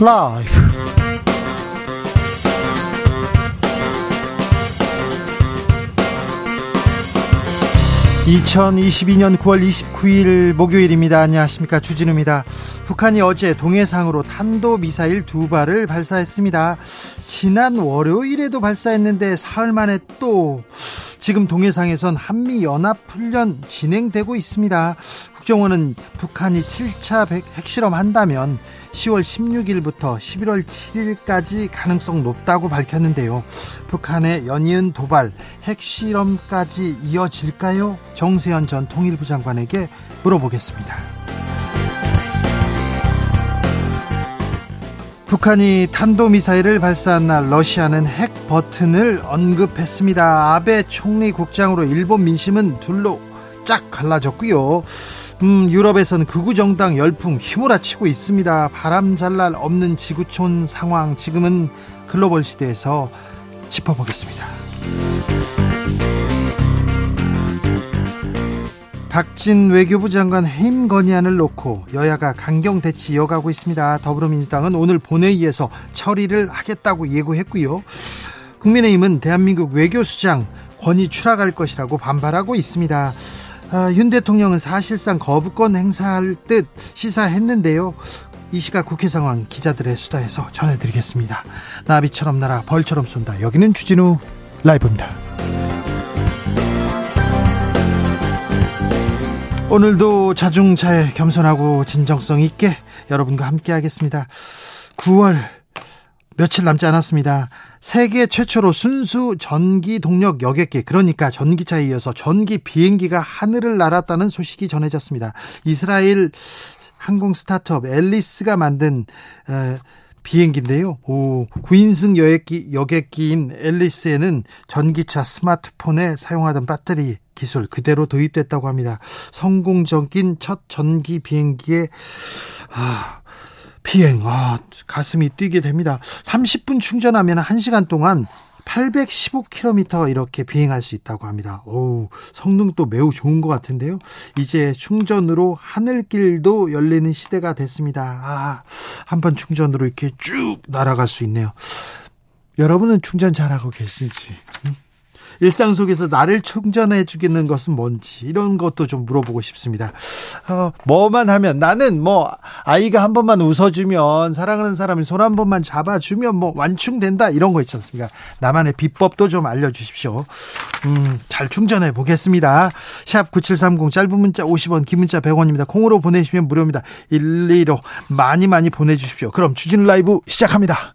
라이브 2022년 9월 29일 목요일입니다. 안녕하십니까. 주진우입니다. 북한이 어제 동해상으로 탄도미사일 두 발을 발사했습니다. 지난 월요일에도 발사했는데 사흘 만에 또 지금 동해상에선 한미연합훈련 진행되고 있습니다. 국정원은 북한이 7차 핵실험 한다면 10월 16일부터 11월 7일까지 가능성 높다고 밝혔는데요. 북한의 연이은 도발, 핵실험까지 이어질까요? 정세현 전 통일부 장관에게 물어보겠습니다. 북한이 탄도미사일을 발사한 날 러시아는 핵 버튼을 언급했습니다. 아베 총리 국장으로 일본 민심은 둘로 쫙 갈라졌고요. 음, 유럽에서는 극우 정당 열풍 휘몰아치고 있습니다. 바람 잘 날 없는 지구촌 상황 지금은 글로벌 시대에서 짚어보겠습니다. 박진 외교부 장관 해임 건의안을 놓고 여야가 강경 대치 이어가고 있습니다. 더불어민주당은 오늘 본회의에서 처리를 하겠다고 예고했고요. 국민의힘은 대한민국 외교수장 권위 추락할 것이라고 반발하고 있습니다. 아, 윤 대통령은 사실상 거부권 행사할 듯 시사했는데요. 이 시각 국회 상황 기자들의 수다에서 전해드리겠습니다. 나비처럼 날아 벌처럼 쏜다. 여기는 주진우 라이브입니다. 오늘도 자중차에 겸손하고 진정성 있게 여러분과 함께 하겠습니다. 9월 며칠 남지 않았습니다. 세계 최초로 순수 전기 동력 여객기 그러니까 전기차에 이어서 전기 비행기가 하늘을 날았다는 소식이 전해졌습니다. 이스라엘 항공 스타트업 앨리스가 만든 에, 비행기인데요. 오, 9인승 여객기, 여객기인 앨리스에는 전기차 스마트폰에 사용하던 배터리 기술 그대로 도입됐다고 합니다. 성공적인 첫 전기 비행기에 아, 비행, 아, 가슴이 뛰게 됩니다. 30분 충전하면 1시간 동안 815km 이렇게 비행할 수 있다고 합니다. 오, 성능도 매우 좋은 것 같은데요. 이제 충전으로 하늘길도 열리는 시대가 됐습니다. 아, 한 번 충전으로 이렇게 쭉 날아갈 수 있네요. 여러분은 충전 잘하고 계신지. 음? 일상 속에서 나를 충전해 주겠는 것은 뭔지 이런 것도 좀 물어보고 싶습니다. 어, 뭐만 하면 나는 뭐 아이가 한 번만 웃어주면 사랑하는 사람이 손 한 번만 잡아주면 뭐 완충된다 이런 거 있지 않습니까? 나만의 비법도 좀 알려주십시오. 음, 잘 충전해 보겠습니다. 샵 9730 짧은 문자 50원 긴 문자 100원입니다. 콩으로 보내시면 무료입니다. 1, 2로 많이 많이 보내주십시오. 그럼 주진 라이브 시작합니다.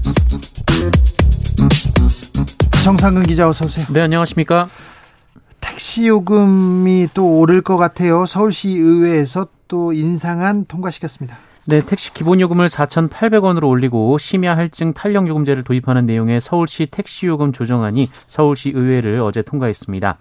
정상근 기자 어서 오세요. 네, 안녕하십니까? 택시 요금이 또 오를 것 같아요. 서울시 의회에서 또 인상안 통과시켰습니다. 네, 택시 기본 요금을 4,800원으로 올리고 심야 할증 탄력 요금제를 도입하는 내용의 서울시 택시 요금 조정안이 서울시 의회를 어제 통과했습니다.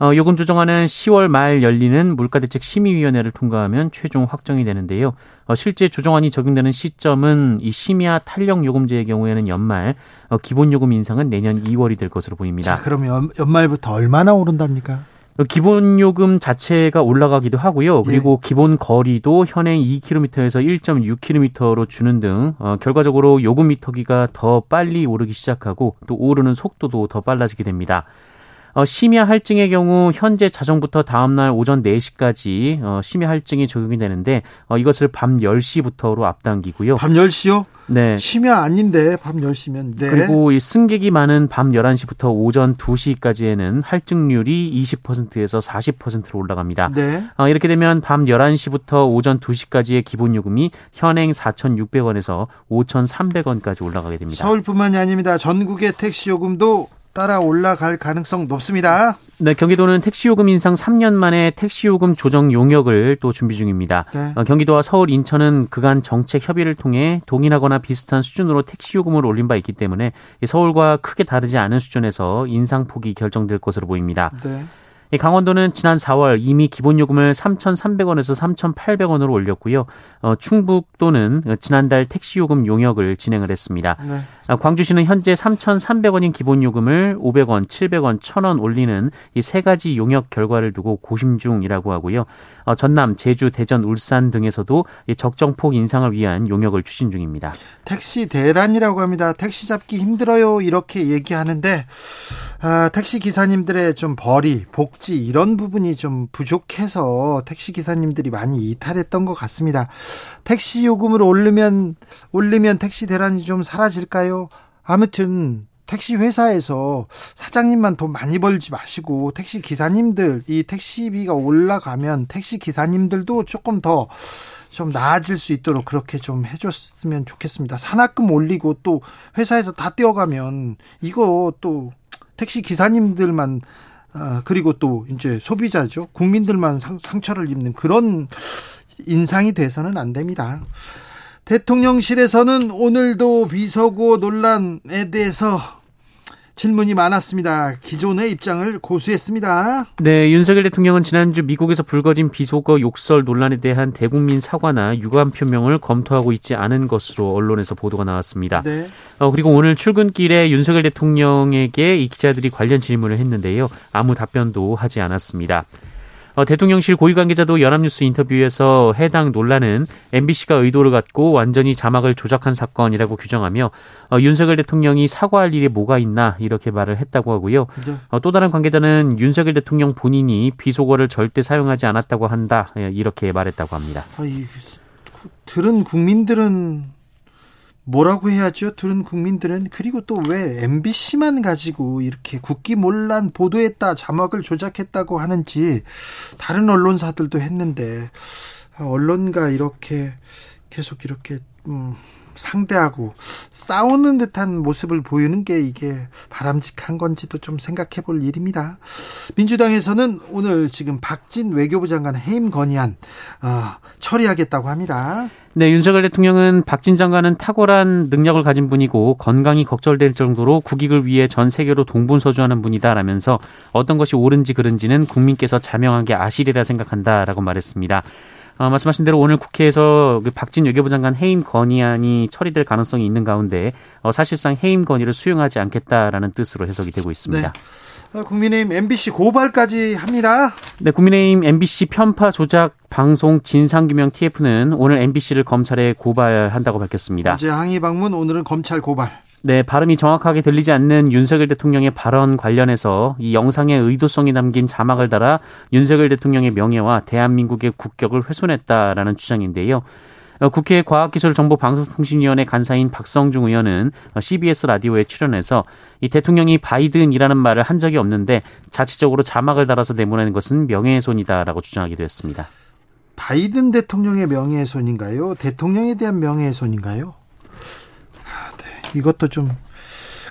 어, 요금 조정안은 10월 말 열리는 물가대책 심의위원회를 통과하면 최종 확정이 되는데요. 어, 실제 조정안이 적용되는 시점은 이 심야 탄력 요금제의 경우에는 연말, 어, 기본 요금 인상은 내년 2월이 될 것으로 보입니다. 자, 그럼 연, 연말부터 얼마나 오른답니까? 어, 기본 요금 자체가 올라가기도 하고요. 그리고 예. 기본 거리도 현행 2km에서 1.6km로 주는 등 어, 결과적으로 요금 미터기가 더 빨리 오르기 시작하고 또 오르는 속도도 더 빨라지게 됩니다. 어, 심야 할증의 경우 현재 자정부터 다음날 오전 4시까지 어, 심야 할증이 적용이 되는데 어, 이것을 밤 10시부터로 앞당기고요. 밤 10시요? 네. 심야 아닌데 밤 10시면 네. 그리고 이 승객이 많은 밤 11시부터 오전 2시까지에는 할증률이 20%에서 40%로 올라갑니다. 네. 어, 이렇게 되면 밤 11시부터 오전 2시까지의 기본 요금이 현행 4,600원에서 5,300원까지 올라가게 됩니다. 서울뿐만이 아닙니다. 전국의 택시 요금도 따라 올라갈 가능성 높습니다. 네, 경기도는 택시요금 인상 3년 만에 택시요금 조정 용역을 또 준비 중입니다. 네. 어, 경기도와 서울, 인천은 그간 정책 협의를 통해 동일하거나 비슷한 수준으로 택시요금을 올린 바 있기 때문에 서울과 크게 다르지 않은 수준에서 인상폭이 결정될 것으로 보입니다. 네. 강원도는 지난 4월 이미 기본요금을 3,300원에서 3,800원으로 올렸고요. 어, 충북도는 지난달 택시요금 용역을 진행을 했습니다. 네. 어, 광주시는 현재 3,300원인 기본요금을 500원, 700원, 1,000원 올리는 이 세 가지 용역 결과를 두고 고심 중이라고 하고요. 어, 전남, 제주, 대전, 울산 등에서도 이 적정폭 인상을 위한 용역을 추진 중입니다. 택시 대란이라고 합니다. 택시 잡기 힘들어요. 이렇게 얘기하는데 아, 택시 기사님들의 좀 벌이, 복지 이런 부분이 좀 부족해서 택시 기사님들이 많이 이탈했던 것 같습니다. 택시 요금을 올리면 올리면 택시 대란이 좀 사라질까요? 아무튼 택시 회사에서 사장님만 돈 많이 벌지 마시고 택시 기사님들 이 택시비가 올라가면 택시 기사님들도 조금 더 좀 나아질 수 있도록 그렇게 좀 해줬으면 좋겠습니다. 산학금 올리고 또 회사에서 다 떼어가면 이거 또 택시 기사님들만 아, 그리고 또 이제 소비자죠. 국민들만 상, 상처를 입는 그런 인상이 돼서는 안 됩니다. 대통령실에서는 오늘도 비서고 논란에 대해서 질문이 많았습니다. 기존의 입장을 고수했습니다. 네, 윤석열 대통령은 지난주 미국에서 불거진 비속어 욕설 논란에 대한 대국민 사과나 유감 표명을 검토하고 있지 않은 것으로 언론에서 보도가 나왔습니다. 네. 어, 그리고 오늘 출근길에 윤석열 대통령에게 이 기자들이 관련 질문을 했는데요. 아무 답변도 하지 않았습니다. 어, 대통령실 고위 관계자도 연합뉴스 인터뷰에서 해당 논란은 MBC가 의도를 갖고 완전히 자막을 조작한 사건이라고 규정하며 어, 윤석열 대통령이 사과할 일이 뭐가 있나 이렇게 말을 했다고 하고요. 네. 어, 또 다른 관계자는 윤석열 대통령 본인이 비속어를 절대 사용하지 않았다고 한다 예, 이렇게 말했다고 합니다. 아, 이, 들은 국민들은 뭐라고 해야죠? 들은 국민들은 그리고 또 왜 MBC만 가지고 이렇게 국기 몰란 보도했다 자막을 조작했다고 하는지 다른 언론사들도 했는데 아, 언론과 이렇게 계속 이렇게 음, 상대하고 싸우는 듯한 모습을 보이는 게 이게 바람직한 건지도 좀 생각해 볼 일입니다. 민주당에서는 오늘 지금 박진 외교부 장관 해임 건의안 어, 처리하겠다고 합니다. 네, 윤석열 대통령은 박진 장관은 탁월한 능력을 가진 분이고 건강이 걱정될 정도로 국익을 위해 전 세계로 동분서주하는 분이다라면서 어떤 것이 옳은지 그른지는 국민께서 자명하게 아시리라 생각한다라고 말했습니다. 어, 말씀하신 대로 오늘 국회에서 그 박진 외교부 장관 해임 건의안이 처리될 가능성이 있는 가운데 어, 사실상 해임 건의를 수용하지 않겠다라는 뜻으로 해석이 되고 있습니다. 네. 어, 국민의힘 MBC 고발까지 합니다. 네, 국민의힘 MBC 편파 조작 방송 진상규명 TF는 오늘 MBC를 검찰에 고발한다고 밝혔습니다. 어제 항의 방문, 오늘은 검찰 고발. 네, 발음이 정확하게 들리지 않는 윤석열 대통령의 발언 관련해서 이 영상의 의도성이 담긴 자막을 달아 윤석열 대통령의 명예와 대한민국의 국격을 훼손했다라는 주장인데요. 어, 국회 과학기술정보방송통신위원회 간사인 박성중 의원은 CBS 라디오에 출연해서 이 대통령이 바이든이라는 말을 한 적이 없는데 자체적으로 자막을 달아서 내보내는 것은 명예훼손이다라고 주장하기도 했습니다. 바이든 대통령의 명예훼손인가요? 대통령에 대한 명예훼손인가요? 이것도 좀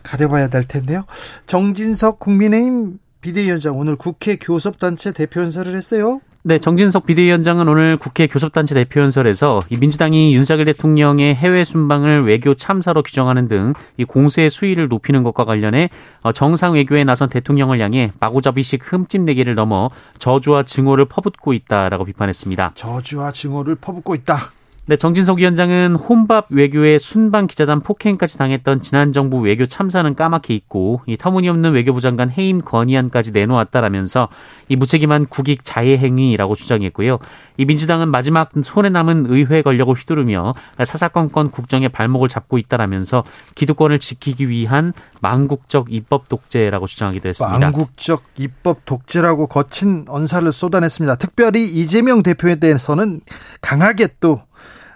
가려봐야 될 텐데요. 정진석 국민의힘 비대위원장 오늘 국회 교섭단체 대표연설을 했어요. 네, 정진석 비대위원장은 오늘 국회 교섭단체 대표연설에서 이 민주당이 윤석열 대통령의 해외 순방을 외교 참사로 규정하는 등 이 공세 수위를 높이는 것과 관련해 어, 정상 외교에 나선 대통령을 향해 마구잡이식 흠집내기를 넘어 저주와 증오를 퍼붓고 있다라고 비판했습니다. 저주와 증오를 퍼붓고 있다. 네, 정진석 위원장은 혼밥 외교에 순방 기자단 폭행까지 당했던 지난 정부 외교 참사는 까맣게 잊고 이 터무니없는 외교부 장관 해임 건의안까지 내놓았다라면서 이 무책임한 국익 자해 행위라고 주장했고요. 이 민주당은 마지막 손에 남은 의회 권력을 휘두르며 사사건건 국정에 발목을 잡고 있다라면서 기득권을 지키기 위한 망국적 입법 독재라고 주장하기도 했습니다. 망국적 입법 독재라고 거친 언사를 쏟아냈습니다. 특별히 이재명 대표에 대해서는 강하게 또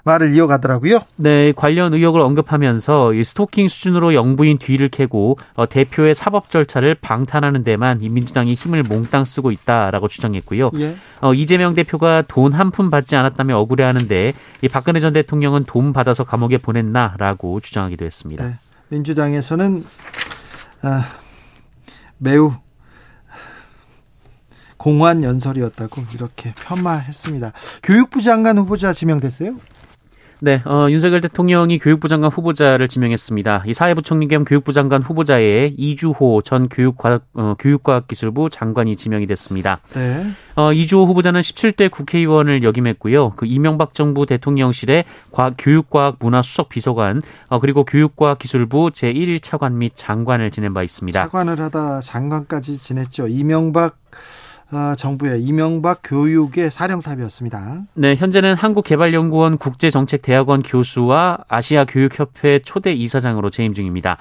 말을 이어가더라고요. 네, 관련 의혹을 언급하면서 이 스토킹 수준으로 영부인 뒤를 캐고 어, 대표의 사법 절차를 방탄하는 데만 이 민주당이 힘을 몽땅 쓰고 있다라고 주장했고요. 예. 어, 이재명 대표가 돈 한 푼 받지 않았다며 억울해하는데 이 박근혜 전 대통령은 돈 받아서 감옥에 보냈나라고 주장하기도 했습니다. 네, 민주당에서는 아, 매우 공허한 연설이었다고 이렇게 폄하했습니다. 교육부 장관 후보자 지명됐어요? 네, 어, 윤석열 대통령이 교육부 장관 후보자를 지명했습니다. 이 사회부 총리 겸 교육부 장관 후보자에 이주호 전 교육과학, 어, 교육과학기술부 장관이 지명이 됐습니다. 네. 어, 이주호 후보자는 17대 국회의원을 역임했고요. 그 이명박 정부 대통령실의 과, 교육과학 문화수석 비서관, 어, 그리고 교육과학기술부 제1차관 및 장관을 지낸 바 있습니다. 차관을 하다 장관까지 지냈죠. 이명박 어, 정부의 이명박 교육의 사령탑이었습니다. 네, 현재는 한국개발연구원 국제정책대학원 교수와 아시아교육협회 초대 이사장으로 재임 중입니다.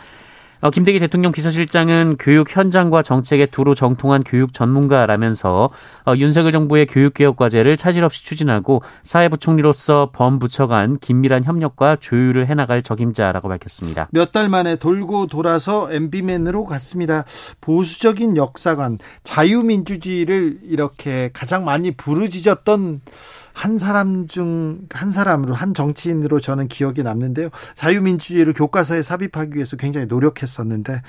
어, 김대기 대통령 비서실장은 교육 현장과 정책에 두루 정통한 교육 전문가라면서 어, 윤석열 정부의 교육개혁 과제를 차질 없이 추진하고 사회부총리로서 범부처 간 긴밀한 협력과 조율을 해나갈 적임자라고 밝혔습니다. 몇 달 만에 돌고 돌아서 MB맨으로 갔습니다. 보수적인 역사관, 자유민주주의를 이렇게 가장 많이 부르짖었던 한 사람 중 한 사람으로 한 정치인으로 저는 기억에 남는데요. 자유민주주의를 교과서에 삽입하기 위해서 굉장히 노력했었는데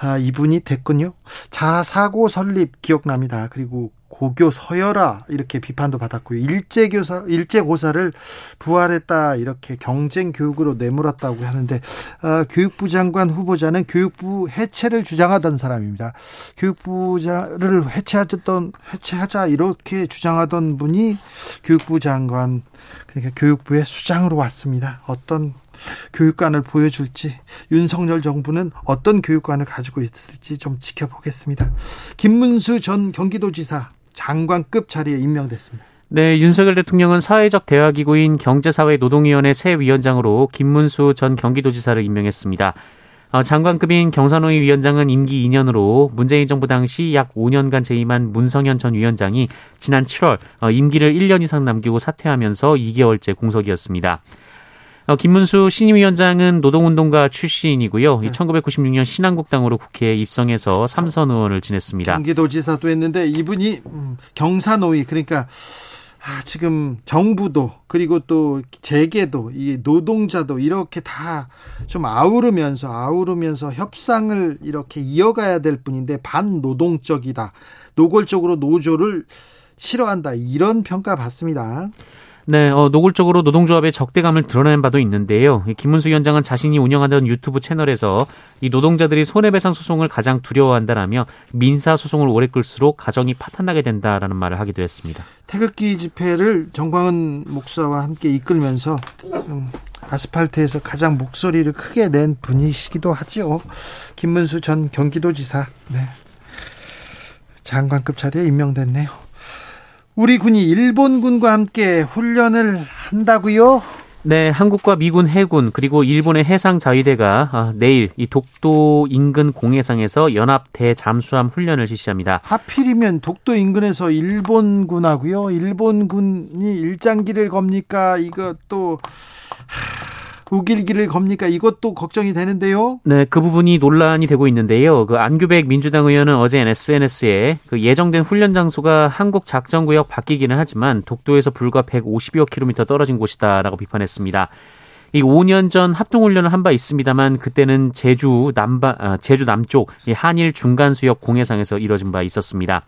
아, 이분이 됐군요. 자사고 설립 기억납니다. 그리고 고교 서열화 이렇게 비판도 받았고요. 일제 교사 일제 고사를 부활했다 이렇게 경쟁 교육으로 내몰았다고 하는데 어, 교육부 장관 후보자는 교육부 해체를 주장하던 사람입니다. 교육부자를 해체하던 해체하자 이렇게 주장하던 분이 교육부 장관 그러니까 교육부의 수장으로 왔습니다. 어떤 교육관을 보여줄지 윤석열 정부는 어떤 교육관을 가지고 있을지 좀 지켜보겠습니다. 김문수 전 경기도지사 장관급 자리에 임명됐습니다. 네, 윤석열 대통령은 사회적 대화기구인 경제사회 노동위원회 새 위원장으로 김문수 전 경기도지사를 임명했습니다. 어, 장관급인 경산호위 위원장은 임기 2년으로 문재인 정부 당시 약 5년간 재임한 문성현 전 위원장이 지난 7월 어, 임기를 1년 이상 남기고 사퇴하면서 2개월째 공석이었습니다. 어, 김문수 신임위원장은 노동운동가 출신이고요. 네. 1996년 신한국당으로 국회에 입성해서 삼선 의원을 지냈습니다. 경기도지사도 했는데 이분이 음, 경사노위 그러니까 아, 지금 정부도 그리고 또 재계도 이 노동자도 이렇게 다 좀 아우르면서 아우르면서 협상을 이렇게 이어가야 될 뿐인데 반노동적이다 노골적으로 노조를 싫어한다 이런 평가 받습니다. 네, 어, 노골적으로 노동조합의 적대감을 드러낸 바도 있는데요. 김문수 위원장은 자신이 운영하던 유튜브 채널에서 이 노동자들이 손해배상 소송을 가장 두려워한다라며 민사 소송을 오래 끌수록 가정이 파탄나게 된다라는 말을 하기도 했습니다. 태극기 집회를 정광은 목사와 함께 이끌면서 좀 아스팔트에서 가장 목소리를 크게 낸 분이시기도 하지요. 김문수 전 경기도지사. 네. 장관급 자리에 임명됐네요. 우리 군이 일본군과 함께 훈련을 한다고요? 네, 한국과 미군 해군 그리고 일본의 해상 자위대가 아, 내일 이 독도 인근 공해상에서 연합 대잠수함 훈련을 실시합니다. 하필이면 독도 인근에서 일본군하고요. 일본군이 일장기를 겁니까? 이거 또 우길기를 겁니까? 이것도 걱정이 되는데요. 네, 그 부분이 논란이 되고 있는데요. 그 안규백 민주당 의원은 어제 SNS에 그 예정된 훈련 장소가 한국 작전 구역 바뀌기는 하지만 독도에서 불과 150여 킬로미터 떨어진 곳이다라고 비판했습니다. 이 5년 전 합동훈련을 한 바 있습니다만 그때는 제주 남바 아, 제주 남쪽 한일 중간 수역 공해상에서 이뤄진 바 있었습니다.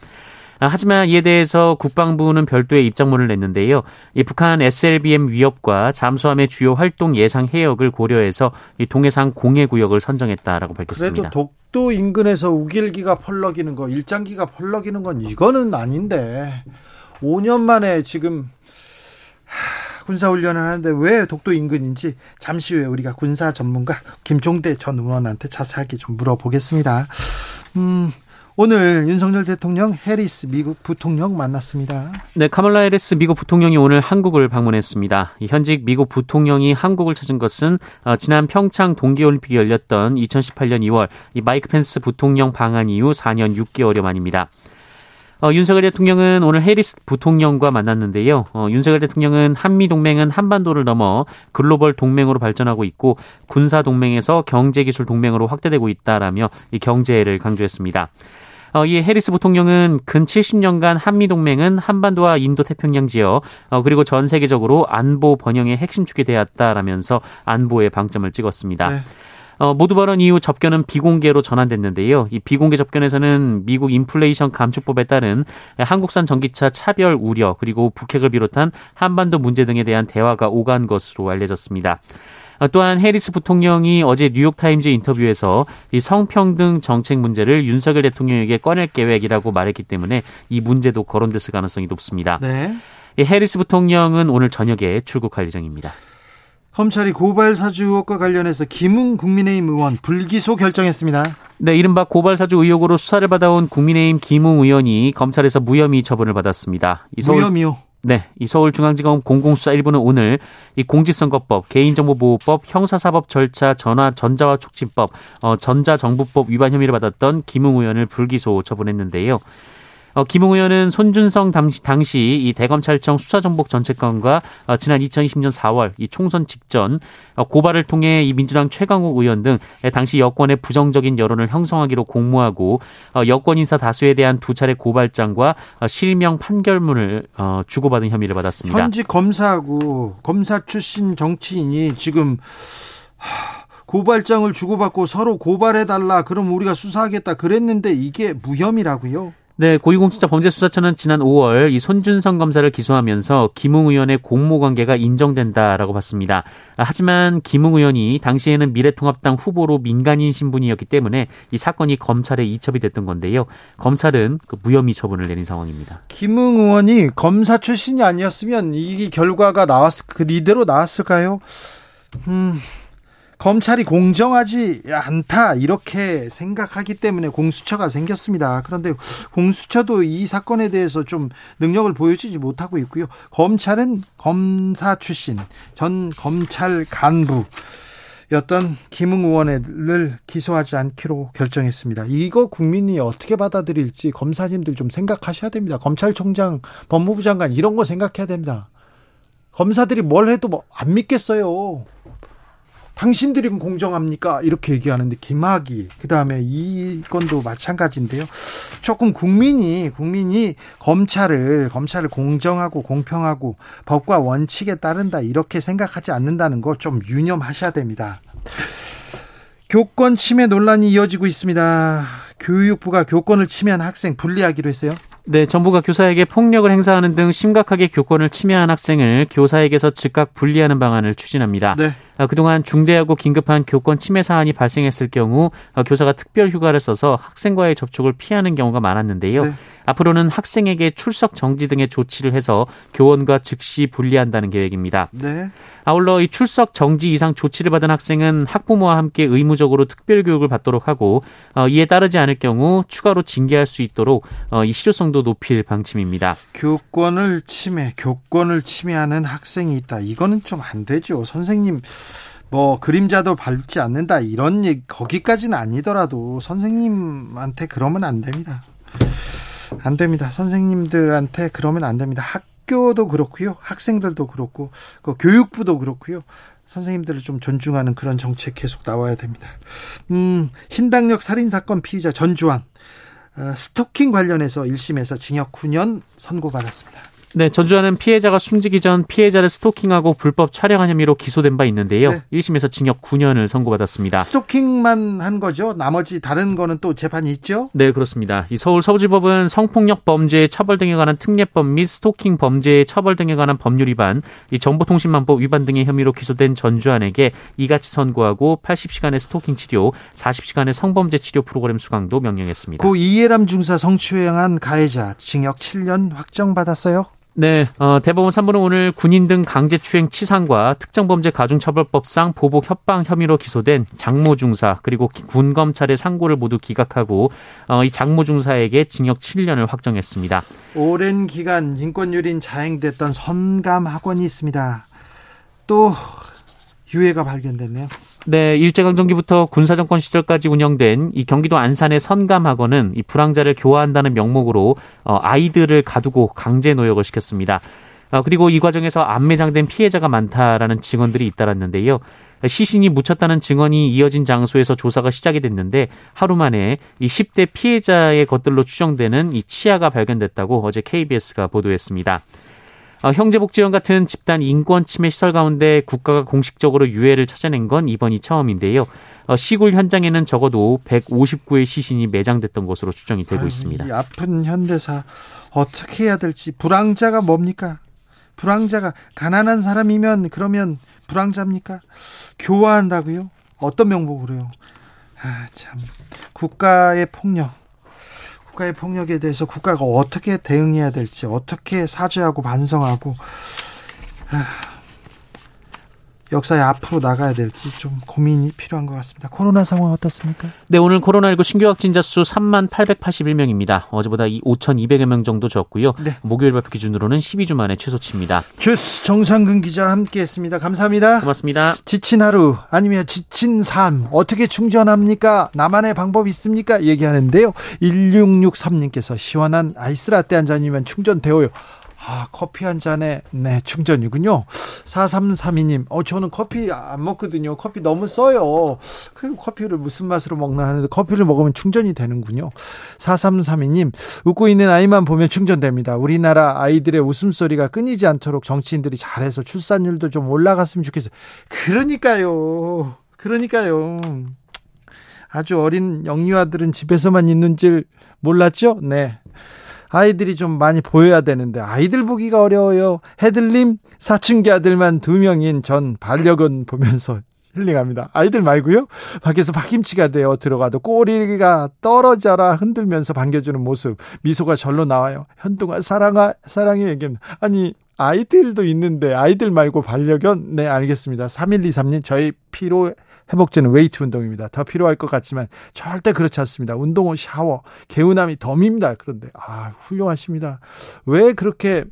아, 하지만 이에 대해서 국방부는 별도의 입장문을 냈는데요. 이 북한 SLBM 위협과 잠수함의 주요 활동 예상 해역을 고려해서 이 동해상 공해 구역을 선정했다라고 밝혔습니다. 그래도 독도 인근에서 우길기가 펄럭이는 거, 일장기가 펄럭이는 건 이거는 아닌데 5년 만에 지금 군사훈련을 하는데 왜 독도 인근인지 잠시 후에 우리가 군사 전문가 김종대 전 의원한테 자세하게 좀 물어보겠습니다. 음, 오늘 윤석열 대통령 해리스 미국 부통령 만났습니다. 네, 카멀라 해리스 미국 부통령이 오늘 한국을 방문했습니다. 현직 미국 부통령이 한국을 찾은 것은 어, 지난 평창 동계올림픽이 열렸던 2018년 2월 이 마이크 펜스 부통령 방한 이후 4년 6개월여 만입니다. 어, 윤석열 대통령은 오늘 해리스 부통령과 만났는데요. 어, 윤석열 대통령은 한미 동맹은 한반도를 넘어 글로벌 동맹으로 발전하고 있고 군사 동맹에서 경제 기술 동맹으로 확대되고 있다라며 이 경제를 강조했습니다. 어, 이 해리스 부통령은 근 70년간 한미 동맹은 한반도와 인도 태평양 지역 어, 그리고 전 세계적으로 안보 번영의 핵심 축이 되었다라면서 안보에 방점을 찍었습니다. 네. 어, 모두 발언 이후 접견은 비공개로 전환됐는데요. 이 비공개 접견에서는 미국 인플레이션 감축법에 따른 한국산 전기차 차별 우려 그리고 북핵을 비롯한 한반도 문제 등에 대한 대화가 오간 것으로 알려졌습니다. 어, 또한 해리스 부통령이 어제 뉴욕타임즈 인터뷰에서 이 성평등 정책 문제를 윤석열 대통령에게 꺼낼 계획이라고 말했기 때문에 이 문제도 거론됐을 가능성이 높습니다. 네. 해리스 부통령은 오늘 저녁에 출국할 예정입니다. 검찰이 고발 사주 의혹과 관련해서 김웅 국민의힘 의원 불기소 결정했습니다. 네, 이른바 고발 사주 의혹으로 수사를 받아온 국민의힘 김웅 의원이 검찰에서 무혐의 처분을 받았습니다. 무혐의요? 네, 이 서울중앙지검 공공수사 1부는 오늘 이 공직선거법, 개인정보보호법, 형사사법 절차 전화 전자화 촉진법, 어, 전자정부법 위반 혐의를 받았던 김웅 의원을 불기소 처분했는데요. 어, 김웅 의원은 손준성 당시, 당시 이 대검찰청 수사정복 전체권과 어, 지난 2020년 4월 이 총선 직전 어, 고발을 통해 이 민주당 최강욱 의원 등 당시 여권의 부정적인 여론을 형성하기로 공모하고 어, 여권 인사 다수에 대한 두 차례 고발장과 어, 실명 판결문을 어, 주고받은 혐의를 받았습니다. 현직 검사하고 검사 출신 정치인이 지금 하... 고발장을 주고받고 서로 고발해달라 그럼 우리가 수사하겠다 그랬는데 이게 무혐의라고요? 네, 고위공직자범죄수사처는 지난 5월 이 손준성 검사를 기소하면서 김웅 의원의 공모 관계가 인정된다라고 봤습니다. 하지만 김웅 의원이 당시에는 미래통합당 후보로 민간인 신분이었기 때문에 이 사건이 검찰에 이첩이 됐던 건데요. 검찰은 그 무혐의 처분을 내린 상황입니다. 김웅 의원이 검사 출신이 아니었으면 이 결과가 나왔 그 이대로 나왔을까요? 음, 검찰이 공정하지 않다 이렇게 생각하기 때문에 공수처가 생겼습니다. 그런데 공수처도 이 사건에 대해서 좀 능력을 보여주지 못하고 있고요. 검찰은 검사 출신 전 검찰 간부 였던 김웅 의원을 기소하지 않기로 결정했습니다. 이거 국민이 어떻게 받아들일지 검사님들 좀 생각하셔야 됩니다. 검찰총장, 법무부 장관 이런 거 생각해야 됩니다. 검사들이 뭘 해도 뭐 안 믿겠어요. 당신들이 공정합니까? 이렇게 얘기하는데 김학이 그다음에 이 건도 마찬가지인데요. 조금 국민이 국민이 검찰을 검찰을 공정하고 공평하고 법과 원칙에 따른다 이렇게 생각하지 않는다는 거 좀 유념하셔야 됩니다. 교권 침해 논란이 이어지고 있습니다. 교육부가 교권을 침해한 학생 분리하기로 했어요. 네, 정부가 교사에게 폭력을 행사하는 등 심각하게 교권을 침해한 학생을 교사에게서 즉각 분리하는 방안을 추진합니다. 네. 아, 그동안 중대하고 긴급한 교권 침해 사안이 발생했을 경우 아, 교사가 특별 휴가를 써서 학생과의 접촉을 피하는 경우가 많았는데요. 네. 앞으로는 학생에게 출석 정지 등의 조치를 해서 교원과 즉시 분리한다는 계획입니다. 네. 아울러 이 출석 정지 이상 조치를 받은 학생은 학부모와 함께 의무적으로 특별 교육을 받도록 하고 어, 이에 따르지 않을 경우 추가로 징계할 수 있도록 어, 이 실효성도 높일 방침입니다. 교권을 침해, 교권을 침해하는 학생이 있다. 이거는 좀 안 되죠. 선생님 뭐 그림자도 밟지 않는다 이런 얘기 거기까지는 아니더라도 선생님한테 그러면 안 됩니다. 안 됩니다. 선생님들한테 그러면 안 됩니다. 학교도 그렇고요. 학생들도 그렇고 그 교육부도 그렇고요. 선생님들을 좀 존중하는 그런 정책 계속 나와야 됩니다. 음, 신당역 살인 사건 피의자 전주환 어, 스토킹 관련해서 1심에서 징역 9년 선고받았습니다. 네, 전주환은 피해자가 숨지기 전 피해자를 스토킹하고 불법 촬영한 혐의로 기소된 바 있는데요. 네. 1심에서 징역 9년을 선고받았습니다. 스토킹만 한 거죠? 나머지 다른 거는 또 재판이 있죠? 네, 그렇습니다. 이 서울 서부지법은 성폭력 범죄의 처벌 등에 관한 특례법 및 스토킹 범죄의 처벌 등에 관한 법률 위반, 이 정보통신망법 위반 등의 혐의로 기소된 전주환에게 이같이 선고하고 80시간의 스토킹 치료, 40시간의 성범죄 치료 프로그램 수강도 명령했습니다. 고 이해람 중사 성추행한 가해자 징역 7년 확정받았어요? 네, 어, 대법원 3부는 오늘 군인 등 강제추행 치상과 특정범죄 가중처벌법상 보복 협방 혐의로 기소된 장모 중사 그리고 군 검찰의 상고를 모두 기각하고 어, 이 장모 중사에게 징역 7년을 확정했습니다. 오랜 기간 인권유린 자행됐던 선감 학원이 있습니다. 또 유해가 발견됐네요. 네, 일제강점기부터 군사정권 시절까지 운영된 이 경기도 안산의 선감학원은 이 불황자를 교화한다는 명목으로 어, 아이들을 가두고 강제 노역을 시켰습니다. 어, 그리고 이 과정에서 안매장된 피해자가 많다라는 증언들이 잇따랐는데요. 시신이 묻혔다는 증언이 이어진 장소에서 조사가 시작이 됐는데 하루 만에 이 10대 피해자의 것들로 추정되는 이 치아가 발견됐다고 어제 KBS가 보도했습니다. 어, 형제복지원 같은 집단 인권 침해 시설 가운데 국가가 공식적으로 유해를 찾아낸 건 이번이 처음인데요. 어, 시골 현장에는 적어도 159의 시신이 매장됐던 것으로 추정이 되고 아유, 있습니다. 이 아픈 현대사 어떻게 해야 될지 불황자가 뭡니까? 불황자가 가난한 사람이면 그러면 불황자입니까? 교화한다고요? 어떤 명목으로요? 아, 참. 국가의 폭력. 국가의 폭력에 대해서 국가가 어떻게 대응해야 될지, 어떻게 사죄하고 반성하고, 아, 역사에 앞으로 나가야 될지 좀 고민이 필요한 것 같습니다. 코로나 상황 어떻습니까? 네, 오늘 코로나19 신규 확진자 수 3만 881명입니다. 어제보다 5,200여 명 정도 적고요. 네. 목요일 발표 기준으로는 12주 만에 최소치입니다. 주스 정상근 기자 함께했습니다. 감사합니다. 고맙습니다. 지친 하루 아니면 지친 삶 어떻게 충전합니까? 나만의 방법 있습니까? 얘기하는데요. 1663님께서 시원한 아이스라떼 한 잔이면 충전되어요. 아, 커피 한 잔에, 네, 충전이군요. 4332님, 어, 저는 커피 안 먹거든요. 커피 너무 써요. 그 커피를 무슨 맛으로 먹나 하는데 커피를 먹으면 충전이 되는군요. 4332님, 웃고 있는 아이만 보면 충전됩니다. 우리나라 아이들의 웃음소리가 끊이지 않도록 정치인들이 잘해서 출산율도 좀 올라갔으면 좋겠어요. 그러니까요. 그러니까요. 아주 어린 영유아들은 집에서만 있는 줄 몰랐죠? 네. 아이들이 좀 많이 보여야 되는데 아이들 보기가 어려워요. 해들님 사춘기 아들만 두 명인 전 반려견 보면서 힐링합니다. 아이들 말고요. 밖에서 박김치가 되어 들어가도 꼬리가 떨어져라 흔들면서 반겨주는 모습 미소가 절로 나와요. 현동아 사랑아 사랑해 얘기합니다. 아니 아이들도 있는데 아이들 말고 반려견 네 알겠습니다. 3123님 저희 피로 회복제는 웨이트 운동입니다. 더 필요할 것 같지만 절대 그렇지 않습니다. 운동은 샤워, 개운함이 덤입니다. 그런데 아 훌륭하십니다. 왜 그렇게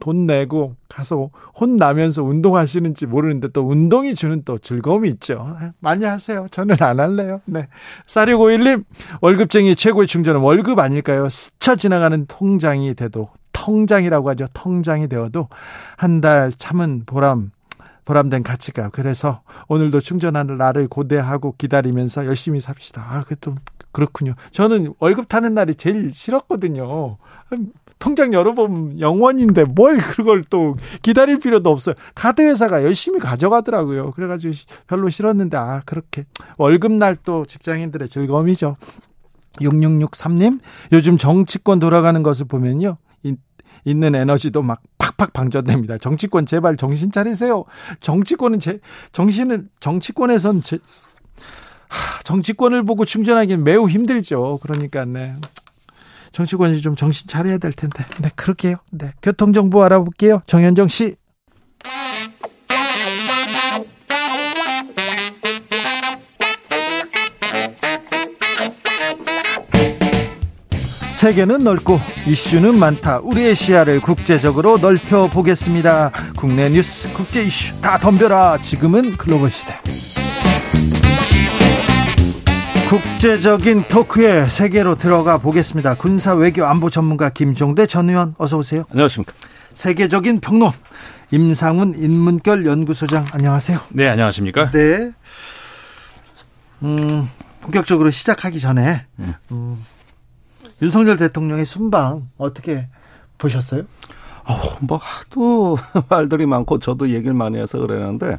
돈 내고 가서 혼나면서 운동하시는지 모르는데 또 운동이 주는 또 즐거움이 있죠. 많이 하세요. 저는 안 할래요. 네. 사리고1님 월급쟁이 최고의 충전은 월급 아닐까요? 스쳐 지나가는 통장이 돼도 통장이라고 하죠. 통장이 되어도 한 달 참은 보람 보람된 가치가 그래서 오늘도 충전하는 날을 고대하고 기다리면서 열심히 삽시다. 아, 그좀 그렇군요. 저는 월급 타는 날이 제일 싫었거든요. 통장 열어보면 영원인데 뭘 그걸 또 기다릴 필요도 없어요. 카드 회사가 열심히 가져가더라고요. 그래가지고 별로 싫었는데 아 그렇게 월급날 또 직장인들의 즐거움이죠. 6663님 요즘 정치권 돌아가는 것을 보면요. 있는 에너지도 막 팍팍 방전됩니다. 정치권 제발 정신 차리세요. 정치권은 제 정신은 정치권에선 제 하, 정치권을 보고 충전하기는 매우 힘들죠. 그러니까 네. 정치권이 좀 정신 차려야 될 텐데. 네, 그렇게요. 네. 교통 정보 알아볼게요. 정현정 씨. 세계는 넓고 이슈는 많다. 우리의 시야를 국제적으로 넓혀 보겠습니다. 국내 뉴스, 국제 이슈 다 덤벼라. 지금은 글로벌 시대. 국제적인 토크의 세계로 들어가 보겠습니다. 군사 외교 안보 전문가 김종대 전 의원 어서 오세요. 안녕하십니까. 세계적인 평론 임상훈 인문결 연구소장 안녕하세요. 네, 안녕하십니까? 네. 음, 본격적으로 시작하기 전에 음, 음 윤석열 대통령의 순방 어떻게 보셨어요? 어, 뭐 하도 말들이 많고 저도 얘기를 많이 해서 그러는데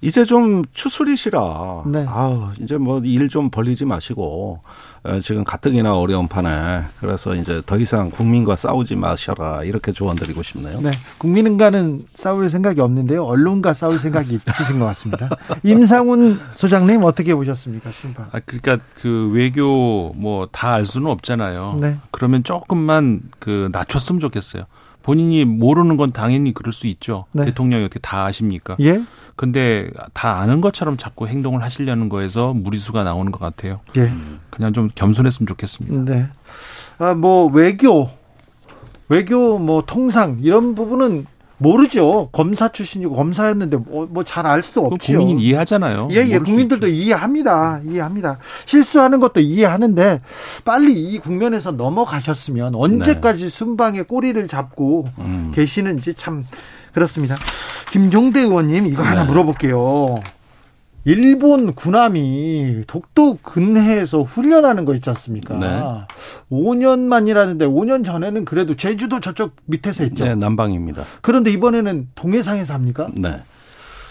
이제 좀 추스리시라. 네. 아우, 이제 뭐 일 좀 벌리지 마시고, 어, 지금 가뜩이나 어려운 판에, 그래서 이제 더 이상 국민과 싸우지 마셔라. 이렇게 조언드리고 싶네요. 네. 국민과는 싸울 생각이 없는데요. 언론과 싸울 생각이 있으신 것 같습니다. 임상훈 소장님 어떻게 보셨습니까? 순방. 아, 그러니까 그 외교 뭐 다 알 수는 없잖아요. 네. 그러면 조금만 그 낮췄으면 좋겠어요. 본인이 모르는 건 당연히 그럴 수 있죠. 네. 대통령이 어떻게 다 아십니까? 예. 근데 다 아는 것처럼 자꾸 행동을 하시려는 거에서 무리수가 나오는 것 같아요. 예. 그냥 좀 겸손했으면 좋겠습니다. 네. 아, 뭐 외교, 외교 뭐 통상 이런 부분은 모르죠. 검사 출신이고 검사였는데 뭐 잘 알수 없죠. 국민이 이해하잖아요. 예, 예. 국민들도 이해합니다. 이해합니다. 실수하는 것도 이해하는데 빨리 이 국면에서 넘어가셨으면 언제까지 네. 순방에 꼬리를 잡고 음. 계시는지 참 그렇습니다. 김종대 의원님 이거 하나 네. 물어볼게요. 일본 군함이 독도 근해에서 훈련하는 거 있지 않습니까? 네. 5년 만이라는데 5년 전에는 그래도 제주도 저쪽 밑에서 했죠. 네, 남방입니다. 그런데 이번에는 동해상에서 합니까? 네.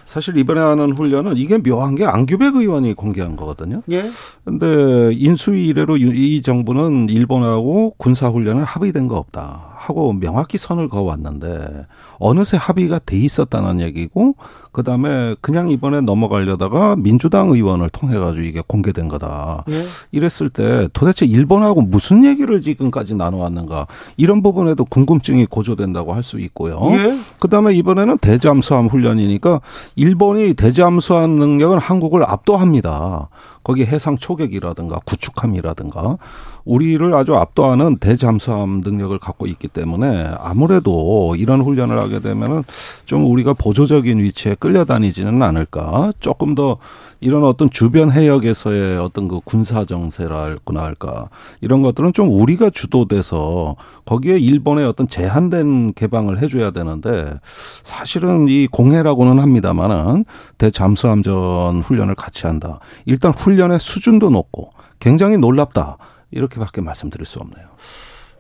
사실 이번에 하는 훈련은 이게 묘한 게 안규백 의원이 공개한 거거든요. 예. 근데 인수위 이래로 이 정부는 일본하고 군사 훈련을 합의된 거 없다. 하고 명확히 선을 그어왔는데 어느새 합의가 돼 있었다는 얘기고 그다음에 그냥 이번에 넘어가려다가 민주당 의원을 통해 가지고 이게 공개된 거다. 네. 이랬을 때 도대체 일본하고 무슨 얘기를 지금까지 나눠왔는가 이런 부분에도 궁금증이 고조된다고 할 수 있고요. 네. 그다음에 이번에는 대잠수함 훈련이니까 일본이 대잠수함 능력은 한국을 압도합니다. 거기 해상 초격이라든가 구축함이라든가 우리를 아주 압도하는 대잠수함 능력을 갖고 있기 때문에 아무래도 이런 훈련을 하게 되면은 좀 우리가 보조적인 위치에 끌려다니지는 않을까. 조금 더 이런 어떤 주변 해역에서의 어떤 그 군사 정세랄거나 할까 이런 것들은 좀 우리가 주도돼서 거기에 일본의 어떤 제한된 개방을 해줘야 되는데 사실은 이 공해라고는 합니다만은 대잠수함전 훈련을 같이 한다. 일단 훈련의 수준도 높고 굉장히 놀랍다. 이렇게밖에 말씀드릴 수 없네요.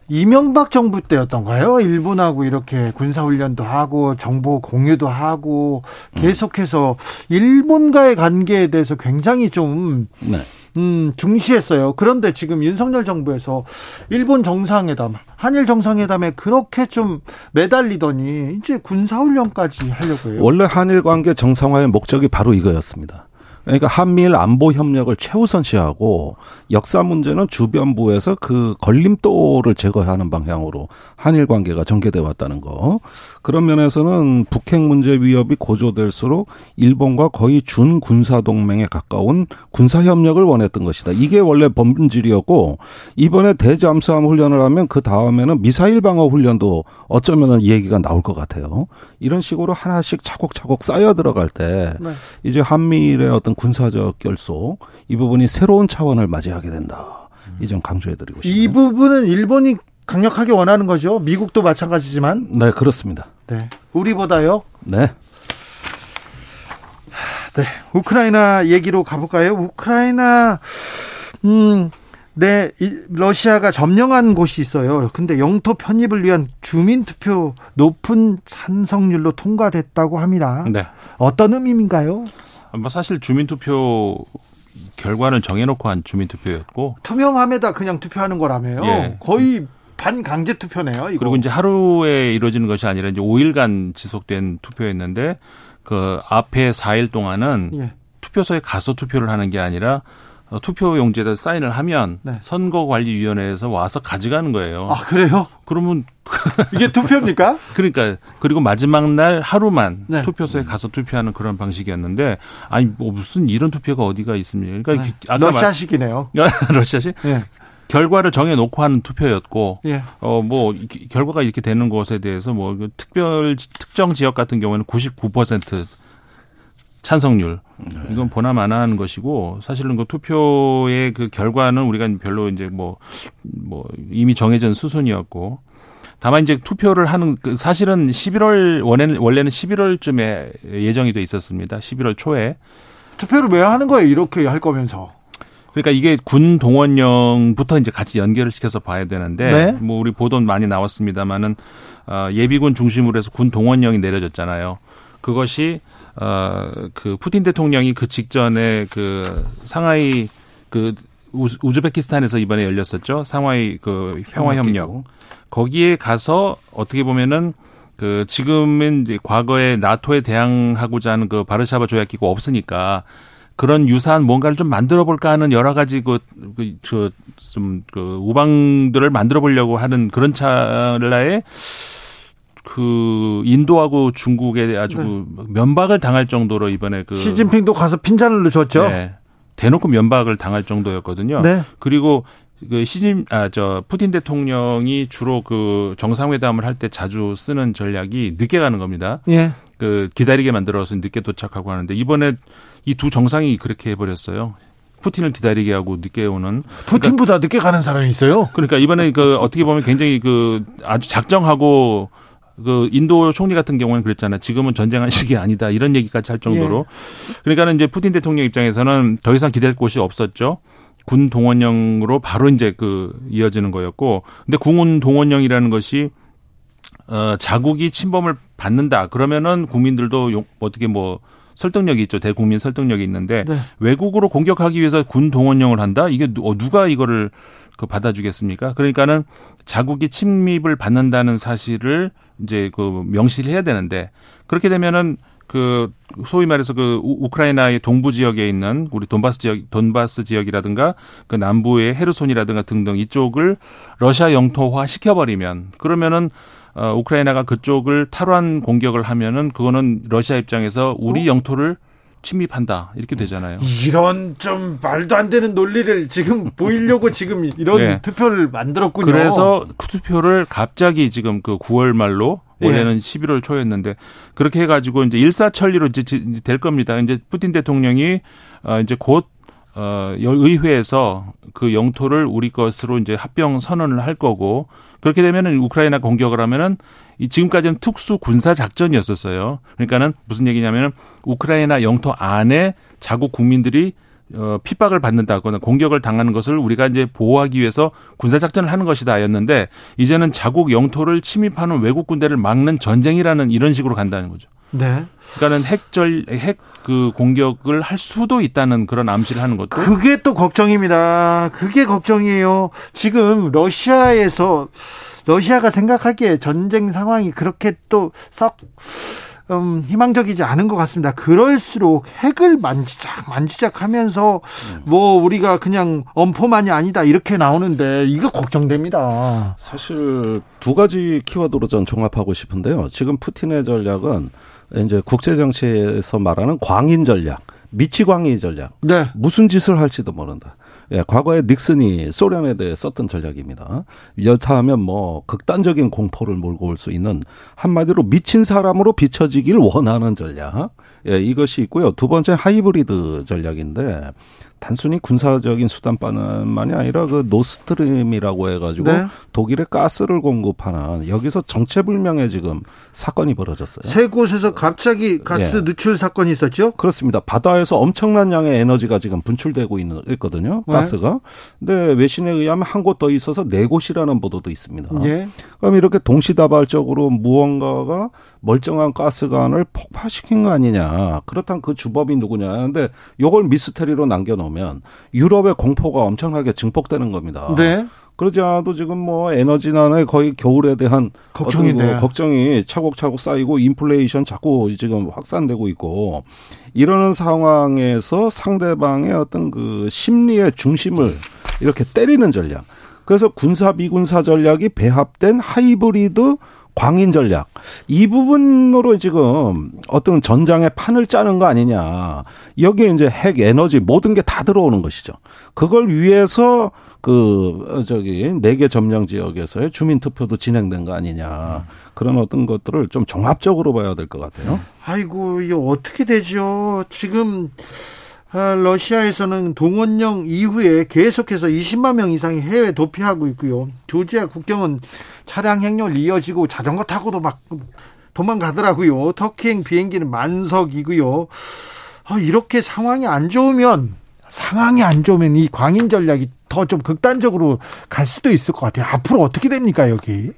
이명박 정부 때였던가요? 일본하고 이렇게 군사훈련도 하고 정보 공유도 하고 계속해서 일본과의 관계에 대해서 굉장히 좀 네. 음, 중시했어요. 그런데 지금 윤석열 정부에서 일본 정상회담, 한일 정상회담에 그렇게 좀 매달리더니 이제 군사훈련까지 하려고 해요. 원래 한일 관계 정상화의 목적이 바로 이거였습니다. 그러니까 한미일 안보 협력을 최우선시하고 역사 문제는 주변부에서 그 걸림돌을 제거하는 방향으로 한일 관계가 전개돼 왔다는 거. 그런 면에서는 북핵 문제 위협이 고조될수록 일본과 거의 준 군사 동맹에 가까운 군사 협력을 원했던 것이다. 이게 원래 본질이었고 이번에 대잠수함 훈련을 하면 그 다음에는 미사일 방어 훈련도 어쩌면은 얘기가 나올 것 같아요. 이런 식으로 하나씩 차곡차곡 쌓여 들어갈 때 네. 이제 한미일의 어떤 군사적 결속 이 부분이 새로운 차원을 맞이하게 된다. 이 점 강조해드리고 싶습니다. 이 부분은 일본이 강력하게 원하는 거죠. 미국도 마찬가지지만. 네, 그렇습니다. 네. 우리보다요? 네. 네. 우크라이나 얘기로 가볼까요? 우크라이나, 음, 네, 러시아가 점령한 곳이 있어요. 근데 영토 편입을 위한 주민투표 높은 찬성률로 통과됐다고 합니다. 네. 어떤 의미인가요? 뭐 사실 주민투표 결과를 정해놓고 한 주민투표였고 투명함에다 그냥 투표하는 거라며요. 예. 거의 반강제 투표네요. 이거. 그리고 이제 하루에 이루어지는 것이 아니라 이제 5일간 지속된 투표였는데 그 앞에 4일 동안은 예. 투표소에 가서 투표를 하는 게 아니라 어, 투표 용지에다 사인을 하면 네. 선거관리위원회에서 와서 가져가는 거예요. 아 그래요? 그러면 이게 투표입니까? 그러니까 그리고 마지막 날 하루만 네. 투표소에 가서 투표하는 그런 방식이었는데 아니 뭐 무슨 이런 투표가 어디가 있습니까? 그러니까 네. 러시아식이네요. 러시아식? 네. 결과를 정해 놓고 하는 투표였고 예. 어뭐 결과가 이렇게 되는 것에 대해서 뭐그 특별 특정 지역 같은 경우에는 99% 찬성률 네. 이건 보나마나 한 것이고 사실은 그 투표의 그 결과는 우리가 별로 이제 뭐뭐 뭐 이미 정해진 수순이었고 다만 이제 투표를 하는 그 사실은 11월 원래는 원래는 11월쯤에 예정이 돼 있었습니다. 11월 초에 투표를 왜 하는 거예요? 이렇게 할 거면서. 그러니까 이게 군 동원령부터 이제 같이 연결을 시켜서 봐야 되는데 네? 뭐 우리 보도 많이 나왔습니다마는 어, 예비군 중심으로 해서 군 동원령이 내려졌잖아요. 그것이 어그 푸틴 대통령이 그 직전에 그 상하이 그 우즈베키스탄에서 이번에 열렸었죠. 상하이 그 평화 협력. 거기에 가서 어떻게 보면은 그 지금은 이제 과거에 나토에 대항하고자 하는 그 바르샤바 조약 기구 없으니까 그런 유사한 뭔가를 좀 만들어 볼까 하는 여러 가지 그, 그, 저, 좀, 그, 우방들을 만들어 보려고 하는 그런 찰나에 그 인도하고 중국에 아주 네. 면박을 당할 정도로 이번에 그 시진핑도 가서 핀잔을 줬죠. 네. 대놓고 면박을 당할 정도였거든요. 네. 그리고 그 시진 아 저 푸틴 대통령이 주로 그 정상회담을 할 때 자주 쓰는 전략이 늦게 가는 겁니다. 예. 그 기다리게 만들어서 늦게 도착하고 하는데 이번에 이 두 정상이 그렇게 해버렸어요. 푸틴을 기다리게 하고 늦게 오는 푸틴보다 그러니까, 늦게 가는 사람이 있어요. 그러니까 이번에 그 어떻게 보면 굉장히 그 아주 작정하고 그 인도 총리 같은 경우는 그랬잖아요. 지금은 전쟁할 시기 아니다 이런 얘기까지 할 정도로 예. 그러니까는 이제 푸틴 대통령 입장에서는 더 이상 기댈 곳이 없었죠. 군 동원령으로 바로 이제 그 이어지는 거였고 근데 군군 동원령이라는 것이 어 자국이 침범을 받는다 그러면은 국민들도 용, 어떻게 뭐 설득력이 있죠. 대국민 설득력이 있는데 네. 외국으로 공격하기 위해서 군 동원령을 한다? 이게 누, 어, 누가 이거를 그 받아주겠습니까? 그러니까는 자국이 침입을 받는다는 사실을 이제 그 명시를 해야 되는데 그렇게 되면은 그 소위 말해서 그 우크라이나의 동부 지역에 있는 우리 돈바스 지역 돈바스 지역이라든가 그 남부의 헤르손이라든가 등등 이쪽을 러시아 영토화 시켜버리면 그러면은 어 우크라이나가 그쪽을 탈환 공격을 하면은 그거는 러시아 입장에서 우리 어? 영토를 침입한다 이렇게 되잖아요. 이런 좀 말도 안 되는 논리를 지금 보이려고 지금 이런 네. 투표를 만들었군요. 그래서 그 투표를 갑자기 지금 그 9월 말로 올해는 예. 11월 초였는데 그렇게 해가지고 이제 일사천리로 이제 될 겁니다. 이제 푸틴 대통령이 어 이제 곧 어, 의회에서 그 영토를 우리 것으로 이제 합병 선언을 할 거고 그렇게 되면은 우크라이나 공격을 하면은 이 지금까지는 특수 군사 작전이었었어요. 그러니까는 무슨 얘기냐면은 우크라이나 영토 안에 자국 국민들이 어, 핍박을 받는다거나 공격을 당하는 것을 우리가 이제 보호하기 위해서 군사 작전을 하는 것이다였는데 이제는 자국 영토를 침입하는 외국 군대를 막는 전쟁이라는 이런 식으로 간다는 거죠. 네. 그러니까는 핵절 핵 그 공격을 할 수도 있다는 그런 암시를 하는 것도 그게 또 걱정입니다. 그게 걱정이에요. 지금 러시아에서 러시아가 생각하기에 전쟁 상황이 그렇게 또썩 음, 희망적이지 않은 것 같습니다. 그럴수록 핵을 만지작 만지작 하면서 뭐 우리가 그냥 엄포만이 아니다 이렇게 나오는데 이거 걱정됩니다. 사실 두 가지 키워드로 전 종합하고 싶은데요. 지금 푸틴의 전략은 이제 국제 정치에서 말하는 광인 전략, 미치광이 전략. 네. 무슨 짓을 할지도 모른다. 예, 과거에 닉슨이 소련에 대해 썼던 전략입니다. 여차하면 뭐 극단적인 공포를 몰고 올 수 있는 한마디로 미친 사람으로 비춰지길 원하는 전략. 예, 이것이 있고요. 두 번째 하이브리드 전략인데 단순히 군사적인 수단만이 아니라 그 노르트스트림이라고 해가지고 네. 독일의 가스를 공급하는 여기서 정체불명의 지금 사건이 벌어졌어요. 세 곳에서 갑자기 가스 예. 누출 사건이 있었죠? 그렇습니다. 바다에서 엄청난 양의 에너지가 지금 분출되고 있는, 있거든요. 네. 가스가. 근데 외신에 의하면 한 곳 더 있어서 네 곳이라는 보도도 있습니다. 예. 그럼 이렇게 동시다발적으로 무언가가 멀쩡한 가스관을 폭파시킨 거 아니냐. 그렇다면 그 주범이 누구냐. 근데 요걸 미스테리로 남겨놓은 나오면 유럽의 공포가 엄청나게 증폭되는 겁니다. 네. 그러지 않아도 지금 뭐 에너지난에 거의 겨울에 대한 걱정이 뭐 걱정이 차곡차곡 쌓이고 인플레이션 자꾸 지금 확산되고 있고 이러는 상황에서 상대방의 어떤 그 심리의 중심을 이렇게 때리는 전략. 그래서 군사 비군사 전략이 배합된 하이브리드 광인 전략 이 부분으로 지금 어떤 전장의 판을 짜는 거 아니냐 여기에 이제 핵 에너지 모든 게 다 들어오는 것이죠 그걸 위해서 그 저기 네 개 점령 지역에서의 주민 투표도 진행된 거 아니냐 그런 어떤 것들을 좀 종합적으로 봐야 될 것 같아요. 아이고 이게 어떻게 되죠? 지금 아, 러시아에서는 동원령 이후에 계속해서 20만 명 이상이 해외 도피하고 있고요. 조지아 국경은 차량 행렬 이어지고 자전거 타고도 막 도망가더라고요. 터키행 비행기는 만석이고요. 아, 이렇게 상황이 안 좋으면 상황이 안 좋으면 이 광인 전략이 더 좀 극단적으로 갈 수도 있을 것 같아요. 앞으로 어떻게 됩니까, 여기?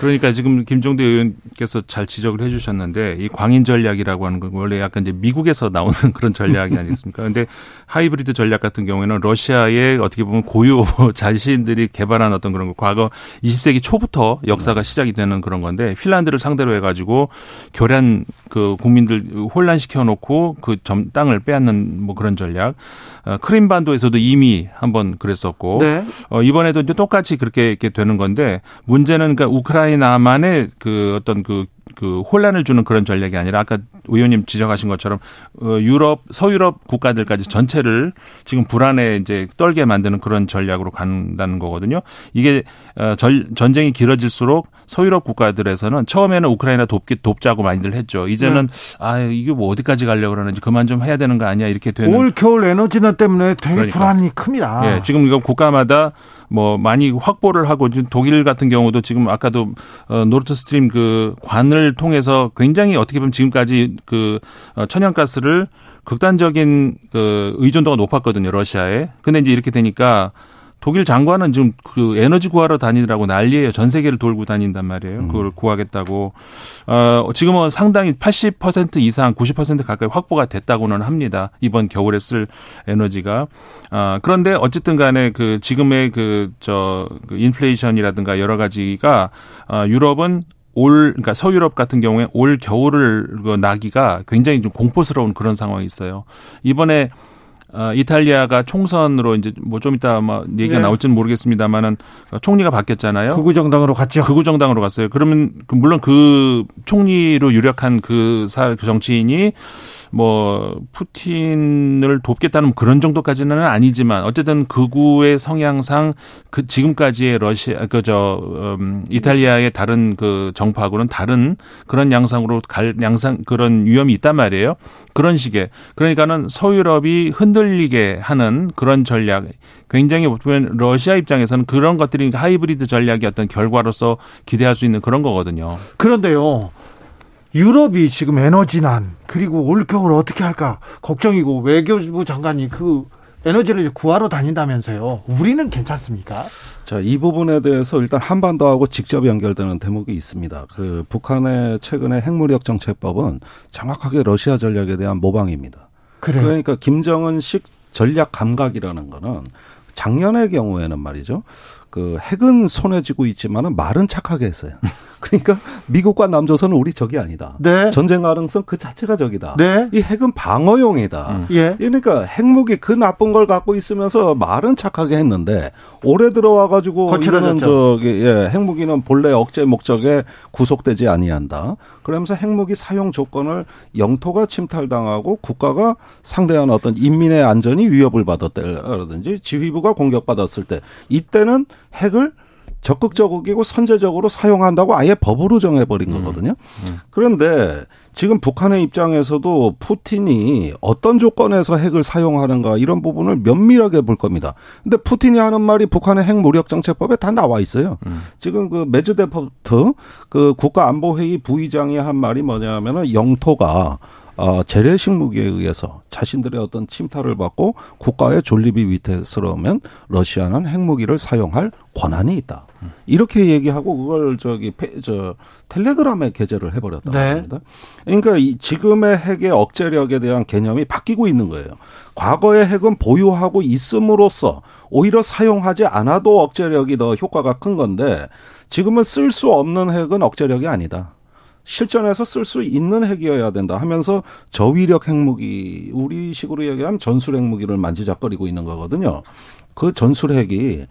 그러니까 지금 김종대 의원께서 잘 지적을 해 주셨는데 이 광인 전략이라고 하는 건 원래 약간 이제 미국에서 나오는 그런 전략이 아니겠습니까? 근데 하이브리드 전략 같은 경우에는 러시아의 어떻게 보면 고유 자신들이 개발한 어떤 그런 거 과거 20세기 초부터 역사가 시작이 되는 그런 건데 핀란드를 상대로 해 가지고 교란 그 국민들 혼란시켜 놓고 그 점 땅을 빼앗는 뭐 그런 전략. 어, 크림반도에서도 이미 한번 그랬었고 네. 어, 이번에도 이제 똑같이 그렇게 이렇게 되는 건데 문제는 그러니까 우크라이나만의 그 어떤 그그 혼란을 주는 그런 전략이 아니라 아까 의원님 지적하신 것처럼 어, 유럽 서유럽 국가들까지 전체를 지금 불안에 이제 떨게 만드는 그런 전략으로 간다는 거거든요. 이게 어, 절, 전쟁이 길어질수록 서유럽 국가들에서는 처음에는 우크라이나 돕기 돕자고 많이들 했죠. 이제는 네. 아 이게 뭐 어디까지 가려고 그러는지 그만 좀 해야 되는 거 아니야 이렇게 되는 올 겨울 에너지난 때문에 되게 그러니까. 불안이 큽니다. 예, 지금 이거 국가마다 뭐 많이 확보를 하고 독일 같은 경우도 지금 아까도 어 노르트 스트림 그 관을 통해서 굉장히 어떻게 보면 지금까지 그 어, 천연가스를 극단적인 그 의존도가 높았거든요 러시아에. 근데 이제 이렇게 되니까 독일 장관은 지금 그 에너지 구하러 다니느라고 난리예요. 전 세계를 돌고 다닌단 말이에요. 음. 그걸 구하겠다고. 어, 지금은 상당히 80% 이상 90% 가까이 확보가 됐다고는 합니다. 이번 겨울에 쓸 에너지가. 어, 그런데 어쨌든 간에 그 지금의 그, 저, 그 인플레이션이라든가 여러 가지가 어, 유럽은 올 그러니까 서유럽 같은 경우에 올 겨울을 그 나기가 굉장히 좀 공포스러운 그런 상황이 있어요. 이번에 어, 이탈리아가 총선으로 이제 뭐 좀 이따 뭐 얘기가 네. 나올지는 모르겠습니다만은 총리가 바뀌었잖아요. 극우 정당으로 갔죠. 극우 정당으로 갔어요. 그러면 그 물론 그 총리로 유력한 그, 사, 그 정치인이 뭐 푸틴을 돕겠다는 그런 정도까지는 아니지만 어쨌든 극우의 성향상 그 지금까지의 러시아 그저 음, 이탈리아의 다른 그 정파하고는 다른 그런 양상으로 갈 양상 그런 위험이 있단 말이에요. 그런 식의 그러니까는 서유럽이 흔들리게 하는 그런 전략 굉장히 보면 러시아 입장에서는 그런 것들이 하이브리드 전략의 어떤 결과로서 기대할 수 있는 그런 거거든요. 그런데요. 유럽이 지금 에너지난 그리고 올겨울 어떻게 할까 걱정이고 외교부 장관이 그 에너지를 구하러 다닌다면서요. 우리는 괜찮습니까? 자, 이 부분에 대해서 일단 한반도하고 직접 연결되는 대목이 있습니다. 그 북한의 최근의 핵무력 정책법은 정확하게 러시아 전략에 대한 모방입니다. 그래요? 그러니까 김정은식 전략 감각이라는 거는 작년의 경우에는 말이죠. 그 핵은 손에 쥐고 있지만은 말은 착하게 했어요. 그러니까 미국과 남조선은 우리 적이 아니다. 네. 전쟁 가능성 그 자체가 적이다. 네. 이 핵은 방어용이다. 음. 예. 그러니까 핵무기 그 나쁜 걸 갖고 있으면서 말은 착하게 했는데 올해 들어와 가지고 이거는 저기 예, 핵무기는 본래 억제 목적에 구속되지 아니한다. 그러면서 핵무기 사용 조건을 영토가 침탈당하고 국가가 상대한 어떤 인민의 안전이 위협을 받았다라든지 지휘부가 공격받았을 때 이때는 핵을 적극적이고 선제적으로 사용한다고 아예 법으로 정해버린 음. 거거든요. 음. 그런데 지금 북한의 입장에서도 푸틴이 어떤 조건에서 핵을 사용하는가 이런 부분을 면밀하게 볼 겁니다. 근데 푸틴이 하는 말이 북한의 핵 무력 정책법에 다 나와 있어요. 음. 지금 그 메드베데프 그 국가안보회의 부의장이 한 말이 뭐냐면은 영토가 어, 재래식 무기에 의해서 자신들의 어떤 침탈을 받고 국가의 존립이 위태스러우면 러시아는 핵무기를 사용할 권한이 있다. 이렇게 얘기하고 그걸 저기 저 텔레그램에 게재를 해버렸다고 네. 합니다. 그러니까 이 지금의 핵의 억제력에 대한 개념이 바뀌고 있는 거예요. 과거의 핵은 보유하고 있음으로써 오히려 사용하지 않아도 억제력이 더 효과가 큰 건데 지금은 쓸 수 없는 핵은 억제력이 아니다. 실전에서 쓸 수 있는 핵이어야 된다 하면서 저위력 핵무기 우리식으로 얘기하면 전술 핵무기를 만지작거리고 있는 거거든요. 그 전술 핵이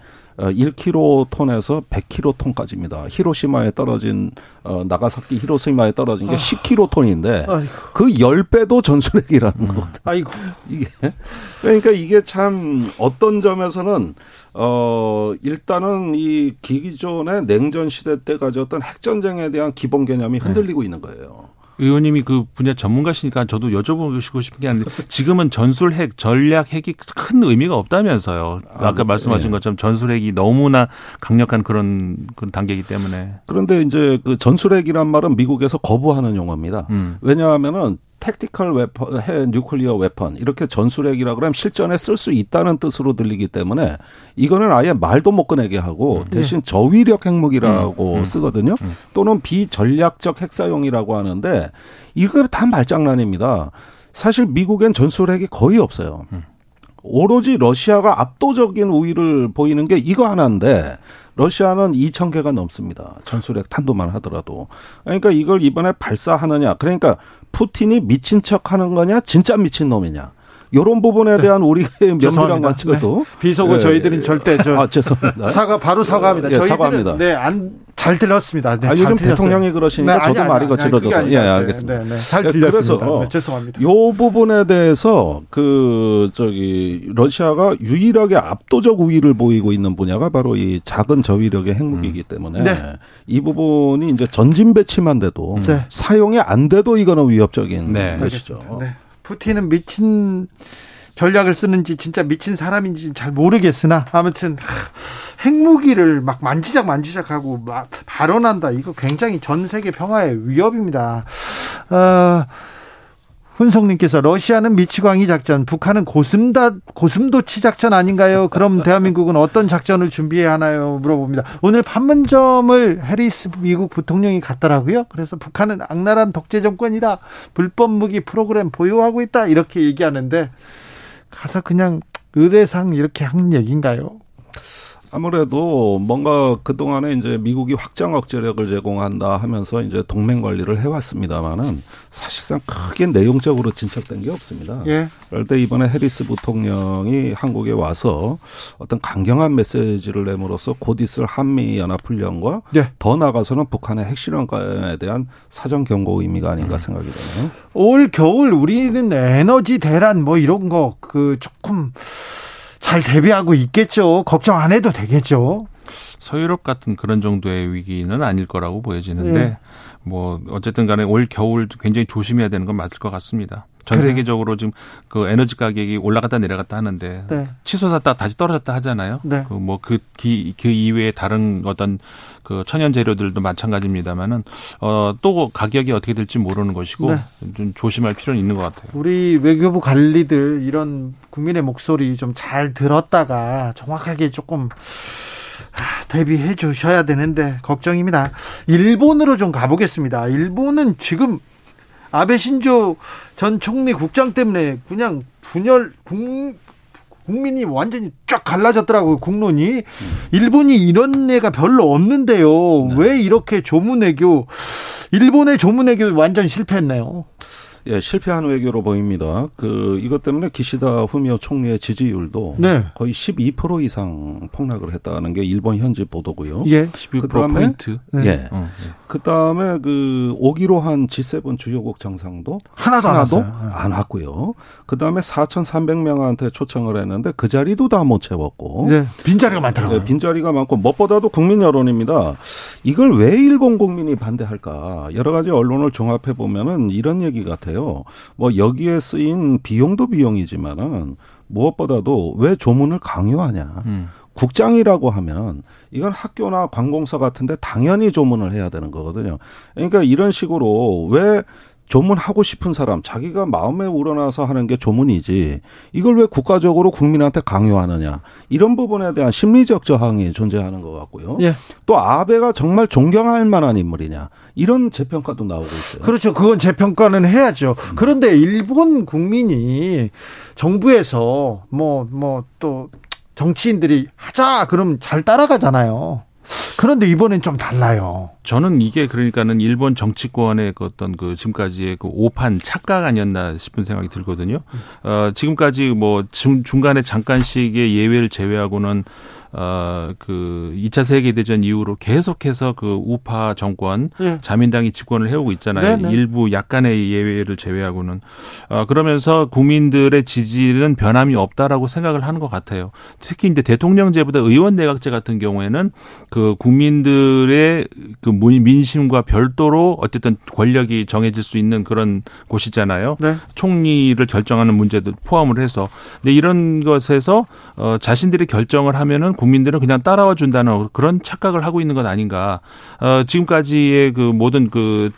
1kg톤에서 어, 100kg톤까지입니다. 히로시마에 떨어진 어 나가사키 히로시마에 떨어진 게 아. 10kg톤인데 그 10배도 전술핵이라는 음. 거거든요. 아이고. 이게 그러니까 이게 참 어떤 점에서는 어 일단은 이 기기존의 냉전 시대 때 가졌던 핵 전쟁에 대한 기본 개념이 흔들리고 네. 있는 거예요. 의원님이 그 분야 전문가시니까 저도 여쭤보고 싶은 게 아닌데 지금은 전술핵, 전략 핵이 큰 의미가 없다면서요. 아까 아, 말씀하신 네. 것처럼 전술핵이 너무나 강력한 그런 그런 단계이기 때문에. 그런데 이제 그 전술핵이란 말은 미국에서 거부하는 용어입니다. 음. 왜냐하면은 택티컬 웨펀, 해 뉴클리어 웨펀 이렇게 전술핵이라 그러면 실전에 쓸 수 있다는 뜻으로 들리기 때문에 이거는 아예 말도 못 꺼내게 하고 음. 대신 예. 저위력 핵무기라고 음. 음. 쓰거든요. 음. 또는 비전략적 핵사용이라고 하는데 이거 다 말장난입니다. 사실 미국엔 전술핵이 거의 없어요. 음. 오로지 러시아가 압도적인 우위를 보이는 게 이거 하나인데 러시아는 2천 개가 넘습니다. 전술핵 탄도만 하더라도. 그러니까 이걸 이번에 발사하느냐. 그러니까 푸틴이 미친 척 하는 거냐, 진짜 미친 놈이냐. 요런 부분에 네. 대한 우리의 면밀한 관측도 네. 비속어 네. 저희들은 절대 저 아, 죄송합니다. 사과 바로 사과합니다. 예, 사과합니다. 네, 안 잘 들었습니다. 네, 아, 요즘 대통령이 그러시니까 네, 저도 아니, 말이 거칠어져서 예, 알겠습니다. 네, 네, 잘 들렸습니다. 그래서 네, 죄송합니다. 요 부분에 대해서 그 저기 러시아가 유일하게 압도적 우위를 보이고 있는 분야가 바로 이 작은 저위력의 핵무기이기 음. 때문에 네. 이 부분이 이제 전진 배치만 돼도 네. 사용이 안 돼도 이거는 위협적인 것이죠. 네. 푸틴은 미친 전략을 쓰는지 진짜 미친 사람인지 잘 모르겠으나 아무튼 핵무기를 막 만지작 만지작하고 막 발언한다. 이거 굉장히 전 세계 평화의 위협입니다. 어, 훈성님께서 러시아는 미치광이 작전, 북한은 고슴다 고슴도치 작전 아닌가요? 그럼 대한민국은 어떤 작전을 준비해야 하나요? 물어봅니다. 오늘 판문점을 해리스 미국 부통령이 갔더라고요. 그래서 북한은 악랄한 독재 정권이다, 불법 무기 프로그램 보유하고 있다 이렇게 얘기하는데 가서 그냥 의례상 이렇게 하는 얘기인가요? 아무래도 뭔가 그동안에 이제 미국이 확장 억제력을 제공한다 하면서 이제 동맹 관리를 해왔습니다만은 사실상 크게 내용적으로 진척된 게 없습니다. 예. 그럴 때 이번에 해리스 부통령이 한국에 와서 어떤 강경한 메시지를 내므로써 곧 있을 한미 연합훈련과 예. 더 나가서는 북한의 핵실험에 대한 사전 경고 의미가 아닌가 음. 생각이 되네요. 올 겨울 우리는 에너지 대란 뭐 이런 거 그 조금 잘 대비하고 있겠죠. 걱정 안 해도 되겠죠. 서유럽 같은 그런 정도의 위기는 아닐 거라고 보여지는데 네. 뭐 어쨌든 간에 올 겨울 굉장히 조심해야 되는 건 맞을 것 같습니다. 전 그래요. 세계적으로 지금 그 에너지 가격이 올라갔다 내려갔다 하는데 네. 치솟았다 다시 떨어졌다 하잖아요. 네. 그뭐그 그, 그 이외에 다른 어떤 그 천연 재료들도 마찬가지입니다만은 어또 가격이 어떻게 될지 모르는 것이고 네. 좀 조심할 필요는 있는 것 같아요. 우리 외교부 관리들 이런 국민의 목소리 좀 잘 들었다가 정확하게 조금 대비해 주셔야 되는데 걱정입니다. 일본으로 좀 가보겠습니다. 일본은 지금 아베 신조 전 총리 국장 때문에 그냥 분열 국, 국민이 완전히 쫙 갈라졌더라고요 국론이 음. 일본이 이런 애가 별로 없는데요 네. 왜 이렇게 조문외교 일본의 조문외교 완전 실패했네요 예, 실패한 외교로 보입니다. 그 이것 때문에 기시다 후미오 총리의 지지율도 네. 거의 12% 이상 폭락을 했다는 게 일본 현지 보도고요. 예. 12% 포인트. 네. 예. 어, 예. 그다음에 그 오기로 한 G7 주요국 정상도 하나도, 하나도 안, 네. 안 왔고요. 그다음에 4,300명한테 초청을 했는데 그 자리도 다 못 채웠고. 네. 빈자리가 많더라고요. 네, 빈자리가 많고 무엇보다도 국민 여론입니다. 이걸 왜 일본 국민이 반대할까? 여러 가지 언론을 종합해 보면은 이런 얘기 같아요. 뭐 여기에 쓰인 비용도 비용이지만은 무엇보다도 왜 조문을 강요하냐. 음. 국장이라고 하면 이건 학교나 관공서 같은데 당연히 조문을 해야 되는 거거든요. 그러니까 이런 식으로 왜 조문하고 싶은 사람, 자기가 마음에 우러나서 하는 게 조문이지, 이걸 왜 국가적으로 국민한테 강요하느냐. 이런 부분에 대한 심리적 저항이 존재하는 것 같고요. 예. 또 아베가 정말 존경할 만한 인물이냐. 이런 재평가도 나오고 있어요. 그렇죠. 그건 재평가는 해야죠. 그런데 일본 국민이 정부에서 뭐, 뭐 또 정치인들이 하자! 그럼 잘 따라가잖아요. 그런데 이번엔 좀 달라요. 저는 이게 그러니까는 일본 정치권의 그 어떤 그 지금까지의 그 오판 착각 아니었나 싶은 생각이 들거든요. 어, 지금까지 뭐 중, 중간에 잠깐씩의 예외를 제외하고는 어, 그 2차 세계 대전 이후로 계속해서 그 우파 정권, 네. 자민당이 집권을 해오고 있잖아요. 네, 네. 일부 약간의 예외를 제외하고는. 어, 그러면서 국민들의 지지는 변함이 없다라고 생각을 하는 것 같아요. 특히 이제 대통령제보다 의원 내각제 같은 경우에는 그 국민들의 그 민심과 별도로 어쨌든 권력이 정해질 수 있는 그런 곳이잖아요. 네. 총리를 결정하는 문제도 포함을 해서. 근데 이런 것에서 어, 자신들이 결정을 하면은 국민들은 그냥 따라와 준다는 그런 착각을 하고 있는 것 아닌가. 어, 지금까지의 그 모든 그,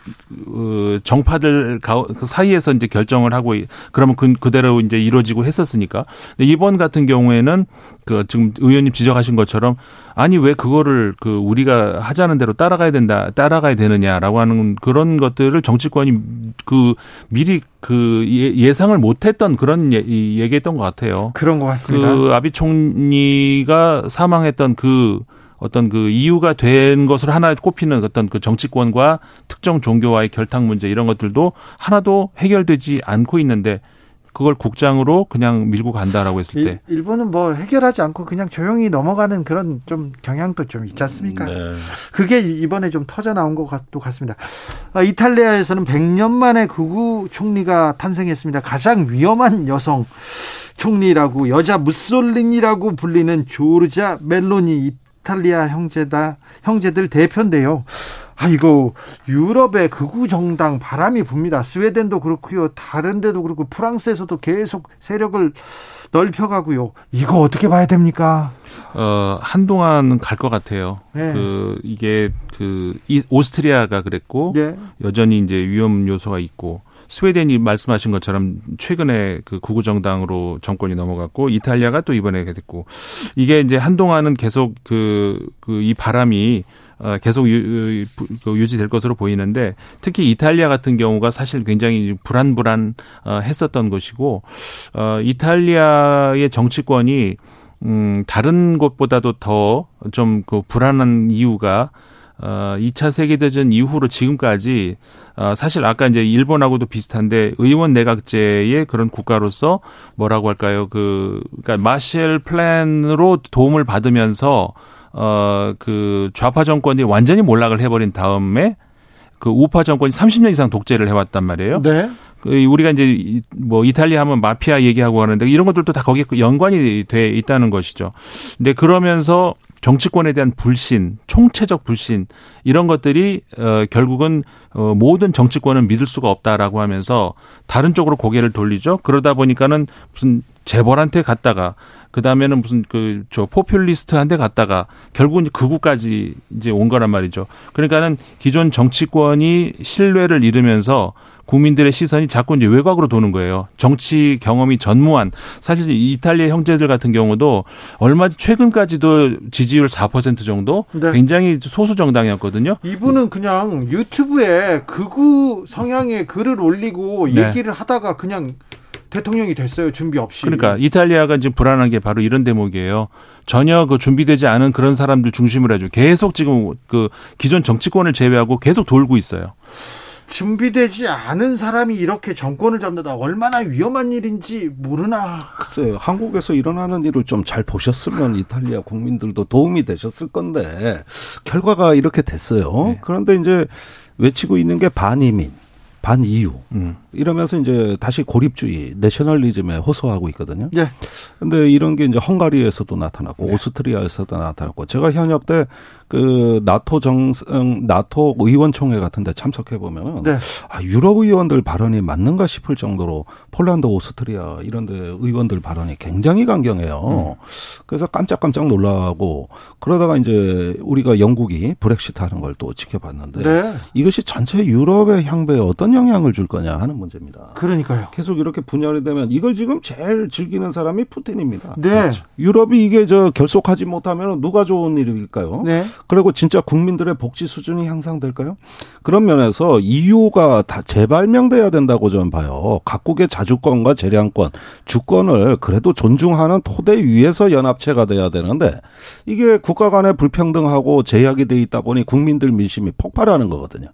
그 정파들 그 사이에서 이제 결정을 하고 그러면 그, 그대로 이제 이루어지고 했었으니까. 근데 이번 같은 경우에는 그 지금 의원님 지적하신 것처럼 아니 왜 그거를 그 우리가 하자는 대로 따라가야 된다 따라가야 되느냐라고 하는 그런 것들을 정치권이 그 미리 그 예, 예상을 못했던 그런 예, 얘기했던 것 같아요. 그런 것 같습니다. 그 아비 총리가 사망했던 그 어떤 그 이유가 된 것을 하나 꼽히는 어떤 그 정치권과 특정 종교와의 결탁 문제 이런 것들도 하나도 해결되지 않고 있는데 그걸 국장으로 그냥 밀고 간다라고 했을 때 일, 본은뭐 해결하지 않고 그냥 조용히 넘어가는 그런 좀 경향도 좀 있지 않습니까? 네. 그게 이번에 좀 터져 나온 것 같도 같습니다. 아, 이탈리아에서는 100년 만에 극우 총리가 탄생했습니다. 가장 위험한 여성 총리라고 여자 무솔린이라고 불리는 조르자 멜로니 이탈리아 형제다 형제들 대표인데요. 아, 이거 유럽의 극우 정당 바람이 붑니다. 스웨덴도 그렇고요. 다른 데도 그렇고 프랑스에서도 계속 세력을 넓혀가고요. 이거 어떻게 봐야 됩니까? 어, 한동안 갈 것 같아요. 네. 그, 이게, 그, 이, 오스트리아가 그랬고, 네. 여전히 이제 위험 요소가 있고, 스웨덴이 말씀하신 것처럼 최근에 그 구구 정당으로 정권이 넘어갔고 이탈리아가 또 이번에 됐고 이게 이제 한동안은 계속 그 그 이 바람이 어, 계속 유, 그 유지될 것으로 보이는데 특히 이탈리아 같은 경우가 사실 굉장히 불안불안 어, 했었던 것이고 어, 이탈리아의 정치권이 음, 다른 곳보다도 더 좀 그 불안한 이유가 어, 2차 세계대전 이후로 지금까지 어, 사실 아까 이제 일본하고도 비슷한데 의원 내각제의 그런 국가로서 뭐라고 할까요? 그 그러니까 마셜 플랜으로 도움을 받으면서 어, 그 좌파 정권이 완전히 몰락을 해버린 다음에 그 우파 정권이 30년 이상 독재를 해왔단 말이에요. 네. 그 우리가 이제 뭐 이탈리아 하면 마피아 얘기하고 하는데 이런 것들도 다 거기에 연관이 돼 있다는 것이죠. 근데 그러면서 정치권에 대한 불신, 총체적 불신 이런 것들이 어 결국은 어 모든 정치권을 믿을 수가 없다라고 하면서 다른 쪽으로 고개를 돌리죠. 그러다 보니까는 무슨 재벌한테 갔다가 그 다음에는 무슨 그 저 포퓰리스트한테 갔다가 결국은 극우까지 이제 온 거란 말이죠. 그러니까는 기존 정치권이 신뢰를 잃으면서 국민들의 시선이 자꾸 이제 외곽으로 도는 거예요. 정치 경험이 전무한 사실 이탈리아 형제들 같은 경우도 얼마 최근까지도 지지율 4% 정도 네. 굉장히 소수 정당이었거든요. 이분은 그냥 유튜브에 극우 성향의 글을 올리고 네. 얘기를 하다가 그냥 대통령이 됐어요. 준비 없이. 그러니까 이탈리아가 지금 불안한 게 바로 이런 대목이에요. 전혀 그 준비되지 않은 그런 사람들 중심으로 해줘. 계속 지금 그 기존 정치권을 제외하고 계속 돌고 있어요. 준비되지 않은 사람이 이렇게 정권을 잡는다 얼마나 위험한 일인지 모르나. 글쎄요. 한국에서 일어나는 일을 좀 잘 보셨으면 이탈리아 국민들도 도움이 되셨을 건데 결과가 이렇게 됐어요. 네. 그런데 이제 외치고 있는 게 반이민. 반이유 음. 이러면서 이제 다시 고립주의 내셔널리즘에 호소하고 있거든요. 네. 근데 이런 게 이제 헝가리에서도 나타나고 네. 오스트리아에서도 나타나고 제가 현역 때 그 나토 정상 나토 의원총회 같은 데 참석해 보면 네. 아, 유럽 의원들 발언이 맞는가 싶을 정도로 폴란드, 오스트리아 이런 데 의원들 발언이 굉장히 강경해요. 음. 그래서 깜짝깜짝 놀라고 그러다가 이제 우리가 영국이 브렉시트 하는 걸 또 지켜봤는데 네. 이것이 전체 유럽의 향배에 어떤 영향을 줄 거냐 하는 문제입니다. 그러니까요. 계속 이렇게 분열이 되면 이걸 지금 제일 즐기는 사람이 푸틴입니다. 네. 그렇죠. 유럽이 이게 저 결속하지 못하면 누가 좋은 일일까요? 네. 그리고 진짜 국민들의 복지 수준이 향상될까요? 그런 면에서 EU가 다 재발명돼야 된다고 저는 봐요. 각국의 자주권과 재량권, 주권을 그래도 존중하는 토대 위에서 연합체가 돼야 되는데 이게 국가 간의 불평등하고 제약이 돼 있다 보니 국민들 민심이 폭발하는 거거든요.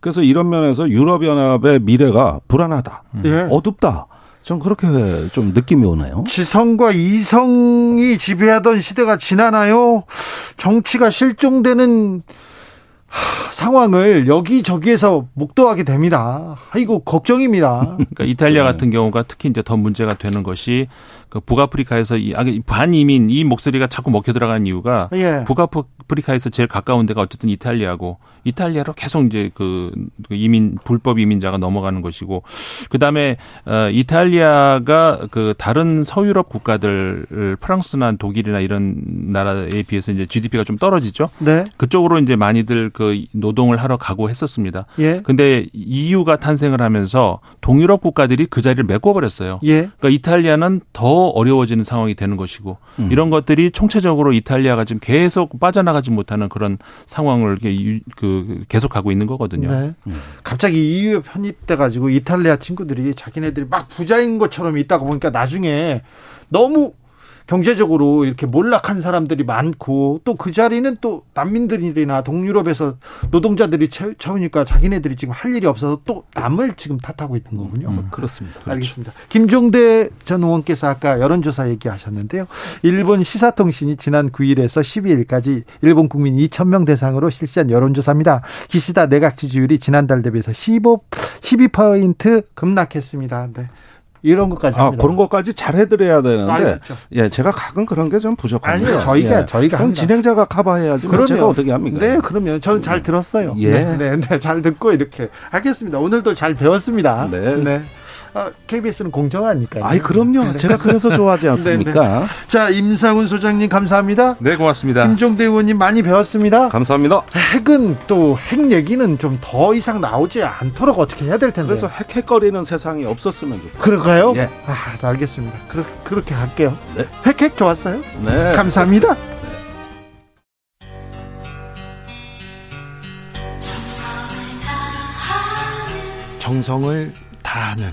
그래서 이런 면에서 유럽연합의 미래가 불안하다. 네. 어둡다. 전 그렇게 좀 느낌이 오네요. 지성과 이성이 지배하던 시대가 지나나요? 정치가 실종되는 상황을 여기저기에서 목도하게 됩니다. 아이고 걱정입니다. 그러니까 이탈리아 네. 같은 경우가 특히 이제 더 문제가 되는 것이 그 북아프리카에서 이 반이민 이 목소리가 자꾸 먹혀 들어가는 이유가 예. 북아프리카에서 제일 가까운 데가 어쨌든 이탈리아고 이탈리아로 계속 이제 그, 그 이민 불법 이민자가 넘어가는 것이고 그다음에 어 이탈리아가 그 다른 서유럽 국가들 프랑스나 독일이나 이런 나라에 비해서 이제 GDP가 좀 떨어지죠. 네. 그쪽으로 이제 많이들 그 노동을 하러 가고 했었습니다. 예. 근데 EU가 탄생을 하면서 동유럽 국가들이 그 자리를 메꿔 버렸어요. 예. 그러니까 이탈리아는 더 어려워지는 상황이 되는 것이고 음. 이런 것들이 총체적으로 이탈리아가 지금 계속 빠져나가지 못하는 그런 상황을 그 계속하고 있는 거거든요. 네. 음. 갑자기 EU에 편입돼 가지고 이탈리아 친구들이 자기네들이 막 부자인 것처럼 있다가 보니까 나중에 너무 경제적으로 이렇게 몰락한 사람들이 많고 또 그 자리는 또 난민들이나 동유럽에서 노동자들이 채우니까 자기네들이 지금 할 일이 없어서 또 남을 지금 탓하고 있는 거군요. 음, 그렇습니다. 그렇죠. 알겠습니다. 김종대 전 의원께서 아까 여론조사 얘기하셨는데요. 일본 시사통신이 지난 9일에서 12일까지 일본 국민 2,000명 대상으로 실시한 여론조사입니다. 기시다 내각 지지율이 지난달 대비해서 15, 12포인트 급락했습니다. 네. 이런 것까지 아, 합니다. 그런 것까지 잘 해드려야 되는데 알겠죠. 예, 제가 가끔 그런 게 좀 부족합니다. 아니요, 저희가 예. 저희가 그럼 진행자가 커버해야지. 그러면 제가 어떻게 합니까? 네, 그러면 저는 잘 들었어요. 예, 네, 네, 네, 잘 듣고 이렇게 하겠습니다. 오늘도 잘 배웠습니다. 네, 네. 아, KBS는 공정하니까요. 아이 그럼요. 네. 제가 그래서 좋아하지 않습니까? 네, 네. 자 임상훈 소장님 감사합니다. 네 고맙습니다. 김종대 의원님 많이 배웠습니다. 감사합니다. 핵은 또 핵 얘기는 좀 더 이상 나오지 않도록 어떻게 해야 될 텐데. 그래서 핵핵거리는 세상이 없었으면 좋겠어요. 그럴까요? 예. 아, 알겠습니다. 그렇, 그렇게 할게요. 네. 핵핵 좋았어요? 네. 감사합니다. 정성을 다하는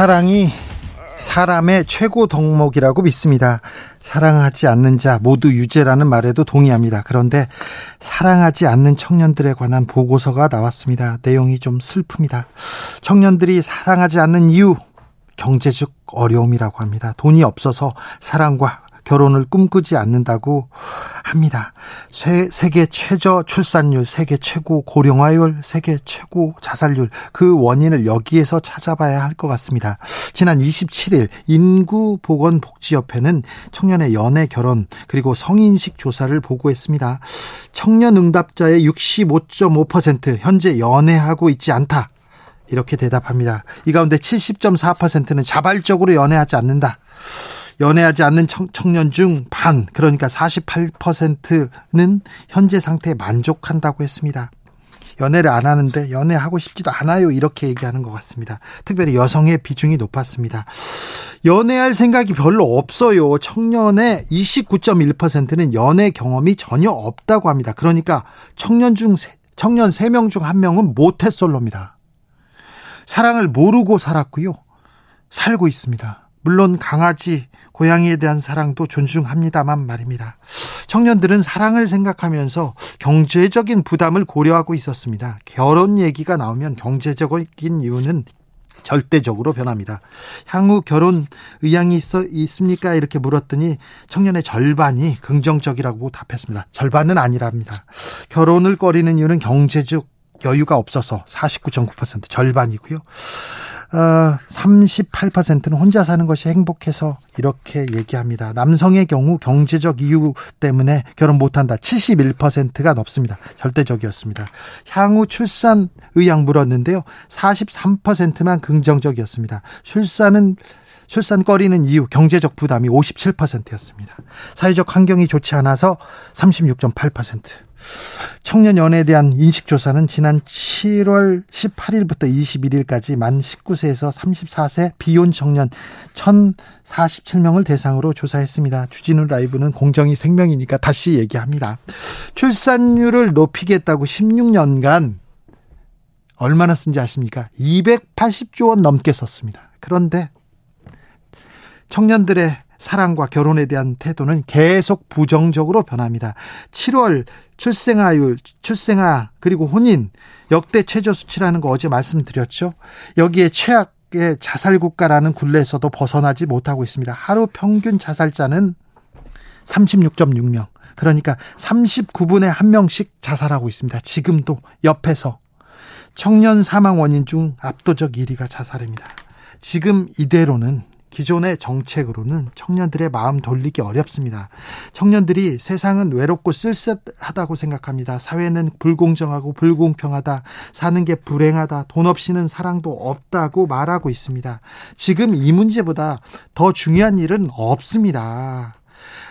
사랑이 사람의 최고 덕목이라고 믿습니다. 사랑하지 않는 자 모두 유죄라는 말에도 동의합니다. 그런데 사랑하지 않는 청년들에 관한 보고서가 나왔습니다. 내용이 좀 슬픕니다. 청년들이 사랑하지 않는 이유 경제적 어려움이라고 합니다. 돈이 없어서 사랑과 결혼을 꿈꾸지 않는다고 합니다. 세계 최저 출산율, 세계 최고 고령화율, 세계 최고 자살률 그 원인을 여기에서 찾아봐야 할 것 같습니다. 지난 27일 인구보건복지협회는 청년의 연애 결혼 그리고 성인식 조사를 보고했습니다. 청년 응답자의 65.5% 현재 연애하고 있지 않다. 이렇게 대답합니다. 이 가운데 70.4%는 자발적으로 연애하지 않는다. 연애하지 않는 청, 청년 중 반, 그러니까 48%는 현재 상태에 만족한다고 했습니다. 연애를 안 하는데 연애하고 싶지도 않아요. 이렇게 얘기하는 것 같습니다. 특별히 여성의 비중이 높았습니다. 연애할 생각이 별로 없어요. 청년의 29.1%는 연애 경험이 전혀 없다고 합니다. 그러니까 청년 중, 청년 3명 중 1명은 모태솔로입니다. 사랑을 모르고 살았고요. 살고 있습니다. 물론 강아지, 고양이에 대한 사랑도 존중합니다만 말입니다. 청년들은 사랑을 생각하면서 경제적인 부담을 고려하고 있었습니다. 결혼 얘기가 나오면 경제적인 이유는 절대적으로 변합니다. 향후 결혼 의향이 있어 있습니까? 이렇게 물었더니 청년의 절반이 긍정적이라고 답했습니다. 절반은 아니랍니다. 결혼을 꺼리는 이유는 경제적 여유가 없어서 49.9% 절반이고요. 어, 38%는 혼자 사는 것이 행복해서 이렇게 얘기합니다. 남성의 경우 경제적 이유 때문에 결혼 못한다. 71%가 넘습니다. 절대적이었습니다. 향후 출산 의향 물었는데요. 43%만 긍정적이었습니다. 출산은 출산거리는 이유 경제적 부담이 57%였습니다. 사회적 환경이 좋지 않아서 36.8%. 청년 연애에 대한 인식 조사는 지난 7월 18일부터 21일까지 만 19세에서 34세 비혼 청년 1,047명을 대상으로 조사했습니다. 주진우 라이브는 공정이 생명이니까 다시 얘기합니다. 출산율을 높이겠다고 16년간 얼마나 쓴지 아십니까? 280조 원 넘게 썼습니다. 그런데 청년들의 사랑과 결혼에 대한 태도는 계속 부정적으로 변합니다. 7월 출생아율, 출생아, 그리고 혼인, 역대 최저 수치라는 거 어제 말씀드렸죠. 여기에 최악의 자살 국가라는 굴레에서도 벗어나지 못하고 있습니다. 하루 평균 자살자는 36.6명. 그러니까 39분에 1명씩 자살하고 있습니다. 지금도 옆에서 청년 사망 원인 중 압도적 1위가 자살입니다. 지금 이대로는 기존의 정책으로는 청년들의 마음 돌리기 어렵습니다. 청년들이 세상은 외롭고 쓸쓸하다고 생각합니다. 사회는 불공정하고 불공평하다. 사는 게 불행하다. 돈 없이는 사랑도 없다고 말하고 있습니다. 지금 이 문제보다 더 중요한 일은 없습니다.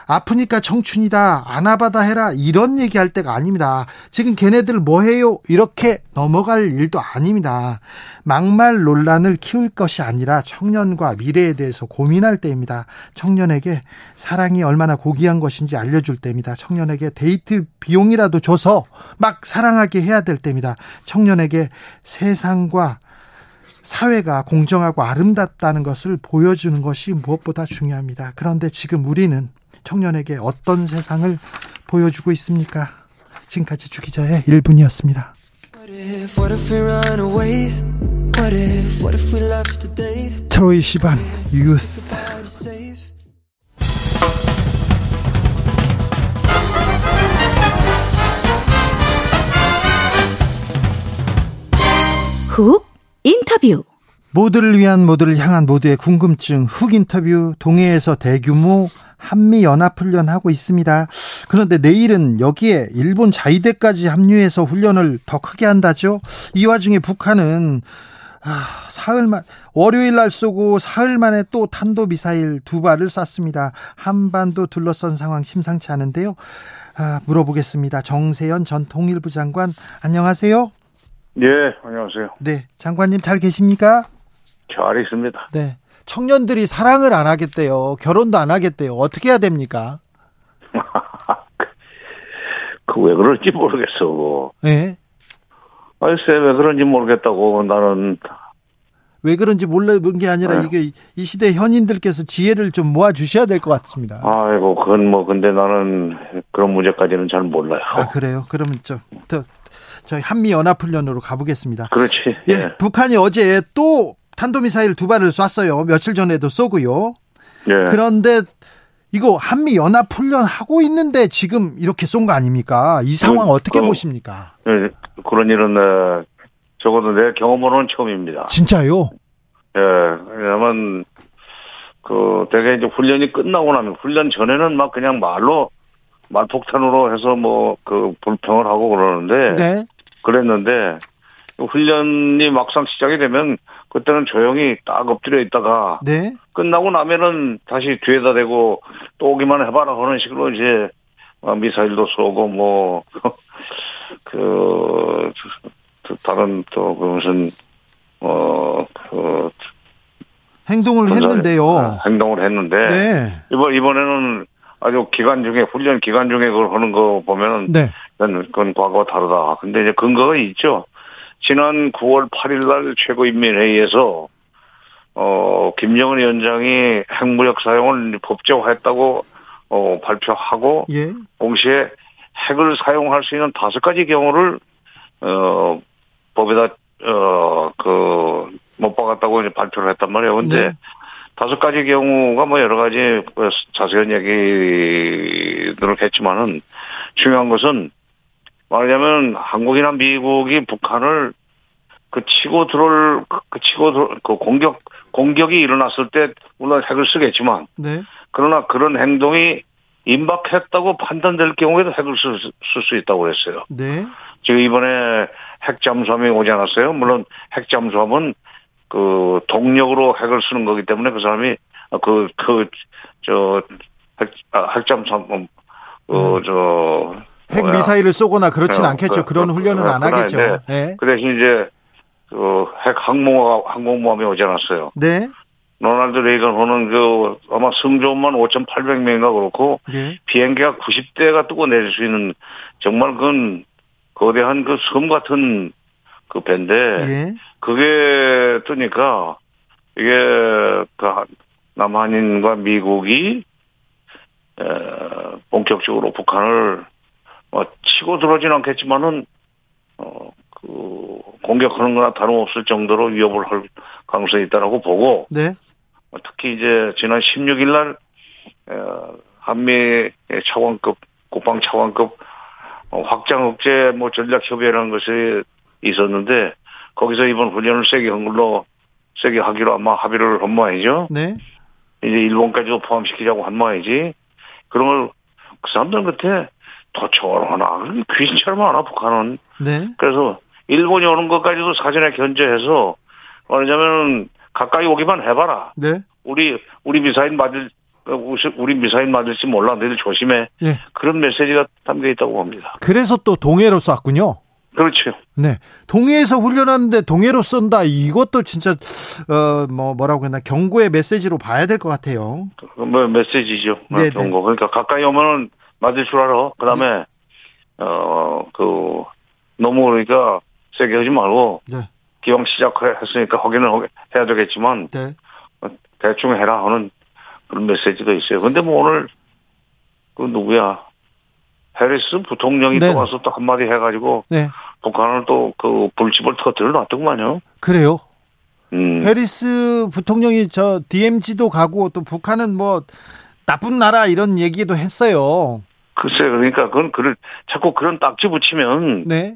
아프니까 청춘이다. 아나바다 해라. 이런 얘기할 때가 아닙니다. 지금 걔네들 뭐 해요? 이렇게 넘어갈 일도 아닙니다. 막말 논란을 키울 것이 아니라 청년과 미래에 대해서 고민할 때입니다. 청년에게 사랑이 얼마나 고귀한 것인지 알려줄 때입니다. 청년에게 데이트 비용이라도 줘서 막 사랑하게 해야 될 때입니다. 청년에게 세상과 사회가 공정하고 아름답다는 것을 보여주는 것이 무엇보다 중요합니다. 그런데 지금 우리는 청년에게 어떤 세상을 보여주고 있습니까? 지금까지 주 기자의 1분이었습니다. 트로이 시반 유스. 훅 인터뷰. 모두를 위한 모두를 향한 모두의 궁금증. 훅 인터뷰 동해에서 대규모 한미 연합 훈련 하고 있습니다. 그런데 내일은 여기에 일본 자위대까지 합류해서 훈련을 더 크게 한다죠. 이 와중에 북한은 아, 사흘만 월요일 날 쏘고 사흘 만에 또 탄도 미사일 두 발을 쐈습니다. 한반도 둘러싼 상황 심상치 않은데요. 아, 물어보겠습니다. 정세현 전 통일부 장관 안녕하세요. 예, 안녕하세요. 네, 장관님 잘 계십니까? 잘 있습니다. 네. 청년들이 사랑을 안 하겠대요. 결혼도 안 하겠대요. 어떻게 해야 됩니까? 그 왜 그럴지 모르겠어. 네. 글쎄 왜 그런지 모르겠다고 나는 왜 그런지 몰라본 게 아니라 네. 이게 이 시대 현인들께서 지혜를 좀 모아 주셔야 될 것 같습니다. 아이고 그건 뭐 근데 나는 그런 문제까지는 잘 몰라요. 아 그래요? 그러면 좀더 저희 한미 연합 훈련으로 가보겠습니다. 그렇지. 예, 예. 북한이 어제 또 탄도미사일 두 발을 쐈어요. 며칠 전에도 쏘고요. 예. 그런데 이거 한미 연합 훈련 하고 있는데 지금 이렇게 쏜 거 아닙니까? 이 상황 그, 어떻게 그, 보십니까? 네, 그런 일은 네, 적어도 내 경험으로는 처음입니다. 진짜요? 예, 왜냐면 그 대개 이제 훈련이 끝나고 나면 훈련 전에는 막 그냥 말로 말폭탄으로 해서 뭐 그 불평을 하고 그러는데 네. 그랬는데 훈련이 막상 시작이 되면 그때는 조용히 딱 엎드려 있다가 네. 끝나고 나면은 다시 뒤에다 대고 또 오기만 해봐라 그런 식으로 이제 어, 미사일도 쏘고 뭐 그 다른 또그 무슨 어그 행동을 했는데요. 아, 행동을 했는데 네. 이번 이번에는 아주 기간 중에 훈련 기간 중에 그걸 하는 거 보면은 네. 그건, 그건 과거와 다르다. 근데 이제 근거가 있죠. 지난 9월 8일 날 최고인민회의에서 어 김정은 위원장이 핵무력 사용을 법제화했다고 어 발표하고 예. 동시에 핵을 사용할 수 있는 다섯 가지 경우를 어 법에다 어 그 못 박았다고 이제 발표를 했단 말이에요. 근데 네. 다섯 가지 경우가 뭐 여러 가지 그 자세한 얘기들을 했지만은 중요한 것은 말하자면 한국이나 미국이 북한을 그 치고 들어올 그 치고 들어 그 공격 공격이 일어났을 때 물론 핵을 쓰겠지만 네. 그러나 그런 행동이 임박했다고 판단될 경우에도 핵을 쓸수 있다고 그랬어요. 네. 지금 이번에 핵 잠수함이 오지 않았어요. 물론 핵 잠수함은 그 동력으로 핵을 쓰는 거기 때문에 그 사람이 그 그 저 핵, 아, 핵 잠수함 어저 음. 핵 미사일을 쏘거나 그렇진 어, 않겠죠. 그, 런 훈련은 어, 안 하겠죠. 네. 네. 그 대신 이제 그핵 항모 항공모함이 오지 않았어요. 네. 로널드 레이건 호는 그 아마 승조만 5,800명인가 그렇고 네. 비행기가 90대가 뜨고 내릴 수 있는 정말 그건 거대한 그 섬 같은 그 배인데 예. 그게 뜨니까 이게 그 남한인과 미국이 에, 본격적으로 북한을 뭐 치고 들어오진 않겠지만은 어 그 공격하는 거나 다름없을 정도로 위협을 할 가능성이 있다라고 보고 네. 뭐 특히 이제 지난 16일 날 한미 차관급 국방 차관급 어, 확장 억제 뭐 전략 협의라는 것이 있었는데 거기서 이번 훈련을 세게 한 걸로 세게 하기로 아마 합의를 한 모양이죠. 네. 이제 일본까지도 포함시키자고 한 모양이지. 그런 걸 그 사람들 끝에 더 조롱하나 귀신처럼 하나 북한은. 네. 그래서 일본이 오는 것까지도 사전에 견제해서 말하자면 가까이 오기만 해봐라. 네. 우리 우리 미사일 맞을 우리 미사일 맞을지 몰라. 너희들 조심해. 네. 그런 메시지가 담겨 있다고 봅니다. 그래서 또 동해로 쐈군요. 그렇죠. 네. 동해에서 훈련하는데 동해로 쏜다. 이것도 진짜 어뭐 뭐라고 했나 경고의 메시지로 봐야 될 것 같아요. 뭐 메시지죠. 네, 네, 경고. 그러니까 가까이 오면은 맞을 줄 알아. 그다음에 네. 어그 너무 그러니까 세게 하지 말고 네. 기왕 시작했으니까 확인을 해야 되겠지만 네. 대충 해라 하는 그런 메시지도 있어요. 근데 뭐 오늘 그 누구야 해리스 부통령이 네. 또 와서 또 한마디 해가지고 네. 북한을 또 그 불집을 터뜨려 놨더구만요. 그래요? 음. 해리스 부통령이 저 DMZ도 가고 또 북한은 뭐 나쁜 나라 이런 얘기도 했어요. 글쎄요. 그러니까 그건 그를 자꾸 그런 딱지 붙이면 네.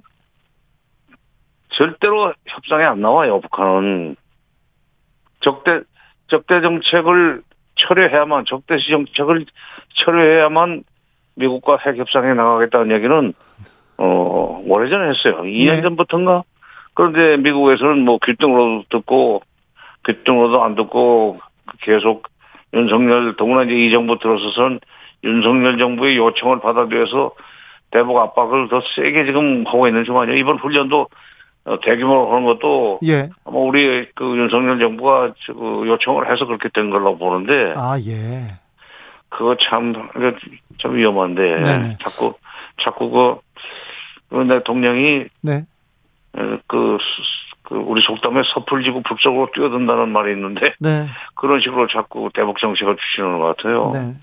절대로 협상에 안 나와요. 북한은 적대 적대 정책을 철회해야만 적대 시 정책을 철회해야만 미국과 핵 협상에 나가겠다는 얘기는 어 오래전에 했어요. 2년 네. 전부터인가. 그런데 미국에서는 뭐 귀등으로 듣고 귀등으로도 안 듣고 계속 윤석열 더구나 이제 이 정부 들어서선 윤석열 정부의 요청을 받아들여서 대북 압박을 더 세게 지금 하고 있는 중간이에요. 이번 훈련도 어, 대규모로 하는 것도 예. 아마 우리 그 윤석열 정부가 그 요청을 해서 그렇게 된 걸로 보는데 아 예. 그거 참좀 위험한데 네네. 자꾸 자꾸 그, 그 대통령이 네. 그, 그 우리 속담에 섣불지고 북쪽으로 뛰어든다는 말이 있는데 네. 그런 식으로 자꾸 대북 정책을 주시는 것 같아요. 네.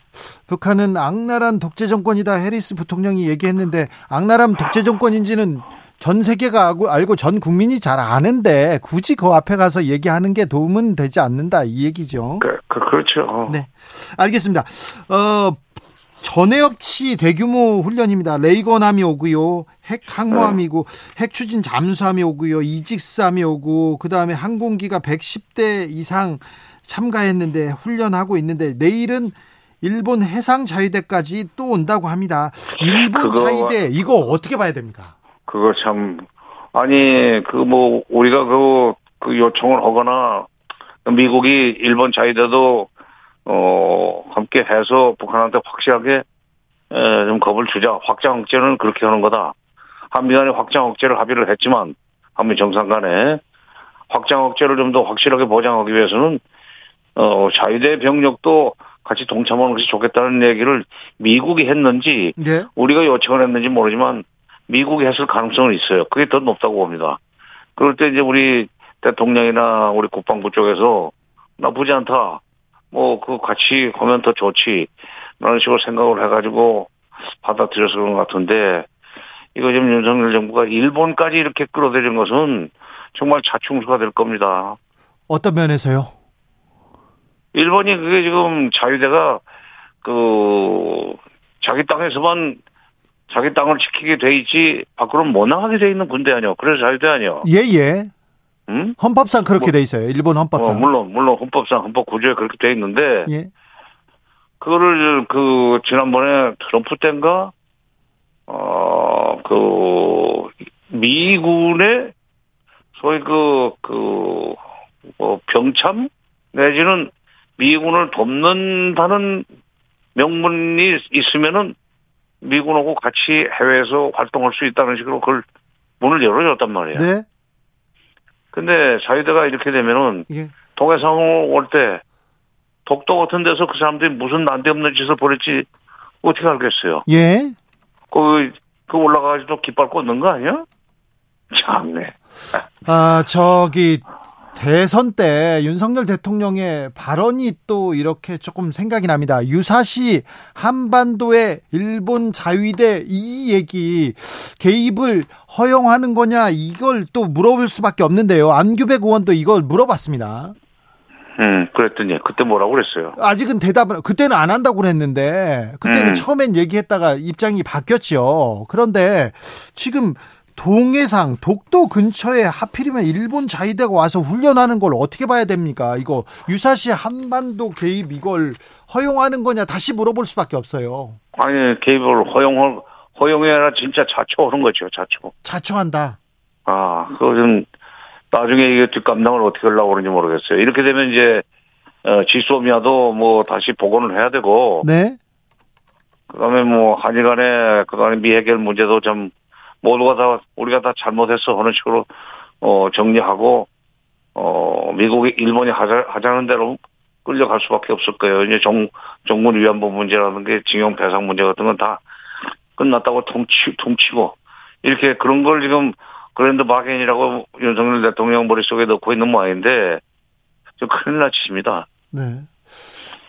북한은 악랄한 독재 정권이다 해리스 부통령이 얘기했는데 악랄한 독재 정권인지는 전 세계가 알고, 알고 전 국민이 잘 아는데 굳이 그 앞에 가서 얘기하는 게 도움은 되지 않는다 이 얘기죠. 그, 그 그렇죠. 네, 알겠습니다. 어, 전에 없이 대규모 훈련입니다. 레이건함이 오고요, 핵 항모함이고, 핵 추진 잠수함이 오고요, 이직스함이 오고, 그 다음에 항공기가 110대 이상 참가했는데 훈련하고 있는데 내일은 일본 해상 자위대까지 또 온다고 합니다. 일본 자위대 이거 어떻게 봐야 됩니까? 그거 참 아니 그 뭐 우리가 그, 그 요청을 하거나 미국이 일본 자위대도 어 함께 해서 북한한테 확실하게 에, 좀 겁을 주자 확장 억제는 그렇게 하는 거다. 한미 간에 확장 억제를 합의를 했지만 한미 정상 간에 확장 억제를 좀 더 확실하게 보장하기 위해서는 어 자위대 병력도 같이 동참하는 것이 좋겠다는 얘기를 미국이 했는지 네. 우리가 요청을 했는지 모르지만 미국이 했을 가능성은 있어요. 그게 더 높다고 봅니다. 그럴 때 이제 우리 대통령이나 우리 국방부 쪽에서 나쁘지 않다. 뭐, 그 같이 하면 더 좋지. 라는 식으로 생각을 해가지고 받아들여서 그런 것 같은데, 이거 지금 윤석열 정부가 일본까지 이렇게 끌어들인 것은 정말 자충수가 될 겁니다. 어떤 면에서요? 일본이 그게 지금 자유대가 그 자기 땅에서만 자기 땅을 지키게 돼 있지 밖으로 못 나가게 돼 있는 군대 아니요. 그래서 자유대 아니요. 예예. 음? 헌법상 그렇게 뭐, 돼 있어요. 일본 헌법상. 어, 물론 물론 헌법상 헌법 구조에 그렇게 돼 있는데. 예. 그거를 그 지난번에 트럼프 때인가 어그 미군의 소위 그그 그, 뭐 병참 내지는 미군을 돕는다는 명분이 있으면은 미군하고 같이 해외에서 활동할 수 있다는 식으로 그걸 문을 열어줬단 말이에요. 네. 근데 자유대가 이렇게 되면은 예. 동해상으로 올때 독도 같은 데서 그 사람들이 무슨 난데없는 짓을 벌였지 어떻게 알겠어요? 예. 그, 그 올라가가지고 깃발 꽂는 거 아니야? 참네. 아, 저기, 대선 때 윤석열 대통령의 발언이 또 이렇게 조금 생각이 납니다. 유사시 한반도의 일본 자위대 이 얘기 개입을 허용하는 거냐 이걸 또 물어볼 수밖에 없는데요. 안규백 의원도 이걸 물어봤습니다. 음, 그랬더니 그때 뭐라고 그랬어요? 아직은 대답을 그때는 안 한다고 그랬는데 그때는 음. 처음엔 얘기했다가 입장이 바뀌었죠. 그런데 지금 동해상 독도 근처에 하필이면 일본 자위대가 와서 훈련하는 걸 어떻게 봐야 됩니까? 이거 유사시 한반도 개입 이걸 허용하는 거냐 다시 물어볼 수밖에 없어요. 아니 개입을 허용 허용해라 진짜 자초하는 거죠 자초. 자초한다. 아 그거 좀 나중에 이게 뒷감당을 어떻게 하려고 그러는지 모르겠어요. 이렇게 되면 이제 어, 지소미아도 뭐 다시 복원을 해야 되고. 네. 그다음에 뭐 한일 간에 그다음에 미해결 문제도 좀 모두가 다 우리가 다 잘못했어 하는 식으로 어 정리하고 어 미국이 일본이 하자, 하자는 대로 끌려갈 수밖에 없을 거예요. 이제 정 정문 위안부 문제라는 게 징용 배상 문제 같은 건 다 끝났다고 통치 통치고 이렇게 그런 걸 지금 그랜드 바겐이라고 윤석열 대통령 머릿속에 넣고 있는 모양인데 좀 큰일 나치십니다. 네.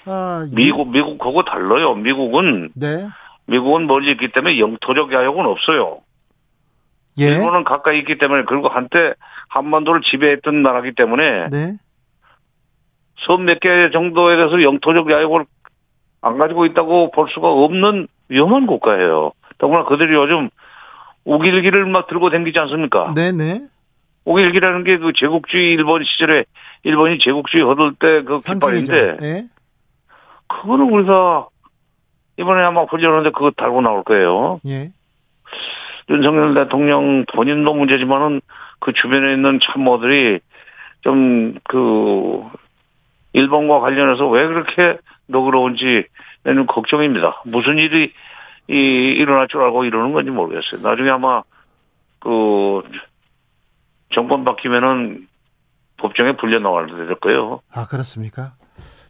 아, 미국 미국 그거 달라요. 미국은 네. 미국은 멀리 있기 때문에 영토적 야욕은 없어요. 예. 일본은 가까이 있기 때문에 그리고 한때 한반도를 지배했던 나라기 때문에 네. 섬 몇 개 정도에 대해서 영토적 야욕을 안 가지고 있다고 볼 수가 없는 위험한 국가예요. 더구나 그들이 요즘 우길기를 막 들고 댕기지 않습니까? 네네. 우길기라는 게 그 제국주의 일본 시절에 일본이 제국주의 얻을 때그 깃발인데 네. 그거는 우리가 이번에 아마 훈련하는데 그거 달고 나올 거예요. 예. 윤석열 대통령 본인도 문제지만은 그 주변에 있는 참모들이 좀 그 일본과 관련해서 왜 그렇게 너그러운지 는 걱정입니다. 무슨 일이 이 일어날 줄 알고 이러는 건지 모르겠어요. 나중에 아마 그 정권 바뀌면은 법정에 불려 나와야 될 거예요. 아 그렇습니까?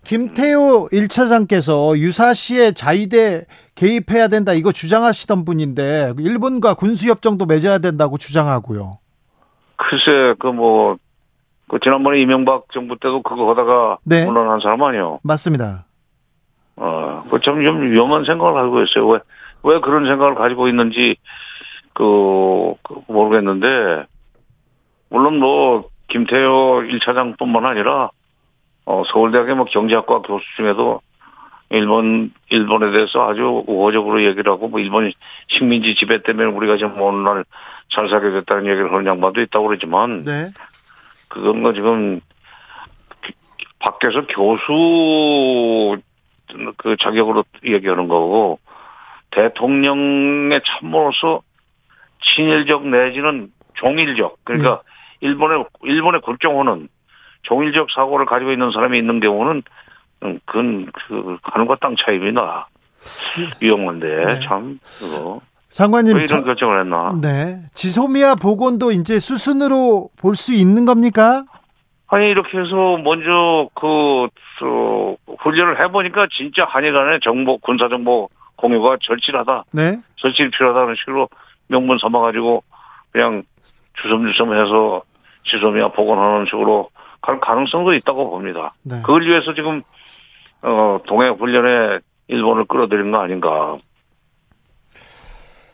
김태호 1차장께서 유사시에 자위대 개입해야 된다 이거 주장하시던 분인데 일본과 군수협정도 맺어야 된다고 주장하고요. 글쎄 그 뭐 그 지난번에 이명박 정부 때도 그거 하다가 네. 물러난 사람 아니요. 맞습니다. 어, 그참 좀 위험한 생각을 가지고 있어요. 왜, 왜 그런 생각을 가지고 있는지, 그, 그 모르겠는데, 물론 뭐, 김태호 1차장 뿐만 아니라, 어, 서울대학의 뭐 경제학과 교수 중에도 일본, 일본에 대해서 아주 우호적으로 얘기를 하고, 뭐, 일본 식민지 지배 때문에 우리가 지금 오늘날 잘 살게 됐다는 얘기를 하는 양반도 있다고 그러지만, 네. 그건 뭐 지금, 밖에서 교수 그 자격으로 얘기하는 거고, 대통령의 참모로서 친일적 내지는 종일적, 그러니까 네. 일본의, 일본의 국정원은 종일적 사고를 가지고 있는 사람이 있는 경우는 음, 그건 그 하는 것땅 차이입니다. 네. 위험한데 네. 참 그거. 장관님 왜 이런 저, 결정을 했나? 네. 지소미아 복원도 이제 수순으로 볼 수 있는 겁니까? 아니 이렇게 해서 먼저 그 저, 훈련을 해보니까 진짜 한일 간의 정보 군사 정보 공유가 절실하다. 네. 절실히 필요하다는 식으로 명분 삼아가지고 그냥 주섬주섬해서 지소미아 복원하는 식으로 갈 가능성도 있다고 봅니다. 네. 그걸 위해서 지금 어, 동해 훈련에 일본을 끌어들인 거 아닌가.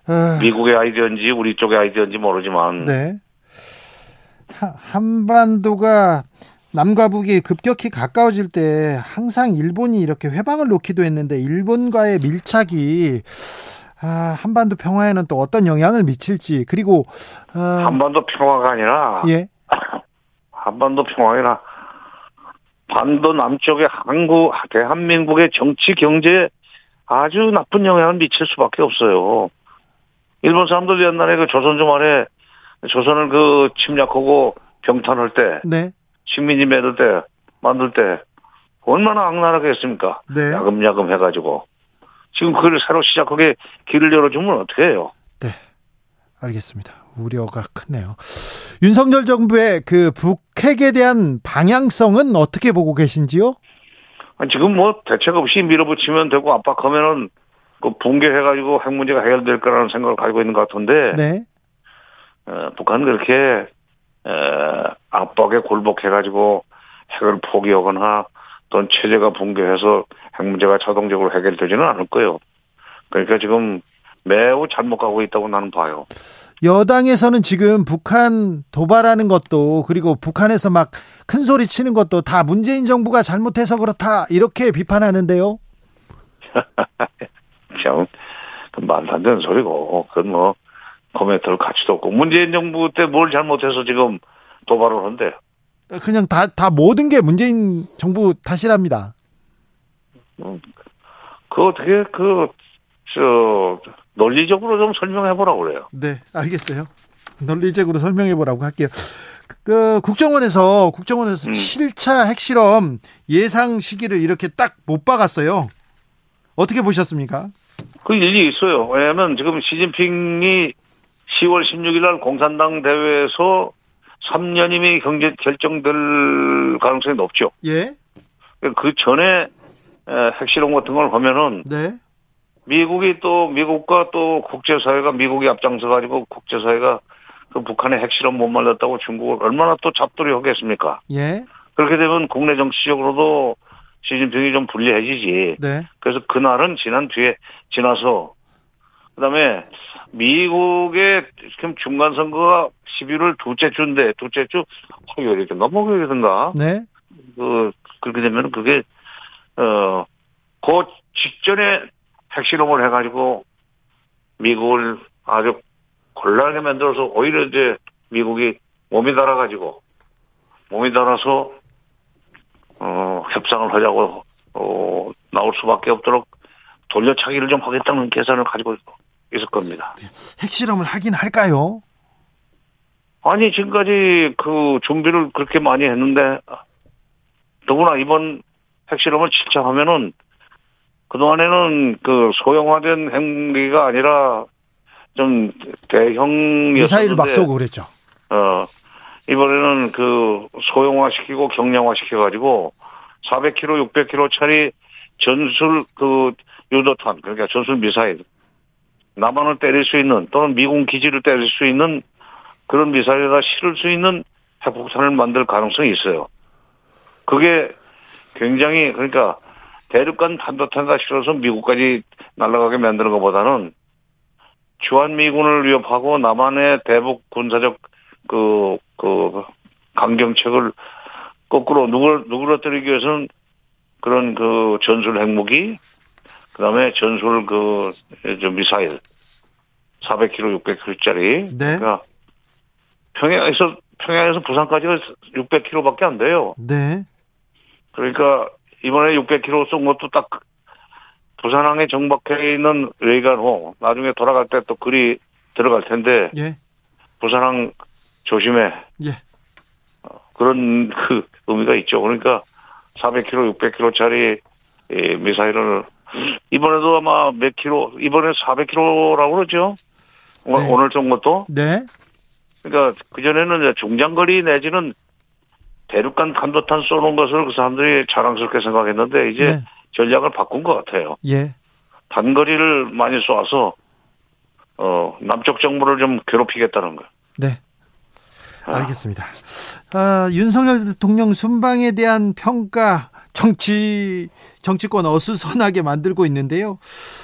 아... 미국의 아이디어인지 우리 쪽의 아이디어인지 모르지만. 네. 한반도가 남과 북이 급격히 가까워질 때 항상 일본이 이렇게 회방을 놓기도 했는데 일본과의 밀착이 아, 한반도 평화에는 또 어떤 영향을 미칠지 그리고 어... 한반도 평화가 아니라 예. 한반도 평화가 반도 남쪽의 한국, 대한민국의 정치, 경제에 아주 나쁜 영향을 미칠 수밖에 없어요. 일본 사람들 옛날에 그 조선 주말에 조선을 그 침략하고 병탄할 때, 네. 식민지 매들 때, 만들 때, 얼마나 악랄하겠습니까? 네. 야금야금 해가지고. 지금 그걸 새로 시작하게 길을 열어주면 어떻게 해요? 네. 알겠습니다. 우려가 크네요. 윤석열 정부의 그 북핵에 대한 방향성은 어떻게 보고 계신지요? 지금 뭐 대책 없이 밀어붙이면 되고 압박하면은 그 붕괴해가지고 핵 문제가 해결될 거라는 생각을 가지고 있는 것 같은데. 네. 어, 북한은 그렇게 어, 압박에 굴복해가지고 핵을 포기하거나 또는 체제가 붕괴해서 핵 문제가 자동적으로 해결되지는 않을 거예요. 그러니까 지금 매우 잘못 가고 있다고 나는 봐요. 여당에서는 지금 북한 도발하는 것도 그리고 북한에서 막 큰 소리 치는 것도 다 문재인 정부가 잘못해서 그렇다 이렇게 비판하는데요. 참, 그 말도 안 되는 소리고, 그건 뭐, 코멘트를 가치도 없고, 문재인 정부 때 뭘 잘못해서 지금 도발을 한대. 그냥 다, 다 모든 게 문재인 정부 탓이랍니다. 음, 그 어떻게, 그, 저, 논리적으로 좀 설명해 보라고 그래요. 네, 알겠어요. 논리적으로 설명해 보라고 할게요. 그 국정원에서 국정원에서 음. 7차 핵실험 예상 시기를 이렇게 딱 못 박았어요. 어떻게 보셨습니까? 그 일이 있어요. 왜냐하면 지금 시진핑이 10월 16일 날 공산당 대회에서 3년임이 경제 결정될 가능성이 높죠. 예. 그 전에 핵실험 같은 걸 보면은 네. 미국이 또 미국과 또 국제사회가 미국이 앞장서 가지고 국제사회가 그 북한의 핵실험 못 말렸다고 중국을 얼마나 또 잡돌이 하겠습니까? 예. 그렇게 되면 국내 정치적으로도 시진핑이 좀 불리해지지. 네. 그래서 그날은 지난 뒤에 지나서 그다음에 미국의 지금 중간 선거가 11월 둘째 주인데 둘째 주 이렇게 넘어가겠든가. 네. 그 그렇게 되면 그게 어그 직전에 핵실험을 해가지고 미국을 아주 곤란하게 만들어서 오히려 이제 미국이 몸이 달아가지고 몸이 달아서 어 협상을 하자고 어 나올 수밖에 없도록 돌려차기를 좀 하겠다는 계산을 가지고 있을 겁니다. 핵실험을 하긴 할까요? 아니 지금까지 그 준비를 그렇게 많이 했는데 더구나 이번 핵실험을 실천하면은 그동안에는 그 소형화된 핵무기가 아니라 좀 대형 미사일 막 쏘고 그랬죠. 어 이번에는 그 소형화시키고 경량화시켜가지고 400km, 600km짜리 전술 그 유도탄 그러니까 전술 미사일 남한을 때릴 수 있는 또는 미군 기지를 때릴 수 있는 그런 미사일에다 실을 수 있는 핵폭탄을 만들 가능성이 있어요. 그게 굉장히 그러니까 대륙간 탄도탄과 실어서 미국까지 날아가게 만드는 것보다는 주한미군을 위협하고 남한의 대북 군사적 그, 그, 강경책을 거꾸로 누굴, 누구러뜨리기 위해서는 그런 그 전술 핵무기, 그 다음에 전술 그, 저 미사일, 400km, 600km짜리. 네. 그러니까 평양에서, 평양에서 부산까지가 600km 밖에 안 돼요. 네. 그러니까 이번에 600km 쏜 것도 딱 부산항에 정박해 있는 레이간호 나중에 돌아갈 때 또 글이 들어갈 텐데 예. 부산항 조심해. 예. 어, 그런 그 의미가 있죠. 그러니까 400km, 600km짜리 미사일을 이번에도 아마 몇 킬로 이번에 400km라고 그러죠. 네. 오늘 쏜 것도. 네. 그러니까 그 전에는 중장거리 내지는 대륙간 탄도탄 쏘는 것을 그 사람들이 자랑스럽게 생각했는데 이제 네. 전략을 바꾼 것 같아요. 예. 단거리를 많이 쏘아서 어 남쪽 정부를 좀 괴롭히겠다는 거. 네. 아. 알겠습니다. 아, 윤석열 대통령 순방에 대한 평가 정치 정치권 어수선하게 만들고 있는데요.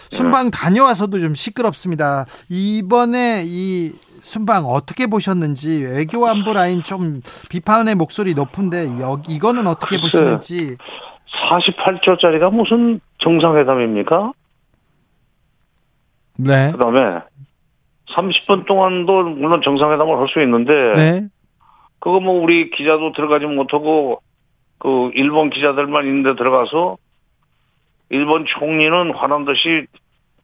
순방 다녀와서도 좀 시끄럽습니다. 이번에 이 순방 어떻게 보셨는지 외교 안보 라인 좀 비판의 목소리 높은데 여기 이거는 어떻게 보시는지 48조짜리가 무슨 정상회담입니까? 네. 그다음에 30분 동안도 물론 정상회담을 할 수 있는데 네. 그거 뭐 우리 기자도 들어가지 못하고 그 일본 기자들만 있는데 들어가서 일본 총리는 화난 듯이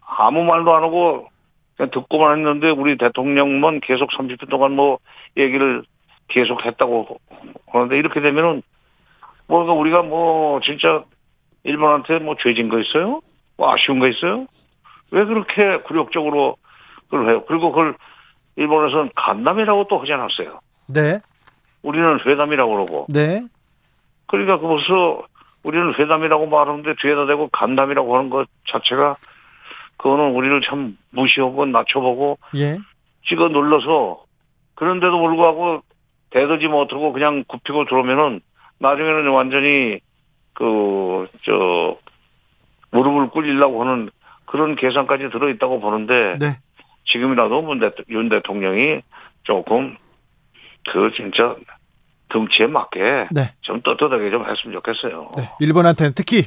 아무 말도 안 하고 그냥 듣고만 했는데 우리 대통령만 계속 30분 동안 뭐 얘기를 계속 했다고 그런데 이렇게 되면은 뭔가 우리가 뭐 진짜 일본한테 뭐 죄진 거 있어요? 뭐 아쉬운 거 있어요? 왜 그렇게 굴욕적으로 그걸 해요? 그리고 그걸 일본에서는 간담회라고 또 하지 않았어요. 네. 우리는 회담이라고 그러고. 네. 그러니까 그 벌써 우리는 회담이라고 말하는데 뒤에다 대고 간담이라고 하는 것 자체가 그거는 우리를 참 무시하고 낮춰보고 예. 찍어 눌러서 그런데도 불구하고 대더지 못하고 그냥 굽히고 들어오면은 나중에는 완전히 그 저 무릎을 꿇리려고 하는 그런 계산까지 들어있다고 보는데 네. 지금이라도 윤 대통령이 조금 그 진짜 등치에 맞게 네. 좀 떳떳하게 좀 했으면 좋겠어요. 네. 일본한테는 특히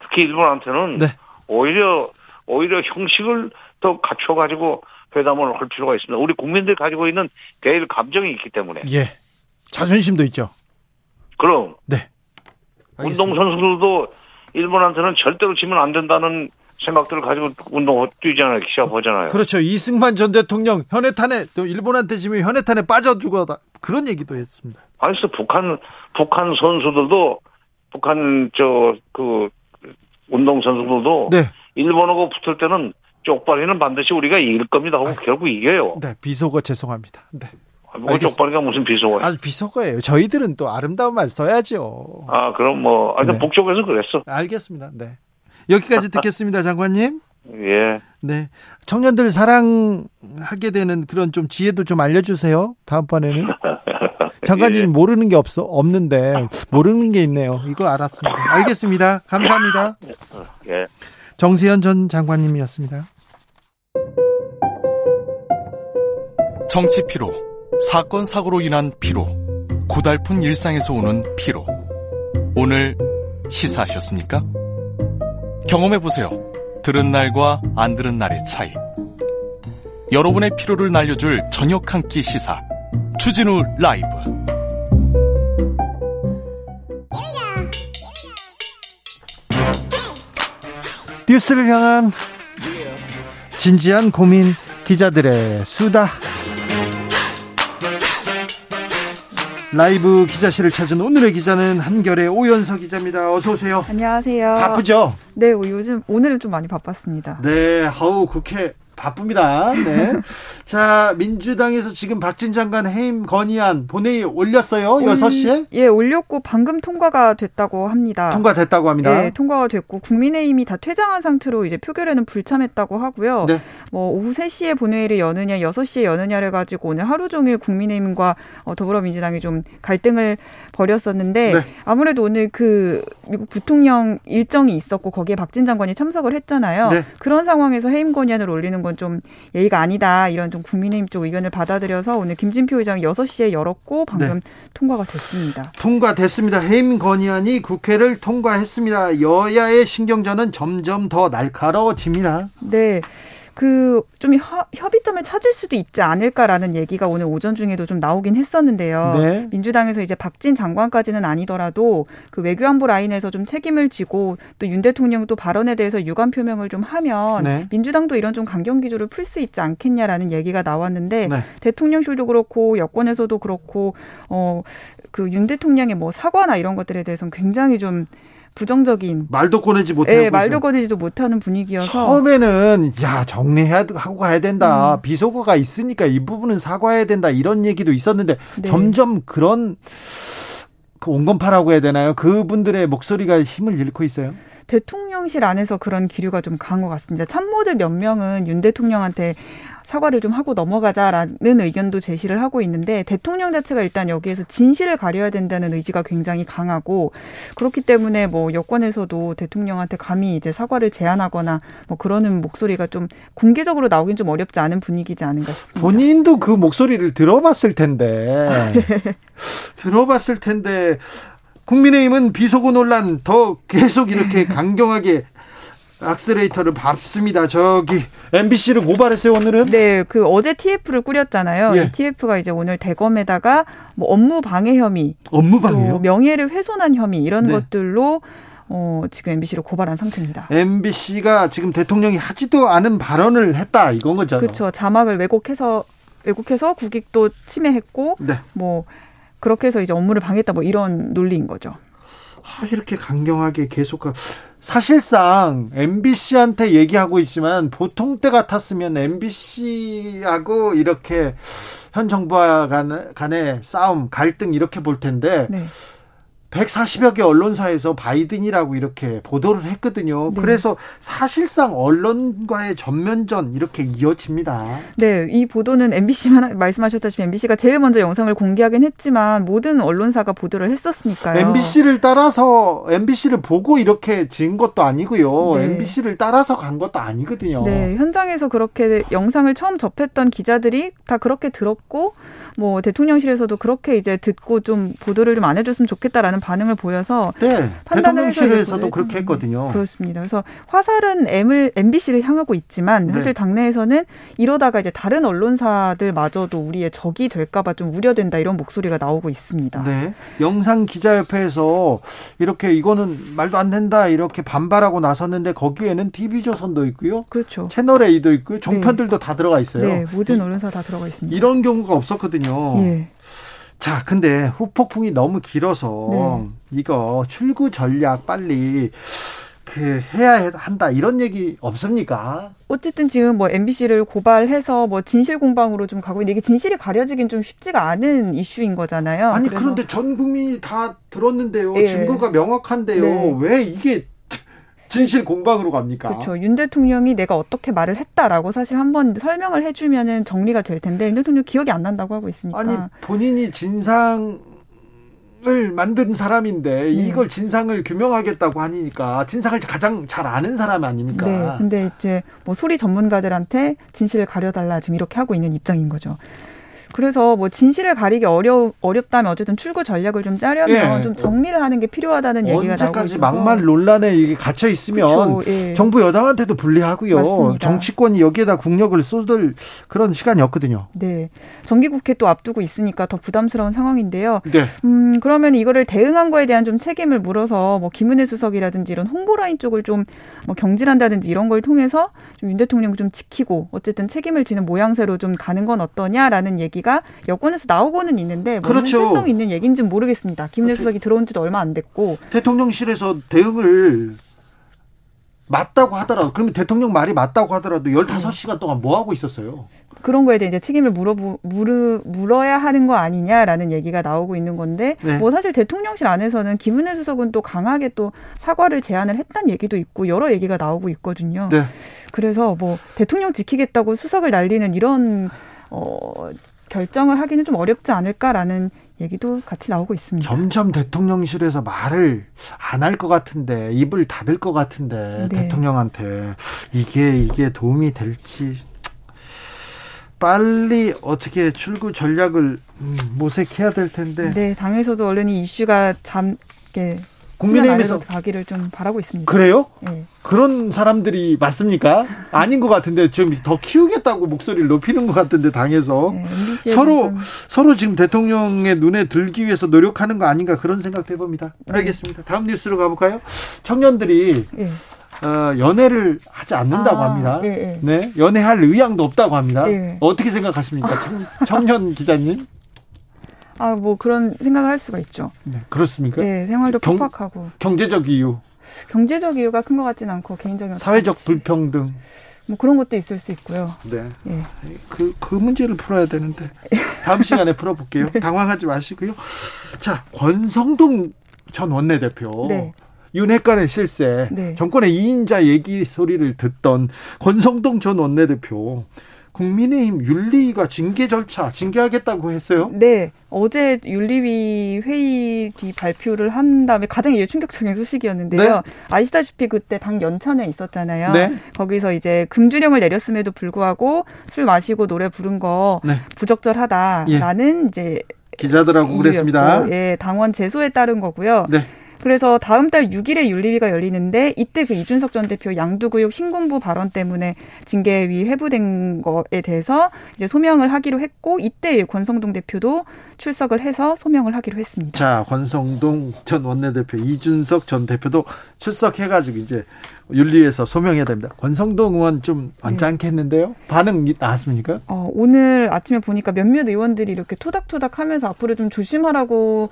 특히 일본한테는 네. 오히려 오히려 형식을 더 갖춰 가지고 회담을 할 필요가 있습니다. 우리 국민들이 가지고 있는 개일 감정이 있기 때문에. 예. 자존심도 있죠. 그럼. 네. 운동 선수들도 일본한테는 절대로 지면 안 된다는 생각들을 가지고 운동 뛰잖아요. 기사 보잖아요. 그렇죠. 이승만 전 대통령 현해탄에 또 일본한테 지면 현해탄에 빠져 죽어다 그런 얘기도 했습니다. 아니, 북한 북한 선수들도 북한 저그 운동 선수들도 네. 일본하고 붙을 때는 쪽발이는 반드시 우리가 이길 겁니다 하고 아, 결국 이겨요. 네, 비속어 죄송합니다. 네. 뭐 쪽발이가 무슨 비속어예요? 아, 비속어예요. 저희들은 또 아름다운 말 써야죠. 아, 그럼 뭐, 아, 네. 북쪽에서 그랬어. 알겠습니다. 네. 여기까지 듣겠습니다, 장관님. 예. 네. 청년들 사랑하게 되는 그런 좀 지혜도 좀 알려주세요. 다음번에는. 장관님 예. 모르는 게 없어 없는데 아. 모르는 게 있네요. 이거 알았습니다. 알겠습니다. 감사합니다. 예. 어, 예. 정세현 전 장관님이었습니다. 정치 피로, 사건 사고로 인한 피로, 고달픈 일상에서 오는 피로. 오늘 시사하셨습니까? 경험해 보세요. 들은 날과 안 들은 날의 차이. 여러분의 피로를 날려줄 저녁 한 끼 시사. 추진우 라이브. 뉴스를 향한 진지한 고민 기자들의 수다. 라이브 기자실을 찾은 오늘의 기자는 한결의 오연서 기자입니다. 어서 오세요. 안녕하세요. 바쁘죠? 네, 요즘 오늘은 좀 많이 바빴습니다. 네, 하우 국회 바쁩니다. 네. 자, 민주당에서 지금 박진 장관 해임 건의안 본회의 올렸어요. 올, 6시에? 예, 올렸고 방금 통과가 됐다고 합니다. 통과됐다고 합니다. 네, 통과가 됐고 국민의힘이 다 퇴장한 상태로 이제 표결에는 불참했다고 하고요. 네. 뭐 오후 3시에 본회의를 여느냐, 6시에 여느냐를 가지고 오늘 하루 종일 국민의힘과 어, 더불어민주당이 좀 갈등을 벌였었는데 네. 아무래도 오늘 그 미국 부통령 일정이 있었고 거기에 박진 장관이 참석을 했잖아요. 네. 그런 상황에서 해임 건의안을 올리는 건 좀 예의가 아니다 이런 좀 국민의힘 쪽 의견을 받아들여서 오늘 김진표 의장이 6시에 열었고 방금 네. 통과가 됐습니다. 통과됐습니다. 해임 건의안이 국회를 통과했습니다. 여야의 신경전은 점점 더 날카로워집니다. 네. 그 좀 협의점을 찾을 수도 있지 않을까라는 얘기가 오늘 오전 중에도 좀 나오긴 했었는데요. 네. 민주당에서 이제 박진 장관까지는 아니더라도 그 외교안보 라인에서 좀 책임을 지고 또 윤 대통령도 발언에 대해서 유감 표명을 좀 하면 네. 민주당도 이런 좀 강경 기조를 풀 수 있지 않겠냐라는 얘기가 나왔는데 네. 대통령실도 그렇고 여권에서도 그렇고 어 그 윤 대통령의 뭐 사과나 이런 것들에 대해서는 굉장히 좀 부정적인 말도 꺼내지 못하고 네, 말도 꺼내지도 못하는 분위기여서 처음에는 야 정리해야 하고 가야 된다 음. 비속어가 있으니까 이 부분은 사과해야 된다 이런 얘기도 있었는데 네. 점점 그런 그 온건파라고 해야 되나요? 그분들의 목소리가 힘을 잃고 있어요. 대통령실 안에서 그런 기류가 좀 강한 것 같습니다. 참모들 몇 명은 윤 대통령한테 사과를 좀 하고 넘어가자라는 의견도 제시를 하고 있는데 대통령 자체가 일단 여기에서 진실을 가려야 된다는 의지가 굉장히 강하고 그렇기 때문에 뭐 여권에서도 대통령한테 감히 이제 사과를 제안하거나 뭐 그러는 목소리가 좀 공개적으로 나오긴 좀 어렵지 않은 분위기지 않은가 싶습니다. 본인도 그 목소리를 들어봤을 텐데 들어봤을 텐데 국민의힘은 비속어 논란 더 계속 이렇게 강경하게 악셀레이터를 밟습니다. 저기 MBC를 고발했어요 오늘은. 네, 그 어제 TF를 꾸렸잖아요. 예. TF가 이제 오늘 대검에다가 뭐 업무 방해 혐의, 업무 방해, 명예를 훼손한 혐의 이런 네. 것들로 어, 지금 MBC를 고발한 상태입니다. MBC가 지금 대통령이 하지도 않은 발언을 했다 이건 거죠. 그렇죠. 자막을 왜곡해서 왜곡해서 국익도 침해했고, 네. 뭐 그렇게 해서 이제 업무를 방해했다 뭐 이런 논리인 거죠. 아, 이렇게 강경하게 계속 사실상 MBC한테 얘기하고 있지만 보통 때 같았으면 MBC하고 이렇게 현 정부와 간의 싸움, 갈등 이렇게 볼 텐데 네. 140여 개 언론사에서 바이든이라고 이렇게 보도를 했거든요. 네. 그래서 사실상 언론과의 전면전 이렇게 이어집니다. 네, 이 보도는 MBC만 말씀하셨다시피 MBC가 제일 먼저 영상을 공개하긴 했지만 모든 언론사가 보도를 했었으니까요. MBC를 따라서 MBC를 보고 이렇게 지은 것도 아니고요. 네. MBC를 따라서 간 것도 아니거든요. 네, 현장에서 그렇게 영상을 처음 접했던 기자들이 다 그렇게 들었고 뭐 대통령실에서도 그렇게 이제 듣고 좀 보도를 좀 안 해줬으면 좋겠다라는 반응을 보여서 네, 대통령실에서도 그렇게 했거든요. 그렇습니다. 그래서 화살은 M을 MBC를 향하고 있지만 네. 사실 네. 당내에서는 이러다가 이제 다른 언론사들마저도 우리의 적이 될까봐 좀 우려된다 이런 목소리가 나오고 있습니다. 네, 영상 기자협회에서 이렇게 이거는 말도 안 된다 이렇게 반발하고 나섰는데 거기에는 TV조선도 있고요. 그렇죠. 채널 A도 있고요. 종편들도 네. 다 들어가 있어요. 네, 모든 언론사 다 들어가 있습니다. 이런 경우가 없었거든요. 있거든요. 예. 자, 근데 후폭풍이 너무 길어서 네. 이거 출구 전략 빨리 그 해야 한다 이런 얘기 없습니까? 어쨌든 지금 뭐 MBC를 고발해서 뭐 진실 공방으로 좀 가고 있는데 이게 진실이 가려지긴 좀 쉽지가 않은 이슈인 거잖아요. 아니 그런데 전 국민이 다 들었는데요. 예. 증거가 명확한데요. 네. 왜 이게 진실 공방으로 갑니까? 그렇죠. 윤 대통령이 내가 어떻게 말을 했다라고 사실 한번 설명을 해주면은 정리가 될 텐데 윤 대통령 기억이 안 난다고 하고 있으니까. 아니 본인이 진상 을 만든 사람인데 네. 이걸 진상을 규명하겠다고 하니까 진상을 가장 잘 아는 사람 아닙니까? 네. 근데 이제 뭐 소리 전문가들한테 진실을 가려달라 지금 이렇게 하고 있는 입장인 거죠. 그래서 뭐 진실을 가리기 어려 어렵다면 어쨌든 출구 전략을 좀 짜려면 예. 좀 정리를 하는 게 필요하다는 얘기가 나오고 있어서 막말 논란에 이게 갇혀 있으면 예. 정부 여당한테도 불리하고요. 맞습니다. 정치권이 여기에다 국력을 쏟을 그런 시간이었거든요. 네. 정기국회 또 앞두고 있으니까 더 부담스러운 상황인데요. 네. 음, 그러면 이거를 대응한 거에 대한 좀 책임을 물어서 뭐 김은혜 수석이라든지 이런 홍보 라인 쪽을 좀 뭐 경질한다든지 이런 걸 통해서 좀 윤 대통령 좀 지키고 어쨌든 책임을 지는 모양새로 좀 가는 건 어떠냐라는 얘기 가 여권에서 나오고는 있는데 뭐 그렇죠. 실성 있는 얘기인지는 모르겠습니다. 김은혜 수석이 들어온 지도 얼마 안 됐고 대통령실에서 대응을 맞다고 하더라도 그러면 대통령 말이 맞다고 하더라도 15시간 동안 뭐 하고 있었어요? 그런 거에 대해 이제 책임을 물어 물으, 물어야 하는 거 아니냐라는 얘기가 나오고 있는 건데 네. 뭐 사실 대통령실 안에서는 김은혜 수석은 또 강하게 또 사과를 제안을 했다는 얘기도 있고 여러 얘기가 나오고 있거든요. 네. 그래서 뭐 대통령 지키겠다고 수석을 날리는 이런 어 결정을 하기는 좀 어렵지 않을까라는 얘기도 같이 나오고 있습니다. 점점 대통령실에서 말을 안 할 것 같은데 입을 닫을 것 같은데 네. 대통령한테 이게 이게 도움이 될지 빨리 어떻게 출구 전략을 음, 모색해야 될 텐데. 네, 당에서도 얼른 이 이슈가 잠 이렇게 국민의힘에서 가기를 좀 바라고 있습니다. 그래요? 네. 그런 사람들이 맞습니까? 아닌 것 같은데 좀더 키우겠다고 목소리를 높이는 것 같은데 당에서 네, 서로 서로 지금 대통령의 눈에 들기 위해서 노력하는 거 아닌가 그런 생각도 해봅니다. 네. 알겠습니다. 다음 뉴스로 가볼까요? 청년들이 네. 어, 연애를 하지 않는다고 아, 합니다. 네, 네. 연애할 의향도 없다고 합니다. 어떻게 생각하십니까, 청, 청년 기자님? 아, 뭐 그런 생각을 할 수가 있죠. 네, 그렇습니까? 네, 생활도 경, 팍팍하고. 경제적 이유. 경제적 이유가 큰 것 같진 않고 개인적인 사회적 가치. 불평등. 뭐 그런 것도 있을 수 있고요. 네. 네. 그, 그 문제를 풀어야 되는데. 다음 시간에 풀어볼게요. 네. 당황하지 마시고요. 자, 권성동 전 원내대표. 네. 윤핵관의 실세. 네. 정권의 2인자 얘기 소리를 듣던 권성동 전 원내대표. 국민의힘 윤리위가 징계 절차 징계하겠다고 했어요? 네. 어제 윤리위 회의 뒤 발표를 한 다음에 가장 충격적인 소식이었는데요. 네? 아시다시피 그때 당 연찬에 있었잖아요. 네? 거기서 이제 금주령을 내렸음에도 불구하고 술 마시고 노래 부른 거 네. 부적절하다라는 예. 이제 기자들하고 그랬습니다. 예, 당원 제소에 따른 거고요. 네. 그래서 다음 달 6일에 윤리위가 열리는데 이때 그 이준석 전 대표 양두구역 신군부 발언 때문에 징계위 회부된 거에 대해서 이제 소명을 하기로 했고 이때 권성동 대표도 출석을 해서 소명을 하기로 했습니다. 자, 권성동 전 원내대표, 이준석 전 대표도 출석해 가지고 이제 윤리위에서 소명해야 됩니다. 권성동 의원 좀 언짢겠는데요? 네. 반응 나왔습니까? 어, 오늘 아침에 보니까 몇몇 의원들이 이렇게 토닥토닥 하면서 앞으로 좀 조심하라고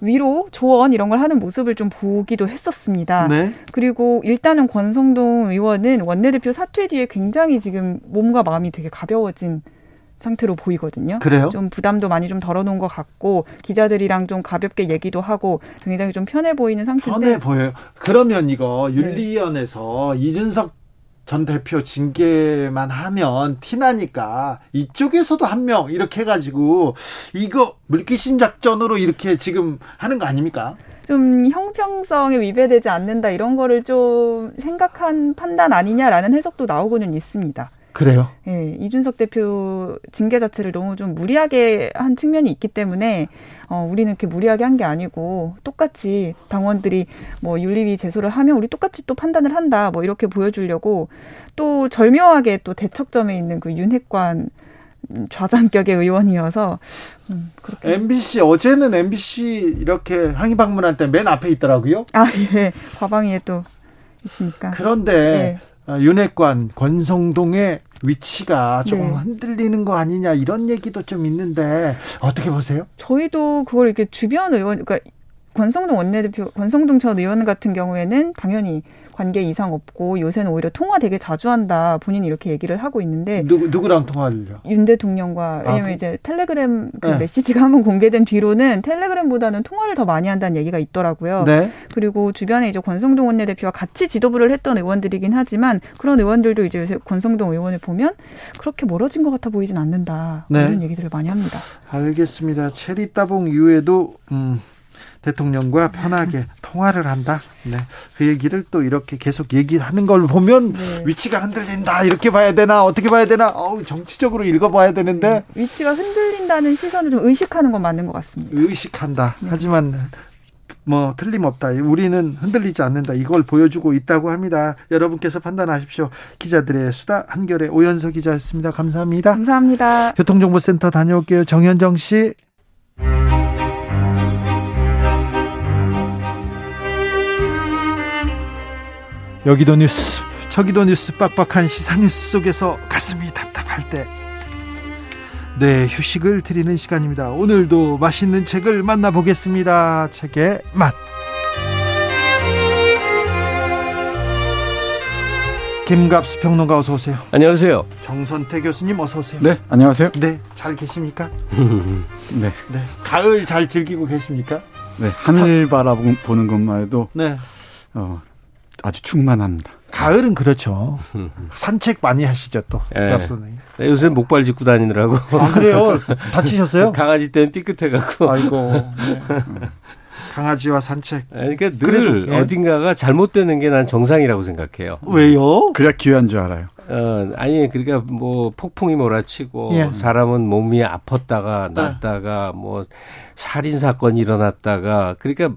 위로, 조언 이런 걸 하는 모습을 좀 보기도 했었습니다. 네. 그리고 일단은 권성동 의원은 원내대표 사퇴 뒤에 굉장히 지금 몸과 마음이 되게 가벼워진 상태로 보이거든요. 그래요? 좀 부담도 많이 좀 덜어놓은 것 같고 기자들이랑 좀 가볍게 얘기도 하고 굉장히 좀 편해 보이는 상태인데. 편해 보여요. 그러면 이거 윤리위원회에서 네. 이준석 전 대표 징계만 하면 티나니까 이쪽에서도 한 명 이렇게 해가지고 이거 물귀신 작전으로 이렇게 지금 하는 거 아닙니까? 좀 형평성에 위배되지 않는다 이런 거를 좀 생각한 판단 아니냐라는 해석도 나오고는 있습니다. 그래요? 예, 이준석 대표 징계 자체를 너무 좀 무리하게 한 측면이 있기 때문에 어, 우리는 이렇게 무리하게 한 게 아니고 똑같이 당원들이 뭐 윤리위 제소를 하면 우리 똑같이 또 판단을 한다 뭐 이렇게 보여주려고 또 절묘하게 또 대척점에 있는 그 윤핵관 좌장격의 의원이어서 음, MBC 어제는 MBC 이렇게 항의 방문할 때 맨 앞에 있더라고요. 아 예, 과방위에 또 있으니까. 그런데 네. 어, 윤핵관 권성동의 위치가 조금 네. 흔들리는 거 아니냐 이런 얘기도 좀 있는데 어떻게 보세요? 저희도 그걸 이렇게 주변 의원 그러니까 권성동 원내대표 권성동 전 의원 같은 경우에는 당연히 관계 이상 없고 요새는 오히려 통화 되게 자주 한다 본인이 이렇게 얘기를 하고 있는데 누구 누구랑 통화를요? 윤 대통령과 왜냐면 아, 그 이제 텔레그램 그 네. 메시지가 한번 공개된 뒤로는 텔레그램보다는 통화를 더 많이 한다는 얘기가 있더라고요. 네. 그리고 주변에 이제 권성동 원내대표와 같이 지도부를 했던 의원들이긴 하지만 그런 의원들도 이제 요새 권성동 의원을 보면 그렇게 멀어진 것 같아 보이진 않는다. 네. 이런 얘기들을 많이 합니다. 알겠습니다. 체리 따봉 이후에도 음. 대통령과 편하게 통화를 한다. 네. 그 얘기를 또 이렇게 계속 얘기하는 걸 보면 네. 위치가 흔들린다. 이렇게 봐야 되나? 어떻게 봐야 되나? 어우, 정치적으로 읽어봐야 되는데. 음, 위치가 흔들린다는 시선을 좀 의식하는 건 맞는 것 같습니다. 의식한다. 네. 하지만 뭐 틀림없다. 우리는 흔들리지 않는다. 이걸 보여주고 있다고 합니다. 여러분께서 판단하십시오. 기자들의 수다 한결의 오연서 기자였습니다. 감사합니다. 감사합니다. 교통정보센터 다녀올게요. 정현정 씨. 여기도 뉴스, 저기도 뉴스 빡빡한 시사 뉴스 속에서 가슴이 답답할 때 네, 휴식을 드리는 시간입니다. 오늘도 맛있는 책을 만나보겠습니다. 책의 맛. 김갑수 평론가 어서 오세요. 안녕하세요. 정선태 교수님 어서 오세요. 네, 안녕하세요. 네, 잘 계십니까? 네. 네. 가을 잘 즐기고 계십니까? 네, 하늘 바라보는 것만 해도 네. 어, 아주 충만합니다. 가을은 그렇죠. 산책 많이 하시죠 또. 네. 네, 요새 목발 짚고 다니느라고. 아 그래요? 다치셨어요? 강아지 때문에 삐끗해갖고. 아이고. 네. 강아지와 산책. 그러니까 늘 그래도, 예. 어딘가가 잘못되는 게 난 정상이라고 생각해요. 왜요? 그래 기회한 줄 알아요. 어, 아니, 그러니까 뭐 폭풍이 몰아치고 예. 사람은 몸이 아팠다가 낫다가 뭐 살인 사건이 일어났다가 그러니까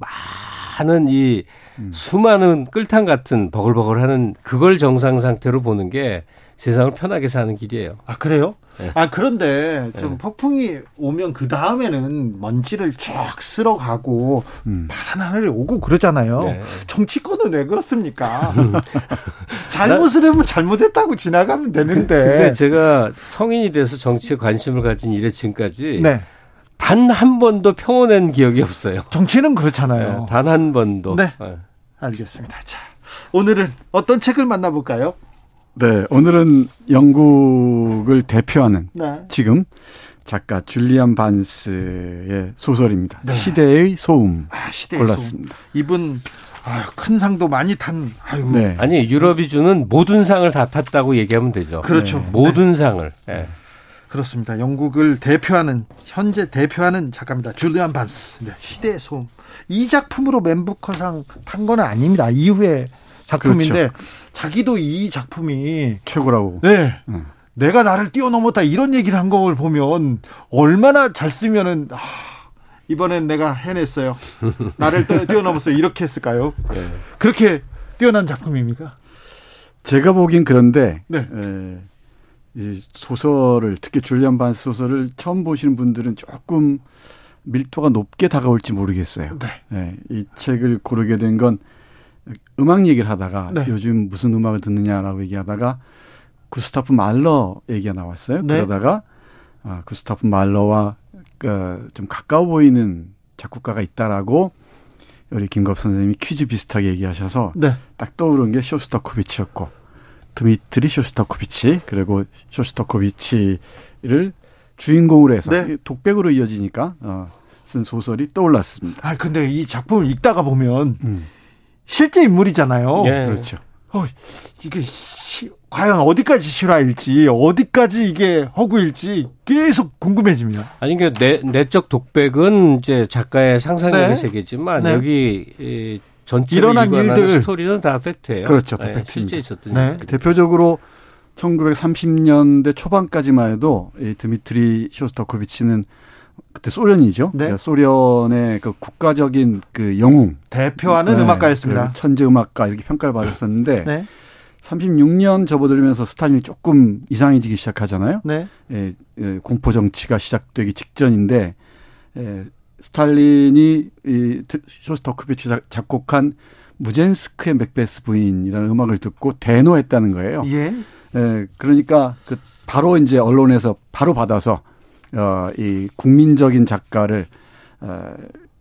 많은 이 음. 수많은 끌탕 같은 버글버글하는 그걸 정상 상태로 보는 게 세상을 편하게 사는 길이에요. 아 그래요? 네. 아 그런데 좀 네. 폭풍이 오면 그 다음에는 먼지를 쫙 쓸어가고 음. 파란 하늘이 오고 그러잖아요. 네. 정치권은 왜 그렇습니까? 잘못을 하면 잘못했다고 지나가면 되는데. 근데 제가 성인이 돼서 정치에 관심을 가진 이래 지금까지 네. 단 한 번도 평온한 기억이 없어요. 정치는 그렇잖아요. 네, 단한 번도. 네. 네. 알겠습니다. 자, 오늘은 어떤 책을 만나볼까요? 네, 오늘은 영국을 대표하는 네. 지금 작가 줄리안 반스의 소설입니다. 네. 시대의 소음. 아, 시대의 골랐습니다. 소음. 이분 아, 큰 상도 많이 탄. 아이고. 네. 아니 유럽이 주는 모든 상을 다 탔다고 얘기하면 되죠. 그렇죠. 네. 모든 상을. 네. 그렇습니다. 영국을 대표하는 현재 대표하는 작가입니다. 줄리안 반스. 네. 시대의 소음. 이 작품으로 맨부커상 탄 건 아닙니다. 이후에 작품인데 그렇죠. 자기도 이 작품이 최고라고. 네. 음. 내가 나를 뛰어넘었다 이런 얘기를 한 걸 보면 얼마나 잘 쓰면은 아, 이번엔 내가 해냈어요. 나를 뛰어넘었어요. 이렇게 했을까요? 네. 그렇게 뛰어난 작품입니까? 제가 보기엔 그런데 네. 에, 이 소설을 특히 줄리안 반스 소설을 처음 보시는 분들은 조금 밀도가 높게 다가올지 모르겠어요. 네. 네. 이 책을 고르게 된 건 음악 얘기를 하다가 네. 요즘 무슨 음악을 듣느냐라고 얘기하다가 구스타프 말러 얘기가 나왔어요. 네. 그러다가 아, 구스타프 말러와 그, 좀 가까워 보이는 작곡가가 있다라고 우리 김갑수 선생님이 퀴즈 비슷하게 얘기하셔서 네. 딱 떠오른 게 쇼스타코비치였고 드미트리 쇼스타코비치 그리고 쇼스타코비치를 주인공으로 해서 네. 독백으로 이어지니까 어, 쓴 소설이 떠올랐습니다. 아 근데 이 작품을 읽다가 보면 음. 실제 인물이잖아요. 네. 그렇죠. 어, 이게 시, 과연 어디까지 실화일지 어디까지 이게 허구일지 계속 궁금해집니다. 아니 그러니까 내, 내적 독백은 이제 작가의 상상력의 네. 세계지만 네. 여기 이, 일어난 일들 스토리는 다 팩트예요. 그렇죠, 다 네, 팩트입니다. 실제 있었던 네. 대표적으로 1930년대 초반까지만 해도 이 드미트리 쇼스타코비치는 그때 소련이죠. 네. 그러니까 소련의 그 국가적인 그 영웅 대표하는 네, 음악가였습니다. 그 천재 음악가 이렇게 평가를 받았었는데 네. 36년 접어들면서 스탈린이 조금 이상해지기 시작하잖아요. 네. 예, 예, 공포 정치가 시작되기 직전인데 예, 스탈린이 이 쇼스토크비치 작곡한 무젠스크의 맥베스 부인이라는 음악을 듣고 대노했다는 거예요. 예. 예 그러니까 그 바로 이제 언론에서 바로 받아서 어이 국민적인 작가를 어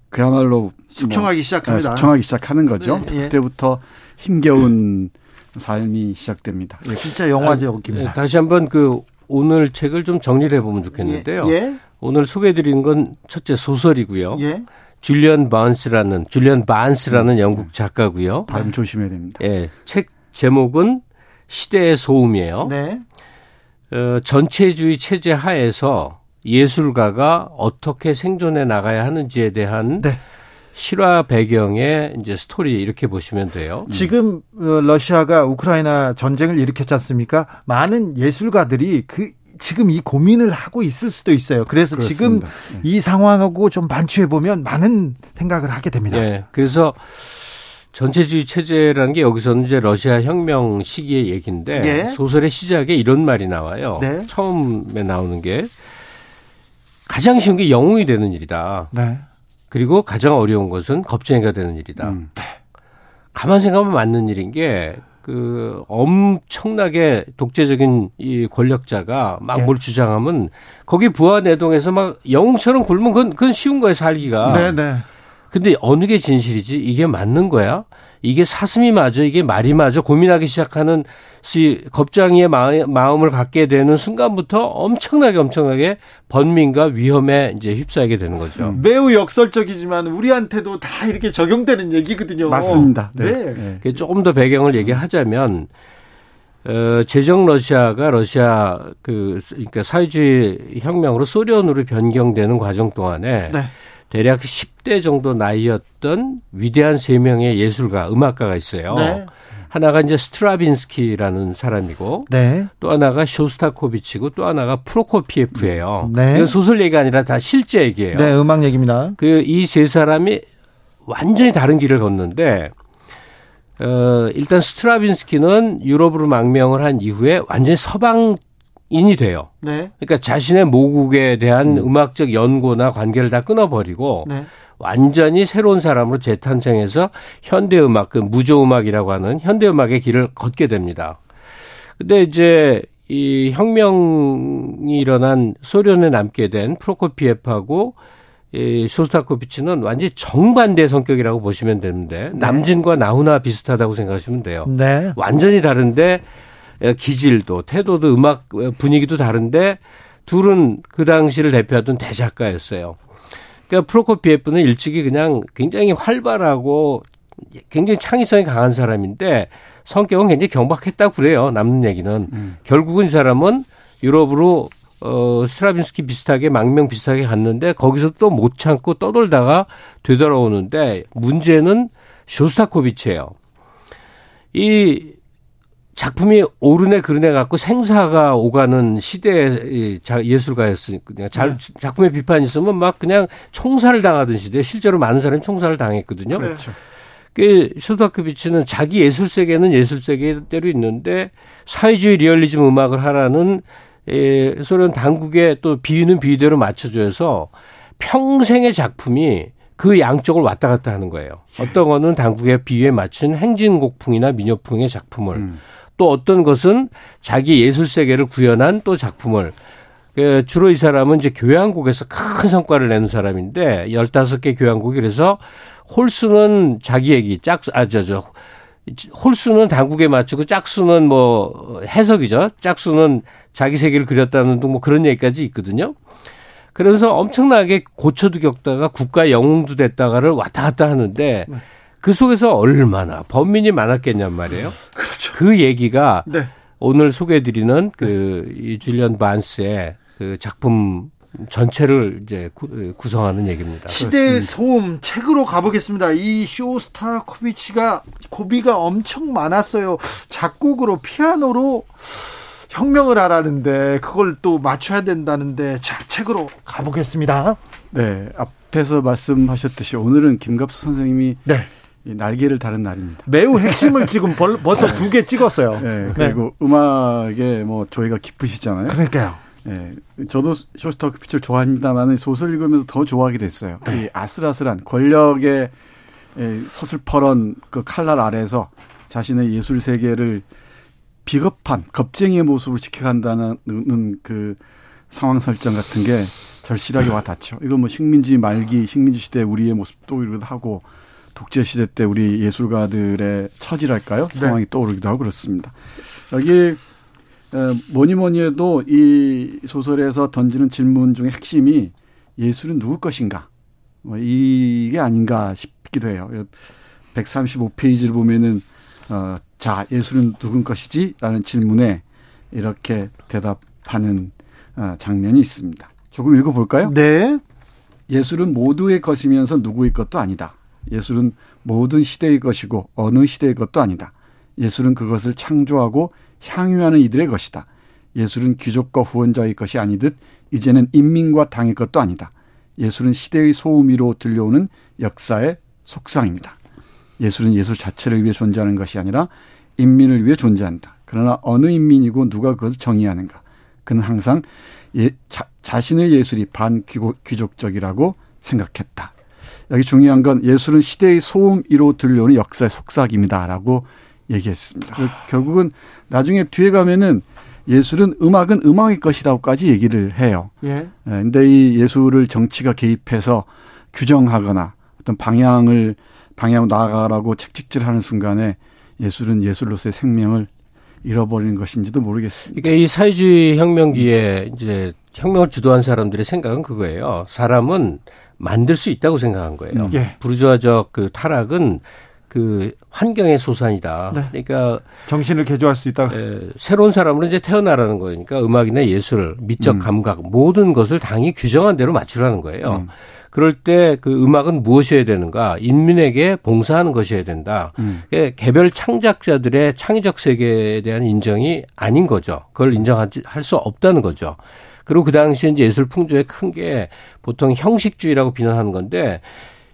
그야말로 뭐 숙청하기 뭐, 시작합니다. 숙청하기 시작하는 거죠. 네, 예. 그때부터 힘겨운 삶이 시작됩니다. 예, 진짜 영화적입니다. 아, 다시 한번 그 오늘 책을 좀 정리를 해보면 좋겠는데요. 예, 예. 오늘 소개해드린 건 첫째 소설이고요. 예. 줄리언 반스라는 줄리언 반스라는 음. 영국 작가고요. 발음 조심해야 됩니다. 예, 책 제목은 시대의 소음이에요. 네. 어, 전체주의 체제 하에서 예술가가 어떻게 생존해 나가야 하는지에 대한 네. 실화 배경의 이제 스토리 이렇게 보시면 돼요. 지금 어, 러시아가 우크라이나 전쟁을 일으켰지 않습니까? 많은 예술가들이 그 지금 이 고민을 하고 있을 수도 있어요. 그래서 그렇습니다. 지금 네. 이 상황하고 좀 반추해 보면 많은 생각을 하게 됩니다. 네. 그래서 전체주의 체제라는 게 여기서는 이제 러시아 혁명 시기의 얘기인데 네. 소설의 시작에 이런 말이 나와요. 네. 처음에 나오는 게 가장 쉬운 게 영웅이 되는 일이다. 네. 그리고 가장 어려운 것은 겁쟁이가 되는 일이다. 음. 가만 생각하면 맞는 일인 게 그 엄청나게 독재적인 이 권력자가 막뭘 네. 주장하면 거기 부하 내동에서 막 영웅처럼 굴면 그건, 그건 쉬운 거예요 살기가. 네, 네. 근데 어느 게 진실이지? 이게 맞는 거야? 이게 사슴이 맞아? 이게 말이 맞아? 고민하기 시작하는 시 겁장이의 마음을 갖게 되는 순간부터 엄청나게 엄청나게 번민과 위험에 이제 휩싸이게 되는 거죠. 음. 매우 역설적이지만 우리한테도 다 이렇게 적용되는 얘기거든요. 맞습니다. 네. 네. 네. 조금 더 배경을 얘기하자면 어, 제정 러시아가 러시아 그 그러니까 사회주의 혁명으로 소련으로 변경되는 과정 동안에 네. 대략 10대 정도 나이였던 위대한 세 명의 예술가, 음악가가 있어요. 네. 하나가 이제 스트라빈스키라는 사람이고 네. 또 하나가 쇼스타코비치고 또 하나가 프로코피에프예요. 네. 이건 소설 얘기 아니라 다 실제 얘기예요. 네, 음악 얘기입니다. 그 이 세 사람이 완전히 다른 길을 걷는데 어 일단 스트라빈스키는 유럽으로 망명을 한 이후에 완전히 서방 인이 돼요. 네. 그러니까 자신의 모국에 대한 음. 악적 연고나 관계를 다 끊어버리고 네. 완전히 새로운 사람으로 재탄생해서 현대 음악, 그 무조 음악이라고 하는 현대 음악의 길을 걷게 됩니다. 근데 이제 이 혁명이 일어난 소련에 남게 된 프로코피에프하고 이 쇼스타코비치는 완전히 정반대 성격이라고 보시면 되는데 네. 남진과 나훈아 비슷하다고 생각하시면 돼요. 네. 완전히 다른데 기질도 태도도 음악 분위기도 다른데 둘은 그 당시를 대표하던 대작가였어요. 그러니까 프로코피에프는 일찍이 그냥 굉장히 활발하고 굉장히 창의성이 강한 사람인데 성격은 굉장히 경박했다고 그래요. 남는 얘기는. 음. 결국은 이 사람은 유럽으로 어, 스트라빈스키 비슷하게 망명 비슷하게 갔는데 거기서 또 못 참고 떠돌다가 되돌아오는데 문제는 쇼스타코비치예요. 이 작품이 오르네 그르네 갖고 생사가 오가는 시대의 예술가였으니까 잘 네. 작품에 비판이 있으면 막 그냥 총살을 당하던 시대 실제로 많은 사람이 총살을 당했거든요. 그렇죠. 그 슈타크비치는 자기 예술 세계는 예술 세계대로 있는데 사회주의 리얼리즘 음악을 하라는 에, 소련 당국의 또 비유는 비유대로 맞춰줘서 평생의 작품이 그 양쪽을 왔다 갔다 하는 거예요. 어떤 거는 당국의 비유에 맞춘 행진곡풍이나 민요풍의 작품을 음. 또 어떤 것은 자기 예술 세계를 구현한 또 작품을 그 주로 이 사람은 이제 교향곡에서 큰 성과를 내는 사람인데 15개 교향곡이 그래서 홀수는 자기 얘기, 짝, 아, 저, 저, 홀수는 당국에 맞추고 짝수는 뭐 해석이죠. 짝수는 자기 세계를 그렸다는 등 뭐 그런 얘기까지 있거든요. 그래서 엄청나게 고초도 겪다가 국가 영웅도 됐다가를 왔다 갔다 하는데 네. 그 속에서 얼마나 범민이 많았겠냔 말이에요. 그렇죠. 그 얘기가 네. 오늘 소개해드리는 그이 줄리언 반스의 그 작품 전체를 이제 구, 성하는 얘기입니다. 시대의 소음 책으로 가보겠습니다. 이 쇼스타코비치가 고비가 엄청 많았어요. 작곡으로 피아노로 혁명을 하라는데 그걸 또 맞춰야 된다는데 자 책으로 가보겠습니다. 네 앞에서 말씀하셨듯이 오늘은 김갑수 선생님이 네. 날개를 다른 날입니다. 매우 핵심을 지금 벌써 네. 두개 찍었어요. 네, 그리고 네. 음악에 뭐 조예가 깊으시잖아요. 그러니까요. 네, 저도 쇼스타크피처를 좋아합니다만 소설 읽으면서 더 좋아하게 됐어요. 네. 이 아슬아슬한 권력의 서슬퍼런 그 칼날 아래에서 자신의 예술 세계를 비겁한 겁쟁이의 모습으로 지켜간다는 그 상황 설정 같은 게 절실하게 와 닿죠. 이거 뭐 식민지 말기, 식민지 시대 우리의 모습도 이러기도 하고 독재 시대 때 우리 예술가들의 처지랄까요? 네. 상황이 네. 떠오르기도 하고 그렇습니다. 여기 뭐니 뭐니 해도 이 소설에서 던지는 질문 중에 핵심이 예술은 누구 것인가? 뭐 이게 아닌가 싶기도 해요. 135페이지를 보면은 어, 자 예술은 누군 것이지? 라는 질문에 이렇게 대답하는 어, 장면이 있습니다. 조금 읽어볼까요? 네. 예술은 모두의 것이면서 누구의 것도 아니다. 예술은 모든 시대의 것이고 어느 시대의 것도 아니다. 예술은 그것을 창조하고 향유하는 이들의 것이다. 예술은 귀족과 후원자의 것이 아니듯 이제는 인민과 당의 것도 아니다. 예술은 시대의 소음위로 들려오는 역사의 속상입니다. 예술은 예술 자체를 위해 존재하는 것이 아니라 인민을 위해 존재한다. 그러나 어느 인민이고 누가 그것을 정의하는가? 그는 항상 예, 자, 자신의 예술이 반귀족적이라고 생각했다. 여기 중요한 건 예술은 시대의 소음위로 들려오는 역사의 속삭임이다라고 얘기했습니다. 그 결국은 나중에 뒤에 가면은 예술은 음악은 음악의 것이라고까지 얘기를 해요. 예. 근데 이 예술을 정치가 개입해서 규정하거나 어떤 방향을 방향 나아가라고 책찍질하는 순간에 예술은 예술로서의 생명을 잃어버리는 것인지도 모르겠습니다. 그러니까 이 사회주의 혁명기에 이제 혁명을 주도한 사람들의 생각은 그거예요. 사람은 만들 수 있다고 생각한 거예요. 예. 부르주아적 그 타락은 그 환경의 소산이다. 네. 그러니까 정신을 개조할 수 있다. 에, 새로운 사람으로 이제 태어나라는 거니까 음악이나 예술, 미적 음. 감각 모든 것을 당이 규정한 대로 맞추라는 거예요. 음. 그럴 때 그 음악은 무엇이어야 되는가? 인민에게 봉사하는 것이어야 된다. 음. 개별 창작자들의 창의적 세계에 대한 인정이 아닌 거죠. 그걸 인정할 수 없다는 거죠. 그리고 그 당시에 이제 예술 풍조의 큰 게 보통 형식주의라고 비난하는 건데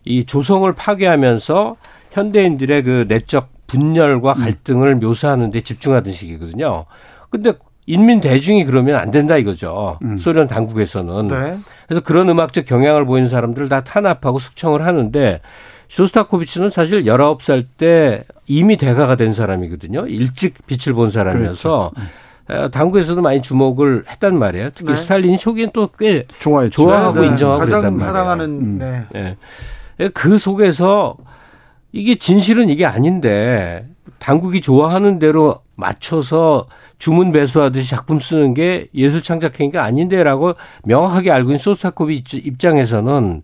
이 조성을 파괴하면서 현대인들의 그 내적 분열과 음. 갈등을 음. 묘사하는 데 집중하던 시기거든요. 근데 인민 대중이 그러면 안 된다 이거죠. 음. 소련 당국에서는. 네. 그래서 그런 음악적 경향을 보이는 사람들을 다 탄압하고 숙청을 하는데 쇼스타코비치는 사실 19살 때 이미 대가가 된 사람이거든요. 일찍 빛을 본 사람이어서 그렇죠. 음. 당국에서도 많이 주목을 했단 말이에요. 특히 네. 스탈린이 초기엔 또 꽤 좋아하고 네. 인정하고 가장 그랬단 말이에요. 사랑하는 음. 네. 네. 그 속에서 이게 진실은 이게 아닌데 당국이 좋아하는 대로 맞춰서 주문 배수하듯이 작품 쓰는 게 예술 창작 행위가 아닌데라고 명확하게 알고 있는 소스타코비 입장에서는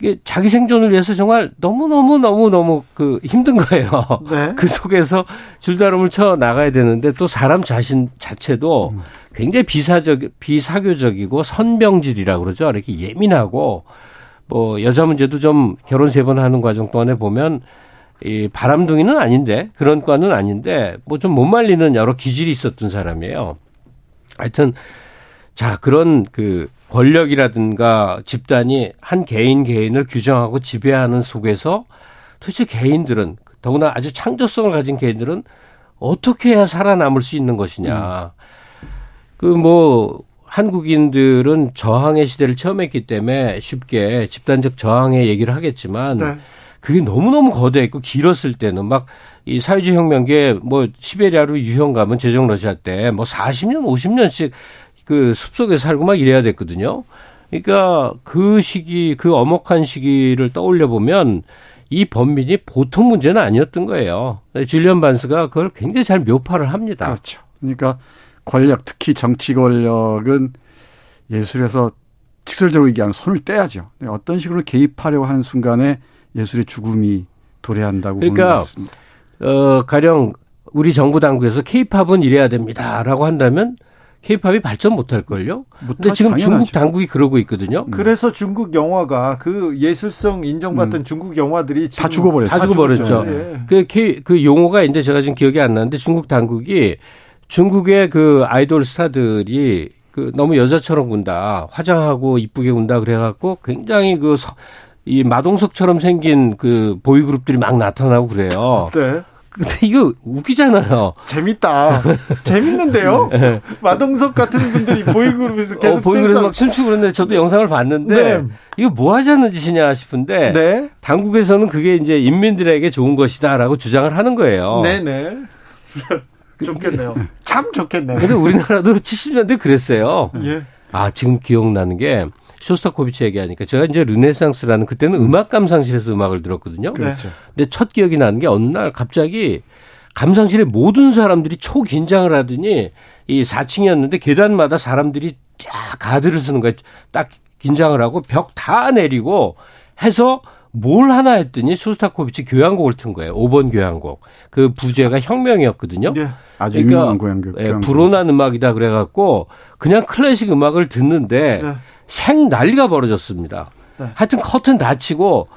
이게 자기 생존을 위해서 정말 너무너무 너무너무 그 힘든 거예요. 네. 그 속에서 줄다름을 쳐 나가야 되는데 또 사람 자신 자체도 굉장히 비사적 비사교적이고 선병질이라고 그러죠. 이렇게 예민하고 뭐 여자 문제도 좀 결혼 세 번 하는 과정 동안에 보면 이 바람둥이는 아닌데 그런 과는 아닌데 뭐 좀 못 말리는 여러 기질이 있었던 사람이에요. 하여튼 자 그런 그 권력이라든가 집단이 한 개인 개인을 규정하고 지배하는 속에서 도대체 개인들은 더구나 아주 창조성을 가진 개인들은 어떻게 해야 살아남을 수 있는 것이냐. 음. 그뭐 한국인들은 저항의 시대를 처음 했기 때문에 쉽게 집단적 저항의 얘기를 하겠지만 네. 그게 너무너무 거대했고 길었을 때는 막 이 사회주의 혁명기에 뭐 시베리아로 유형 가면 제정 러시아 때 뭐 40년, 50년씩 그 숲속에 살고 막 이래야 됐거든요. 그러니까 그 시기, 그 엄혹한 시기를 떠올려 보면 이 범민이 보통 문제는 아니었던 거예요. 줄리언 반스가 그걸 굉장히 잘 묘파를 합니다. 그렇죠. 그러니까 권력, 특히 정치 권력은 예술에서 직설적으로 얘기하면 손을 떼야죠. 어떤 식으로 개입하려고 하는 순간에 예술의 죽음이 도래한다고 그러니까, 보는 것 같습니다. 어, 가령 우리 정부 당국에서 케이팝은 이래야 됩니다라고 한다면 케이팝이 발전 못할 걸요. 근데 지금 당연하죠. 중국 당국이 그러고 있거든요. 음. 그래서 중국 영화가 그 예술성 인정받던 음. 중국 영화들이 다 죽어버렸어요. 다 죽어버렸죠. 네. 그, 그 용어가 이제 제가 지금 기억이 안 나는데 중국 당국이 중국의 그 아이돌 스타들이 그 너무 여자처럼 군다, 화장하고 이쁘게 군다 그래갖고 굉장히 그 이 마동석처럼 생긴 그 보이그룹들이 막 나타나고 그래요. 네. 근데 이거 웃기잖아요. 재밌다. 재밌는데요? 네. 마동석 같은 분들이 보이그룹에서 계속 어, 보이그룹 막 춤추고 그러는데 저도 영상을 봤는데 네. 이거 뭐 하자는 짓이냐 싶은데 네. 당국에서는 그게 이제 인민들에게 좋은 것이다라고 주장을 하는 거예요. 네네. 좋겠네요. 참 좋겠네요. 근데 우리나라도 70년대 그랬어요. 예. 아, 지금 기억나는 게 쇼스타코비치 얘기하니까 제가 이제 르네상스라는 그때는 음악 감상실에서 음악을 들었거든요. 그렇죠. 근데 첫 기억이 나는 게 어느 날 갑자기 감상실에 모든 사람들이 초긴장을 하더니 이 4층이었는데 계단마다 사람들이 쫙 가드를 쓰는 거예요. 딱 긴장을 하고 벽 다 내리고 해서 뭘 하나 했더니 쇼스타코비치 교향곡을 튼 거예요. 5번 교향곡. 그 부제가 혁명이었거든요. 네. 아주 그러니까 유명한 교향곡. 예, 불온한 음악이다 그래갖고 그냥 클래식 음악을 듣는데 네. 생 난리가 벌어졌습니다. 네. 하여튼 커튼 닫히고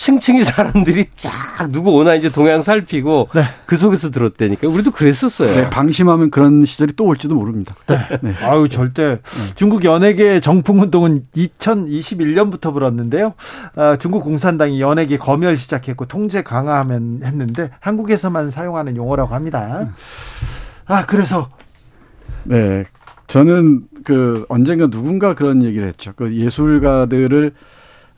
층층이 사람들이 쫙 누구 오나 이제 동향 살피고 네. 그 속에서 들었다니까 우리도 그랬었어요. 네, 방심하면 그런 시절이 또 올지도 모릅니다. 네. 네. 아유 절대 중국 연예계 정풍 운동은 2021년부터 불었는데요. 아, 중국 공산당이 연예계 검열 시작했고 통제 강화하면 했는데 한국에서만 사용하는 용어라고 합니다. 아 그래서 네 저는 그 언젠가 누군가 그런 얘기를 했죠. 그 예술가들을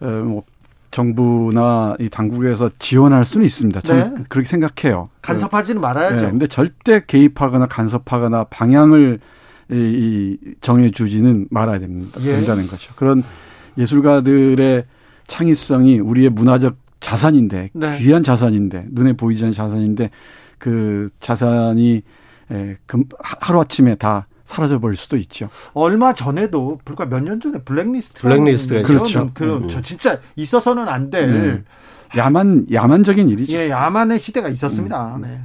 어, 뭐 정부나 이 당국에서 지원할 수는 있습니다. 저는 네. 그렇게 생각해요. 간섭하지는 말아야죠. 네, 근데 절대 개입하거나 간섭하거나 방향을 이, 이 정해주지는 말아야 됩니다. 예. 된다는 거죠. 그런 예술가들의 창의성이 우리의 문화적 자산인데 네. 귀한 자산인데 눈에 보이지 않는 자산인데 그 자산이 에, 금, 하루 아침에 다 사라져 버릴 수도 있죠. 얼마 전에도 불과 몇 년 전에 블랙리스트 블랙리스트가 그렇죠. 그럼 음. 저 진짜 있어서는 안 될 네. 야만 야만적인 일이죠. 예, 야만의 시대가 있었습니다. 음. 네.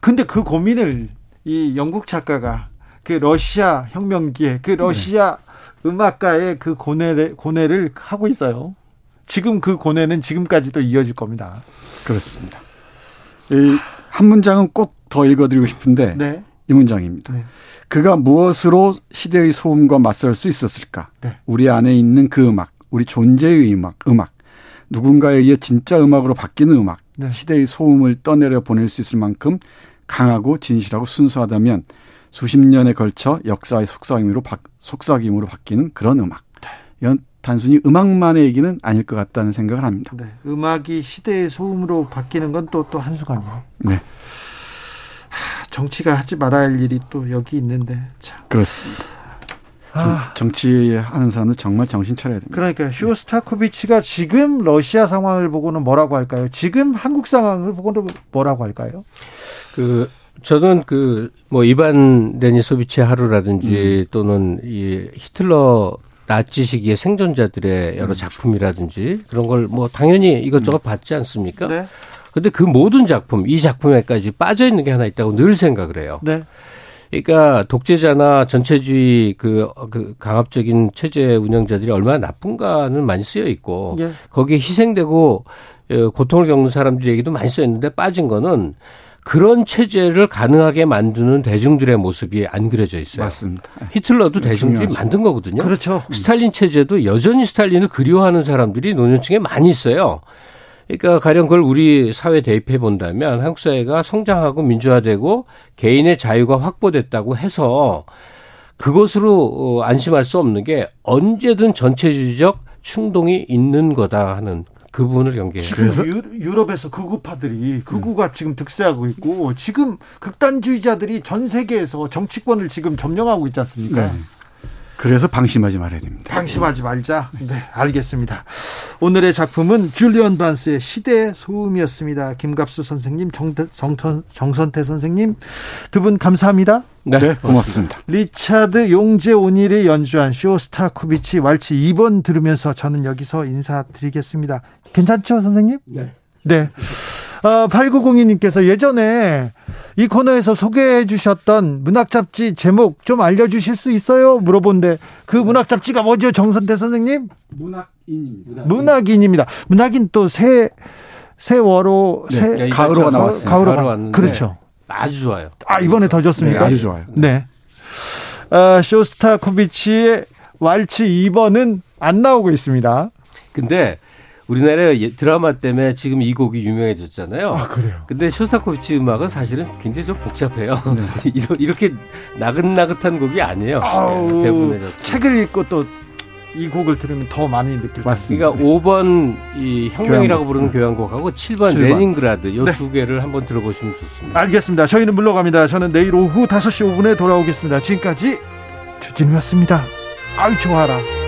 근데 그 고민을 이 영국 작가가 그 러시아 혁명기에 그 러시아 네. 음악가의 그 고뇌를 고뇌를 하고 있어요. 지금 그 고뇌는 지금까지도 이어질 겁니다. 그렇습니다. 이 한 문장은 꼭 더 읽어드리고 싶은데 네. 이 문장입니다. 네. 그가 무엇으로 시대의 소음과 맞설 수 있었을까? 네. 우리 안에 있는 그 음악, 우리 존재의 음악, 음악, 누군가에 의해 진짜 음악으로 바뀌는 음악, 네. 시대의 소음을 떠내려 보낼 수 있을 만큼 강하고 진실하고 순수하다면 수십 년에 걸쳐 역사의 속삭임으로 바, 속삭임으로 바뀌는 그런 음악. 네. 이건 단순히 음악만의 얘기는 아닐 것 같다는 생각을 합니다. 네. 음악이 시대의 소음으로 바뀌는 건 또 또 한순간이에요. 네. 정치가 하지 말아야 할 일이 또 여기 있는데 참. 그렇습니다. 아. 정치하는 사람은 정말 정신 차려야 됩니다. 그러니까 쇼스타코비치가 지금 러시아 상황을 보고는 뭐라고 할까요? 지금 한국 상황을 보고는 뭐라고 할까요? 그 저는 그 뭐 이반 레니소비치 하루라든지 음. 또는 이 히틀러 나치 시기의 생존자들의 여러 음. 작품이라든지 그런 걸 뭐 당연히 이것저것 음. 봤지 않습니까? 네. 근데 그 모든 작품, 이 작품에까지 빠져 있는 게 하나 있다고 늘 생각을 해요. 네. 그러니까 독재자나 전체주의 그, 그 강압적인 체제 운영자들이 얼마나 나쁜가는 많이 쓰여 있고 예. 거기에 희생되고 어, 고통을 겪는 사람들 얘기도 많이 쓰여 있는데 빠진 거는 그런 체제를 가능하게 만드는 대중들의 모습이 안 그려져 있어요. 맞습니다. 히틀러도 대중들이 중요하죠. 만든 거거든요. 그렇죠. 스탈린 체제도 여전히 스탈린을 그리워하는 사람들이 노년층에 많이 있어요. 그러니까 가령 그걸 우리 사회 대입해 본다면 한국 사회가 성장하고 민주화되고 개인의 자유가 확보됐다고 해서 그것으로 어, 안심할 수 없는 게 언제든 전체주의적 충동이 있는 거다 하는 그 부분을 연계해요. 그래서 유럽에서 극우파들이 극우가 음. 지금 득세하고 있고 지금 극단주의자들이 전 세계에서 정치권을 지금 점령하고 있지 않습니까? 네. 그래서 방심하지 말아야 됩니다. 방심하지 말자. 네, 알겠습니다. 오늘의 작품은 줄리언 반스의 시대 소음이었습니다. 김갑수 선생님, 정태, 정선, 정선태 선생님 두 분 감사합니다. 네, 네 고맙습니다. 리차드 용재 오닐이 연주한 쇼스타코비치 왈츠 2번 들으면서 저는 여기서 인사드리겠습니다. 괜찮죠, 선생님? 네. 네. 어, 8902님께서 예전에 이 코너에서 소개해 주셨던 문학 잡지 제목 좀 알려주실 수 있어요? 물어본데 그 문학 잡지가 뭐죠, 정선태 선생님? 문학인입니다. 문학인입니다. 문학인 또 새, 세월호, 네, 새, 가을호가 나왔어요. 가을호 가 그렇죠. 아주 좋아요. 아, 이번에 더 좋습니까? 네, 아주 좋아요. 네. 어, 쇼스타코비치의 왈츠 2번은 안 나오고 있습니다. 근데 우리나라 드라마 때문에 지금 이 곡이 유명해졌잖아요. 아, 그래요? 근데 쇼스타코비치 음악은 사실은 굉장히 좀 복잡해요. 네. 이렇게 나긋나긋한 곡이 아니에요. 아우, 대부분의 책을 읽고 또 이 곡을 들으면 더 많이 느낄 맞습니다. 그러니까 5번 이 혁명이라고 교향곡. 부르는 교향곡하고 7번, 7번. 레닌그라드 이 두 네. 개를 한번 들어보시면 좋습니다. 알겠습니다. 저희는 물러갑니다. 저는 내일 오후 5시 5분에 돌아오겠습니다. 지금까지 주진우였습니다. 아유 좋아라.